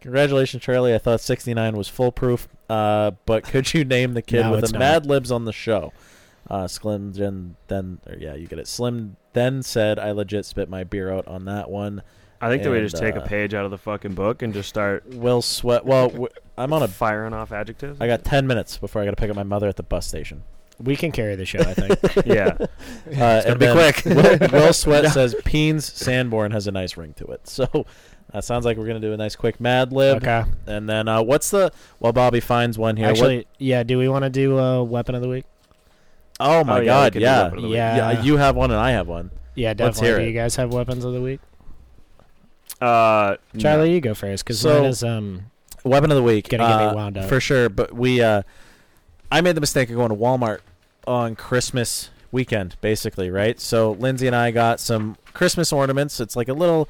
congratulations, Charlie. I thought 69 was foolproof. Uh, but could you name the kid No, with the not. Mad Libs on the show? Uh, Slim then then or yeah, you get it. Slim then said, "I legit spit my beer out on that one." I think that we And, just take a uh, page out of the fucking book and just start Will Sweat. Well, w- I'm on a. firing off adjectives. I got 10 minutes before I got to pick up my mother at the bus station. we can carry the show i think yeah. Uh, gonna and be then quick. Will, Will Sweat says Peens Sanborn has a nice ring to it. So that sounds like we're gonna do a nice quick Mad Lib. okay And then uh, what's the? Well, Bobby finds one here. What- actually yeah do we want to do uh, weapon of the week oh my Oh, yeah, we God, could do yeah. Weapon of the Week. Yeah. yeah, you have one and I have one. yeah Let's definitely hear do it. you guys have weapons of the week Uh, no. charlie you go first because So- mine is um Weapon of the week. Gonna get me wound up. for sure. But we, uh, I made the mistake of going to Walmart on Christmas weekend, basically, right? So Lindsay and I got some Christmas ornaments. It's like a little,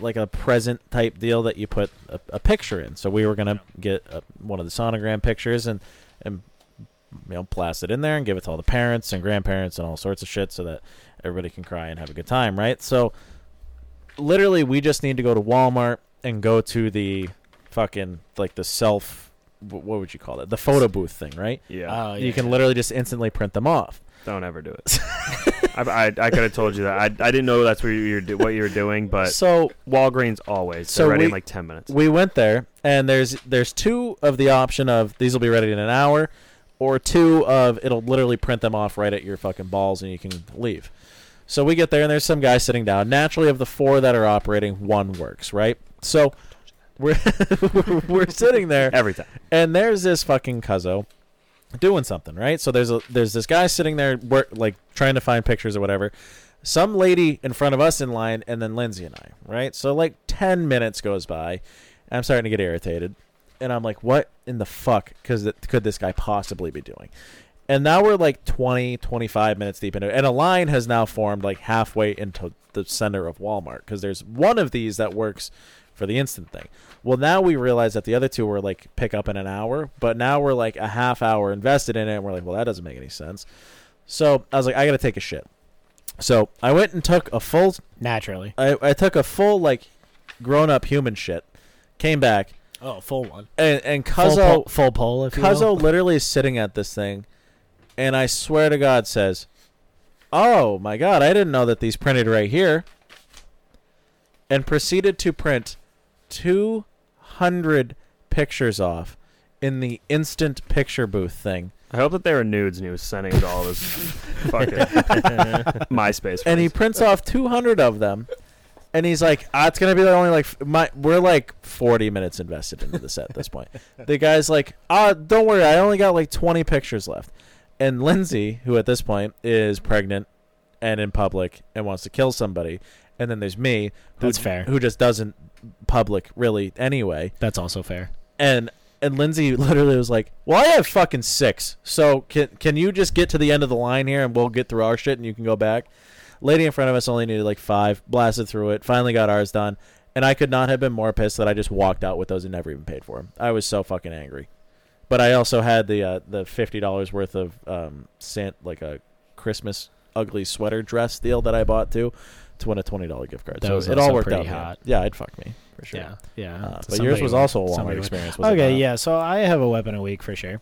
like a present type deal that you put a, a picture in. So we were gonna get uh one of the sonogram pictures and and you know blast it in there and give it to all the parents and grandparents and all sorts of shit so that everybody can cry and have a good time, right? So literally, we just need to go to Walmart and go to the fucking like the self. What would you call it? The photo booth thing, right? Yeah. oh, You can literally just instantly print them off. Don't ever do it. I, I, I could have told you that. I, I didn't know that's what you were do, what you were doing, but so Walgreens always. So They're ready we- in like ten minutes. we went there, and there's there's two of the option of these will be ready in an hour, or two of it'll literally print them off right at your fucking balls and you can leave. So we get there, and there's some guy sitting down. Naturally, of the four that are operating, one works, right? So we're we're sitting there, Every time. and there's this fucking cuzzo doing something, right? So there's a there's this guy sitting there, work, like trying to find pictures or whatever. Some lady in front of us in line, and then Lindsay and I, right? So like ten minutes goes by, I'm starting to get irritated, and I'm like, what in the fuck? Because could this guy possibly be doing? And now we're like 20, 25 minutes deep into it. And a line has now formed like halfway into the center of Walmart because there's one of these that works for the instant thing. Well, now we realize that the other two were like pick up in an hour, but now we're like a half hour invested in it. And we're like, well, that doesn't make any sense. So I was like, I got to take a shit. So I went and took a full Naturally. I, I took a full like grown up human shit, came back, Oh, full one. and and Full, full pole, if you will. Cuzzo literally is sitting at this thing, and I swear to God says, "Oh my God, I didn't know that these printed right here," and proceeded to print two hundred pictures off in the instant picture booth thing. I hope that they were nudes and he was sending it to all his fucking MySpace. and he prints off 200 of them and he's like ah, it's gonna be like only like my we're like 40 minutes invested into the set at this point the guy's like ah don't worry i only got like 20 pictures left and lindsay who at this point is pregnant and in public and wants to kill somebody and then there's me who, That's fair. who just doesn't public really anyway That's also fair. and and Lindsay literally was like, "Well, I have fucking six, so can can you just get to the end of the line here and we'll get through our shit and you can go back." Lady in front of us only needed like five, blasted through it, finally got ours done, and I could not have been more pissed that I just walked out with those and never even paid for them. I was so fucking angry, but I also had the uh, the fifty dollars worth of um Sant like a Christmas ugly sweater dress deal that I bought too to win a twenty dollar gift card. That so was it all worked out. hot. Yeah, it fucked me for sure. Yeah, yeah. Uh, but yours was also a Walmart experience. Okay, yeah. So I have a weapon a week for sure.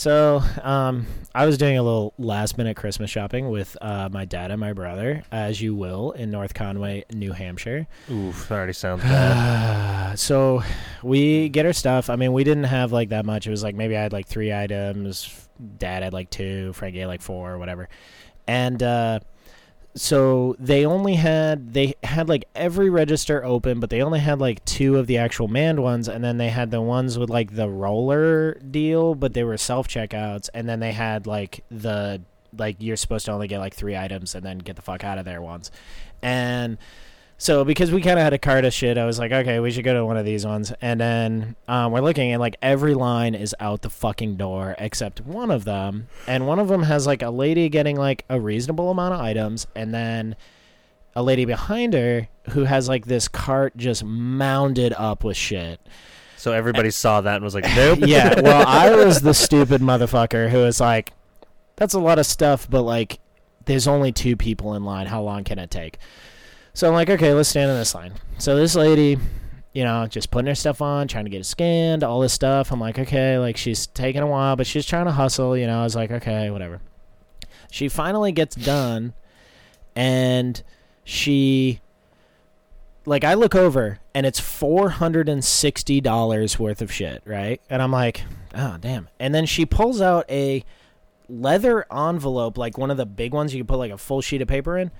So um, I was doing a little last minute Christmas shopping with uh, my dad and my brother, as you will, in North Conway, New Hampshire. Oof, that already sounds bad. so we get our stuff. I mean, we didn't have like that much. It was like maybe I had like three items. Dad had like two. Frankie had like four or whatever. And uh, so they only had they had like every register open, but they only had like two of the actual manned ones, and then they had the ones with like the roller deal, but they were self checkouts, and then they had like the like you're supposed to only get like three items and then get the fuck out of there ones, and so because we kind of had a cart of shit, I was like, okay, we should go to one of these ones. And then um, we're looking, and like every line is out the fucking door except one of them. And one of them has like a lady getting like a reasonable amount of items, and then a lady behind her who has like this cart just mounded up with shit. So everybody saw that and was like, nope. yeah, well, I was the stupid motherfucker who was like, that's a lot of stuff, but like, there's only two people in line. How long can it take? So I'm like, okay, let's stand in this line. So this lady, you know, just putting her stuff on, trying to get it scanned, all this stuff. I'm like, okay, like she's taking a while, but she's trying to hustle, you know. I was like, okay, whatever. She finally gets done, and she, like, I look over, and it's four hundred and sixty dollars worth of shit, right? And I'm like, oh damn. And then she pulls out a leather envelope, like one of the big ones you can put like a full sheet of paper in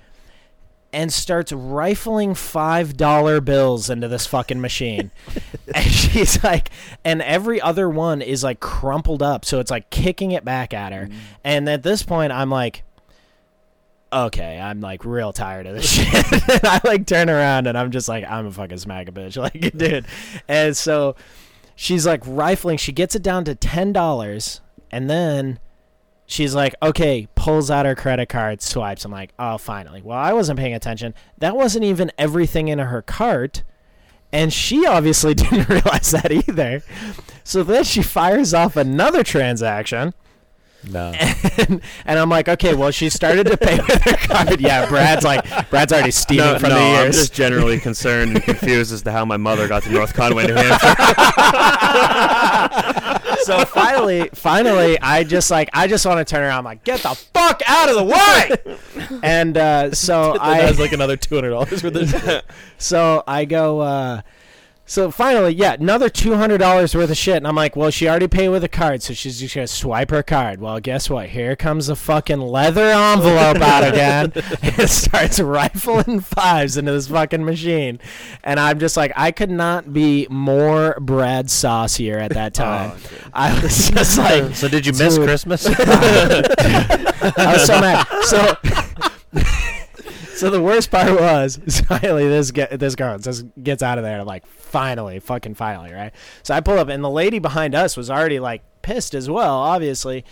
and starts rifling five dollar bills into this fucking machine. and she's like, and every other one is like crumpled up, so it's like kicking it back at her. Mm. And at this point, I'm like, okay, I'm like real tired of this shit. and I like turn around and I'm just like, I'm a fucking smack a bitch, like dude. And so she's like rifling. She gets it down to ten dollars, and then she's like, okay, pulls out her credit card, swipes. I'm like, oh, finally. Well, I wasn't paying attention. That wasn't even everything in her cart. And she obviously didn't realize that either. So then she fires off another transaction. No. And, and I'm like, okay, well, she started to pay with her card. Yeah, Brad's like, Brad's already steaming No, from no, the I'm just generally concerned and confused as to how my mother got to North Conway, New Hampshire. so finally, finally, I just like, I just want to turn around. I'm like, get the fuck out of the way. And uh, so that I has like another two hundred dollars for this. So I go, uh, so finally, yeah, another $200 worth of shit. And I'm like, well, she already paid with a card, so she's just to swipe her card. Well, guess what? Here comes the fucking leather envelope out again. it starts rifling fives into this fucking machine. And I'm just like, I could not be more Brad saucier at that oh, time. I was just like, so did you miss. Christmas? I was so mad. So, so the worst part was finally this get this girl just gets out of there. Like, finally, fucking finally, right? So I pull up, and the lady behind us was already like pissed as well, obviously.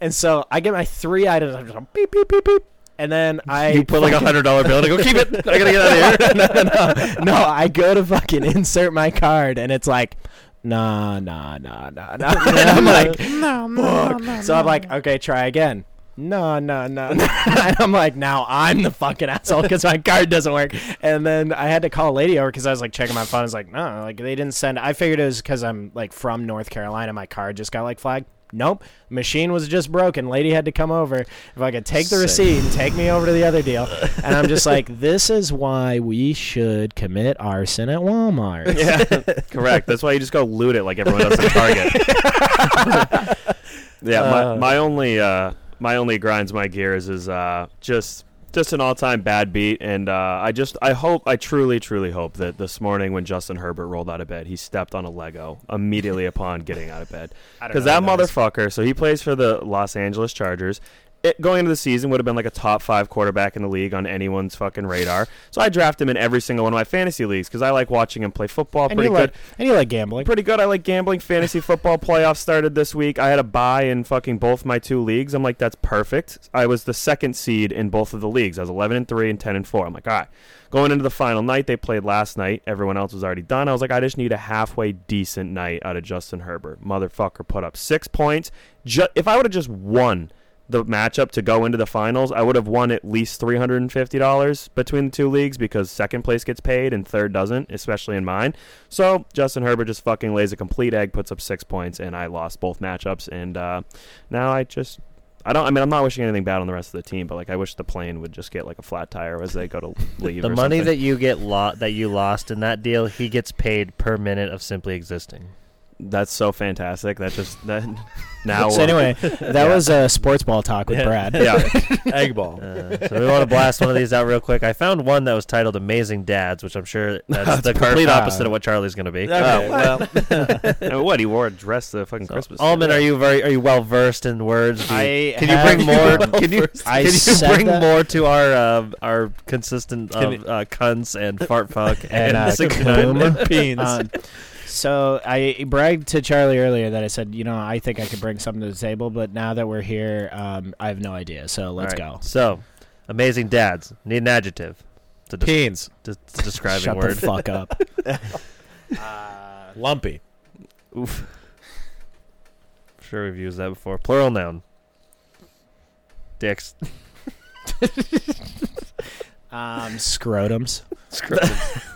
And so I get my three items. I'm just beep beep beep beep. And then I you put like a hundred dollar bill and I go keep it. I gotta get out of here. no, no, no. I go to fucking insert my card, and it's like, nah, nah, nah, nah, nah. And I'm like, no, no, So I'm like, okay, try again. No, no, no, and I'm like, now I'm the fucking asshole because my card doesn't work. And then I had to call a lady over because I was like checking my phone. I was like, no, like they didn't send. I figured it was because I'm like from North Carolina. My card just got like flagged. Nope, machine was just broken. Lady had to come over. If I could take the Sick. receipt and take me over to the other deal, and I'm just like, this is why we should commit arson at Walmart. Yeah, correct. That's why you just go loot it like everyone does at Target. yeah, my, Uh. my only uh, my only grinds my gears is uh, just just an all time bad beat, and uh, I just I hope I truly truly hope that this morning when Justin Herbert rolled out of bed, he stepped on a Lego immediately upon getting out of bed because that that motherfucker. So he plays for the Los Angeles Chargers. It, going into the season would have been like a top five quarterback in the league on anyone's fucking radar. So I draft him in every single one of my fantasy leagues because I like watching him play football. And pretty you good. like and you like gambling. Pretty good. I like gambling. Fantasy football playoffs started this week. I had a buy in fucking both my two leagues. I'm like, that's perfect. I was the second seed in both of the leagues. I was 11 and 3 and 10 and 4. I'm like, all right. Going into the final night, they played last night. Everyone else was already done. I was like, I just need a halfway decent night out of Justin Herbert. Motherfucker put up six points. Ju- if I would have just won the matchup to go into the finals, I would have won at least three hundred and fifty dollars between the two leagues because second place gets paid and third doesn't, especially in mine. So Justin Herbert just fucking lays a complete egg, puts up six points, and I lost both matchups. And uh, now I just. I don't. I mean, I'm not wishing anything bad on the rest of the team, but like, I wish the plane would just get like a flat tire as they go to leave. the money something. that you get lo- that you lost in that deal, he gets paid per minute of simply existing. That's so fantastic. That just that now. so anyway, that was uh, sports ball talk with Yeah. Brad. yeah, Egg ball. Uh, so we want to blast one of these out real quick. I found one that was titled "Amazing Dads," which I'm sure that's the complete opposite of what Charlie's going to be. Okay, well, I mean, what he wore a dress to fucking So, Christmas. Alman, are you very are you well versed in words? You- I can you bring more? Can you I can you bring that- more to our uh, our consistent of uh, cunts and fart fuck And, and, uh, 69 Kaboom. Beans. So I bragged to Charlie earlier that I said, you know, I think I could bring something to the table, but now that we're here, um, I have no idea. So let's All right, go. So, amazing dads need an adjective. It's a des- Peens. des- it's describing Shut word. the fuck up. Lumpy. Oof. I'm Sure, we've used that before. Plural noun. Dicks. Um, scrotums. Is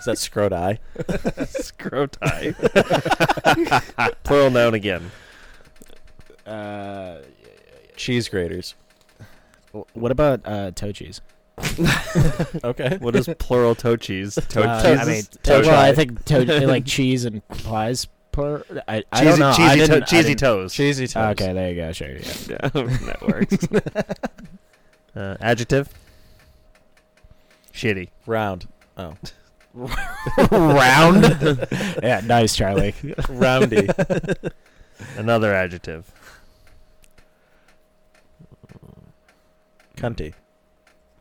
that scroti? Scroti. Plural noun again. Uh, Cheese graters. what about uh, toe cheese? Okay. What is plural toe cheese? Uh, I mean, toe well, I think toe, like cheese and implies. Plur- I, I cheesy don't know. I cheesy, didn't- to- cheesy didn't- toes. Cheesy toast. Okay, there you go. Sure. Yeah. Yeah, that works. Uh, adjective. Shitty. Round. Oh. Round. yeah, nice, Charlie. Roundy. Another adjective. Cunty.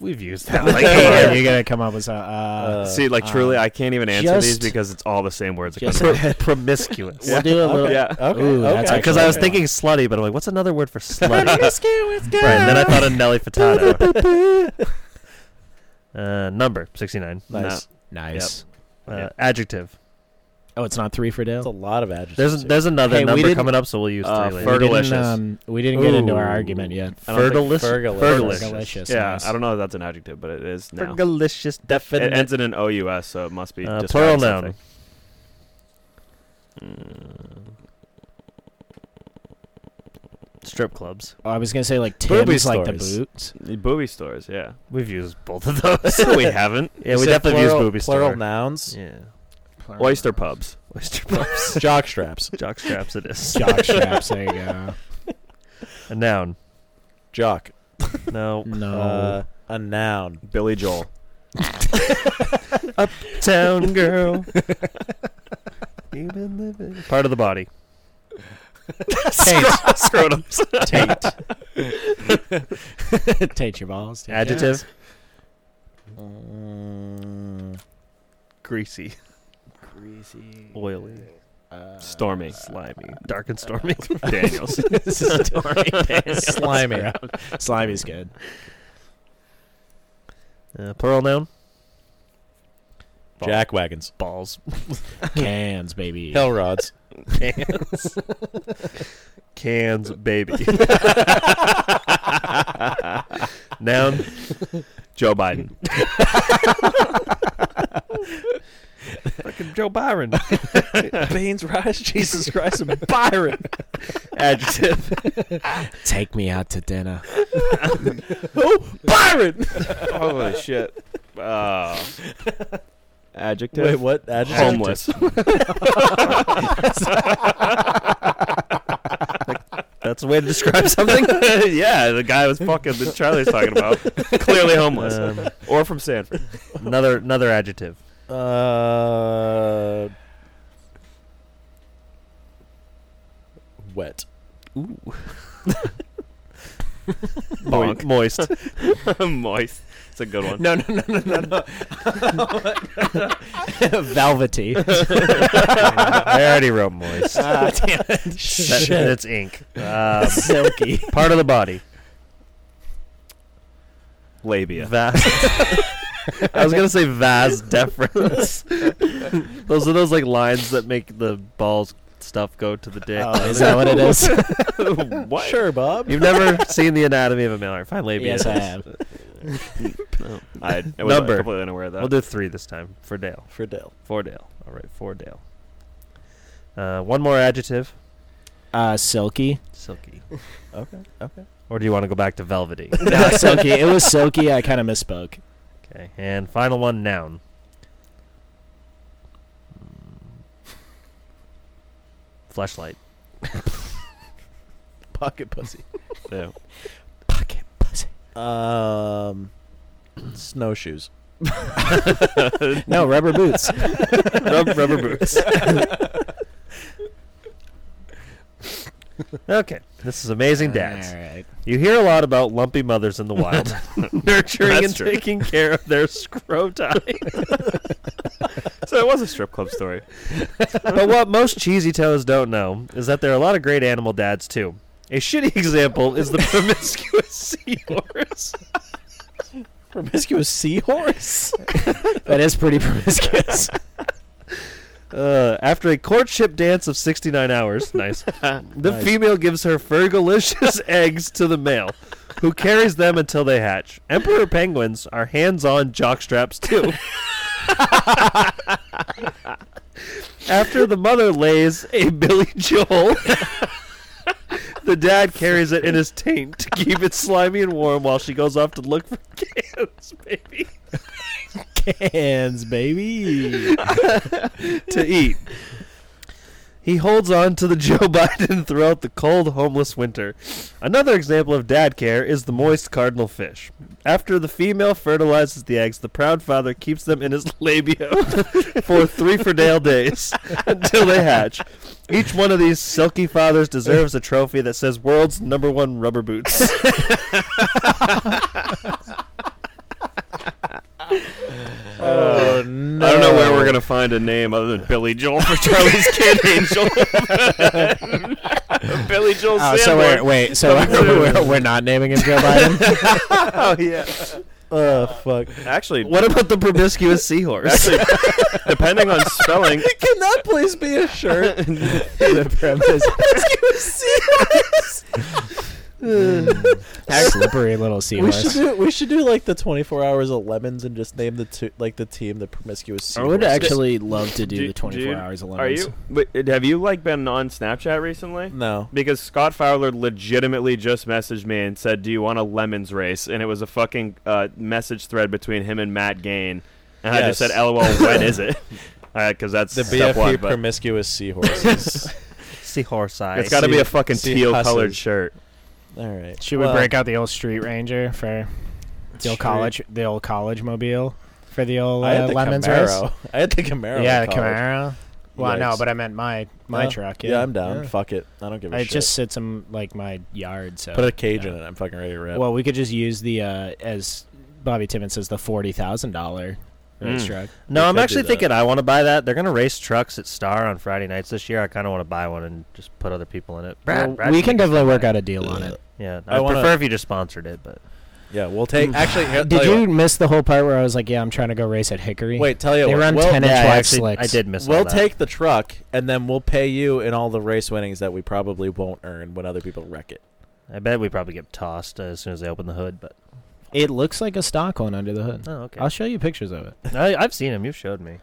We've used that. like, Like, yeah, hey, you gotta come up with some. Uh, Uh, See, like truly, um, I can't even answer these because it's all the same words. just- pro- promiscuous. we'll do a little. Yeah. Okay. Ooh, that's okay. Because I was Okay. thinking slutty, but I'm like, what's another word for slutty? right, and then I thought of Nelly Furtado. Uh, number 69. Nice. Nice. Uh, Yeah. Adjective. Oh, it's not three for That's a lot of adjectives. There's here. there's another Hey, number coming up, so we'll use Uh, three We later. Fergal- didn't, um, we didn't get into our argument yet. I don't Fergalicious. Fergalicious. Fergalicious. Yeah, nice. I don't know if that's an adjective, but it is now. Fergalicious It ends in an OUS, so it must be Uh, plural noun. something. Strip clubs. Oh, I was gonna say like Booby Tim's, like the stores. boots. Booby stores, yeah. We've used both of those. We haven't. yeah, we said definitely plural, used booby Plural store. nouns. Yeah. Oyster pubs. Oyster pubs. Jock straps. Jock straps it is. Jock straps. There you go. A noun. Jock. No. No. Uh, a noun. Billy Joel. Uptown girl. You've been living. Part of the body. Taint. Scrotums. Taint. Taint your balls. Taint your Adjective. Mm, Greasy. Greasy. Oily. Stormy. Slimy. Dark and stormy. Daniels. Stormy Daniels. Slimy. Slimy's good. Uh, plural noun. Jack wagons. Balls. Cans, baby. Hell rods. Cans. Cans, baby. noun. Joe Biden. Fucking Joe Byron. Baines Rise, Jesus Christ, and Byron. Adjective. Take me out to dinner. oh, Byron. Holy shit. Uh, adjective. Wait, what? Adjective? Homeless. That's a way to describe something. yeah, the guy was fucking that Charlie's talking about. Clearly homeless. Um, or from Sanford. another another adjective. Uh, wet. Ooh. Moist. Moist. It's a good one. No, no, no, no, no, no. Velvety. I already wrote moist. Ah, damn it. That, it's ink. Um, Silky. part of the body. Labia. Vas. I was gonna say vas deferens. those are those like lines that make the balls stuff go to the dick. Oh, is that what it is? what? Sure, Bob. You've never seen the anatomy of a male. Alright, Fine, labia. yes, I have. I, I was Number. completely unaware of that. We'll do three this time for Dale. For Dale. For Dale. All right, for Dale. Uh, one more adjective. Uh, silky. Silky. Okay. Okay. Or do you want to go back to velvety? No, silky. It was silky. I kind of misspoke. Okay. And final one, noun. Flashlight. Pocket pussy. Yeah. Pocket pussy. Um, snowshoes. No, rubber boots. Rub- rubber boots. okay. This is amazing dads. All right. You hear a lot about lumpy mothers in the wild, nurturing That's and true. taking care of their scroti. So it was a strip club story. but what most cheesy toes don't know is that there are a lot of great animal dads too. A shitty example is the promiscuous seahorse. Promiscuous seahorse. That is pretty promiscuous. Uh, after a courtship dance of 69 hours, nice, the female gives her fergalicious eggs to the male, who carries them until they hatch. Emperor penguins are hands-on jockstraps too. After the mother lays a Billy Joel, the dad carries it in his taint to keep it slimy and warm while she goes off to look for cans, baby, Cans, baby. to eat. He holds on to the Joe Biden throughout the cold, homeless winter. Another example of dad care is the moist cardinal fish. After the female fertilizes the eggs, the proud father keeps them in his labia for three for Dale days until they hatch. Each one of these silky fathers deserves a trophy that says "World's Number One Rubber Boots." Oh no! I don't know where we're gonna find a name other than Billy Joel for Charlie's Kid Angel. Billy Joel Oh, so Sanborn. we're, wait, so we're, we're not naming him Joe Biden? oh yeah. Oh fuck! Actually, what about the promiscuous seahorse? actually, depending on spelling, Can that please be a shirt? the premise. Slippery little we seahorse. should do. We should do like the 24 hours of lemons and just name the two, like the team the promiscuous. I would seahorses. actually love to do Du- the 24 dude, hours of Are lemons. you? Wait, have you like been on Snapchat recently? No. Because Scott Fowler legitimately just messaged me and said, "Do you want a lemons race?" And it was a fucking uh, message thread between him and Matt Gain, and I just Yes. said, "LOL, when is it?" Because that's The step BFP one, but promiscuous seahorses. Seahorse eye. it's got to be a fucking see teal-colored husses. shirt. All right. Should we break out the old Street Ranger for the old Street- college, the old college mobile for the old I uh, had the lemons Camaro. race? I had the Camaro. Yeah, the college. Camaro. Well, no, but I meant my my Oh, truck. Yeah, Yeah, I'm down. Yeah. Fuck it. I don't give a It shit. It just sits in like my yard. So put a cage yeah. in it. I'm fucking ready to rip. Well, we could just use the uh, as Bobby Timmons says the forty thousand dollar racetrack. No, We I'm actually thinking I want to buy that. They're gonna race trucks at Star on Friday nights this year. I kind of want to buy one and just put other people in it. Brad, Well, Brad we can definitely work out a deal on it. Yeah, I I wanna- prefer if you just sponsored it, but Yeah, we'll take. Actually, here- Did tell you what. miss the whole part where I was like, "Yeah, I'm trying to go race at Hickory"? Wait, tell you they what. run we'll, ten yeah, inch I wide actually slicks. I did miss. all We'll that. take the truck and then we'll pay you in all the race winnings that we probably won't earn when other people wreck it. I bet we probably get tossed uh, as soon as they open the hood. But It looks like a stock one under the hood. oh, okay. I'll show you pictures of it. I, I've seen them. You've showed me.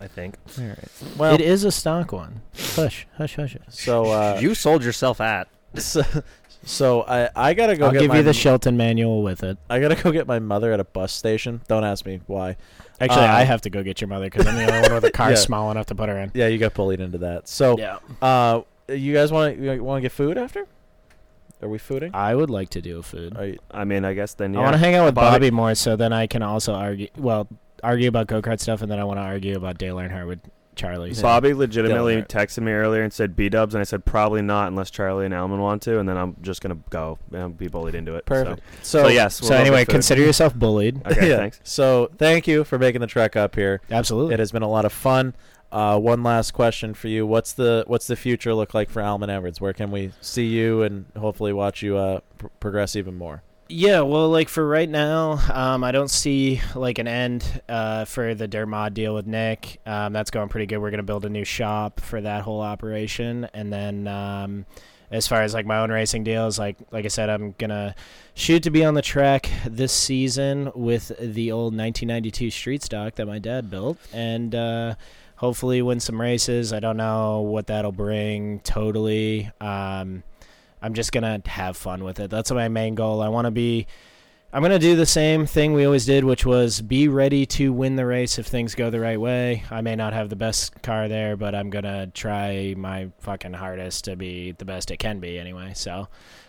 I think All right. Well, it is a stock one. Hush, hush, hush. hush. so uh, you sold yourself at. so, so I I gotta go I'll get give my you the Chilton manual with it. I gotta go get my mother at a bus station. Don't ask me why. Actually, Uh, I have to go get your mother because I'm the only one with a car Yeah. small enough to put her in. Yeah, you got bullied into that. So, Yeah. uh, you guys want to want to get food after? Are we fooding? I would like to do a food. Are you, I mean, I guess then yeah. I want to hang out with Bobby- Bobby. more, so then I can also argue. Well, argue about go kart stuff, and then I want to argue about Dale Earnhardt with Charlie. So. Bobby legitimately texted me earlier and said B Dubs, and I said probably not unless Charlie and Alman want to, and then I'm just gonna go and be bullied into it. so. perfect. So, yes. So we'll go anyway, consider yourself bullied. Okay, yeah. thanks. So, thank you for making the trek up here. Absolutely. It has been a lot of fun. Uh, one last question for you: What's the what's the future look like for Alman Everts? Where can we see you and hopefully watch you uh, pr- progress even more? Yeah, well, like for right now, um, I don't see like an end uh, for the dirt mod deal with Nick. Um, that's going pretty good. We're gonna build a new shop for that whole operation, and then um, as far as like my own racing deals, like like I said, I'm gonna shoot to be on the track this season with the old 1992 street stock that my dad built, and uh, hopefully win some races. I don't know what that'll bring totally. Um, I'm just gonna have fun with it. That's my main goal. I want to be. I'm gonna do the same thing we always did, which was be ready to win the race if things go the right way. I may not have the best car there, but I'm gonna try my fucking hardest to be the best it can be anyway. So,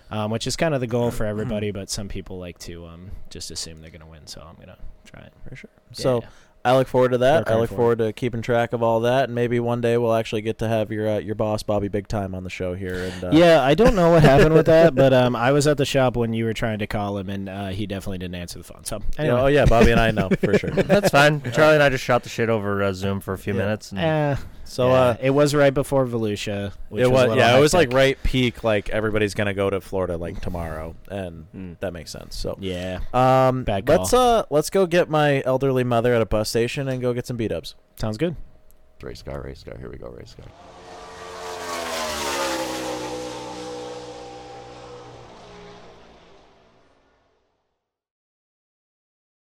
um, which is kind of the goal for everybody, but some people like to um, just assume they're gonna win. So I'm gonna try it. For sure. So Yeah. I look forward to that. I look for it. forward to keeping track of all that, and maybe one day we'll actually get to have your uh, your boss Bobby Big Time on the show here. And uh, Yeah, I don't know what happened with that, but um, I was at the shop when you were trying to call him, and uh, he definitely didn't answer the phone. So Yeah, anyway, oh yeah, Bobby and I know for sure. That's fine. Charlie and I just shot the shit over uh, Zoom for a few Yeah. minutes. And Eh, So yeah, uh, it was right before Volusia. Which it was, was a little yeah, it was like hectic. right peak. Like everybody's gonna go to Florida like tomorrow, and Mm. that makes sense. So Yeah, um, Bad let's uh let's go get my elderly mother at a bus station and go get some beat ups. sounds good. Race car, race car. Here we go, race car.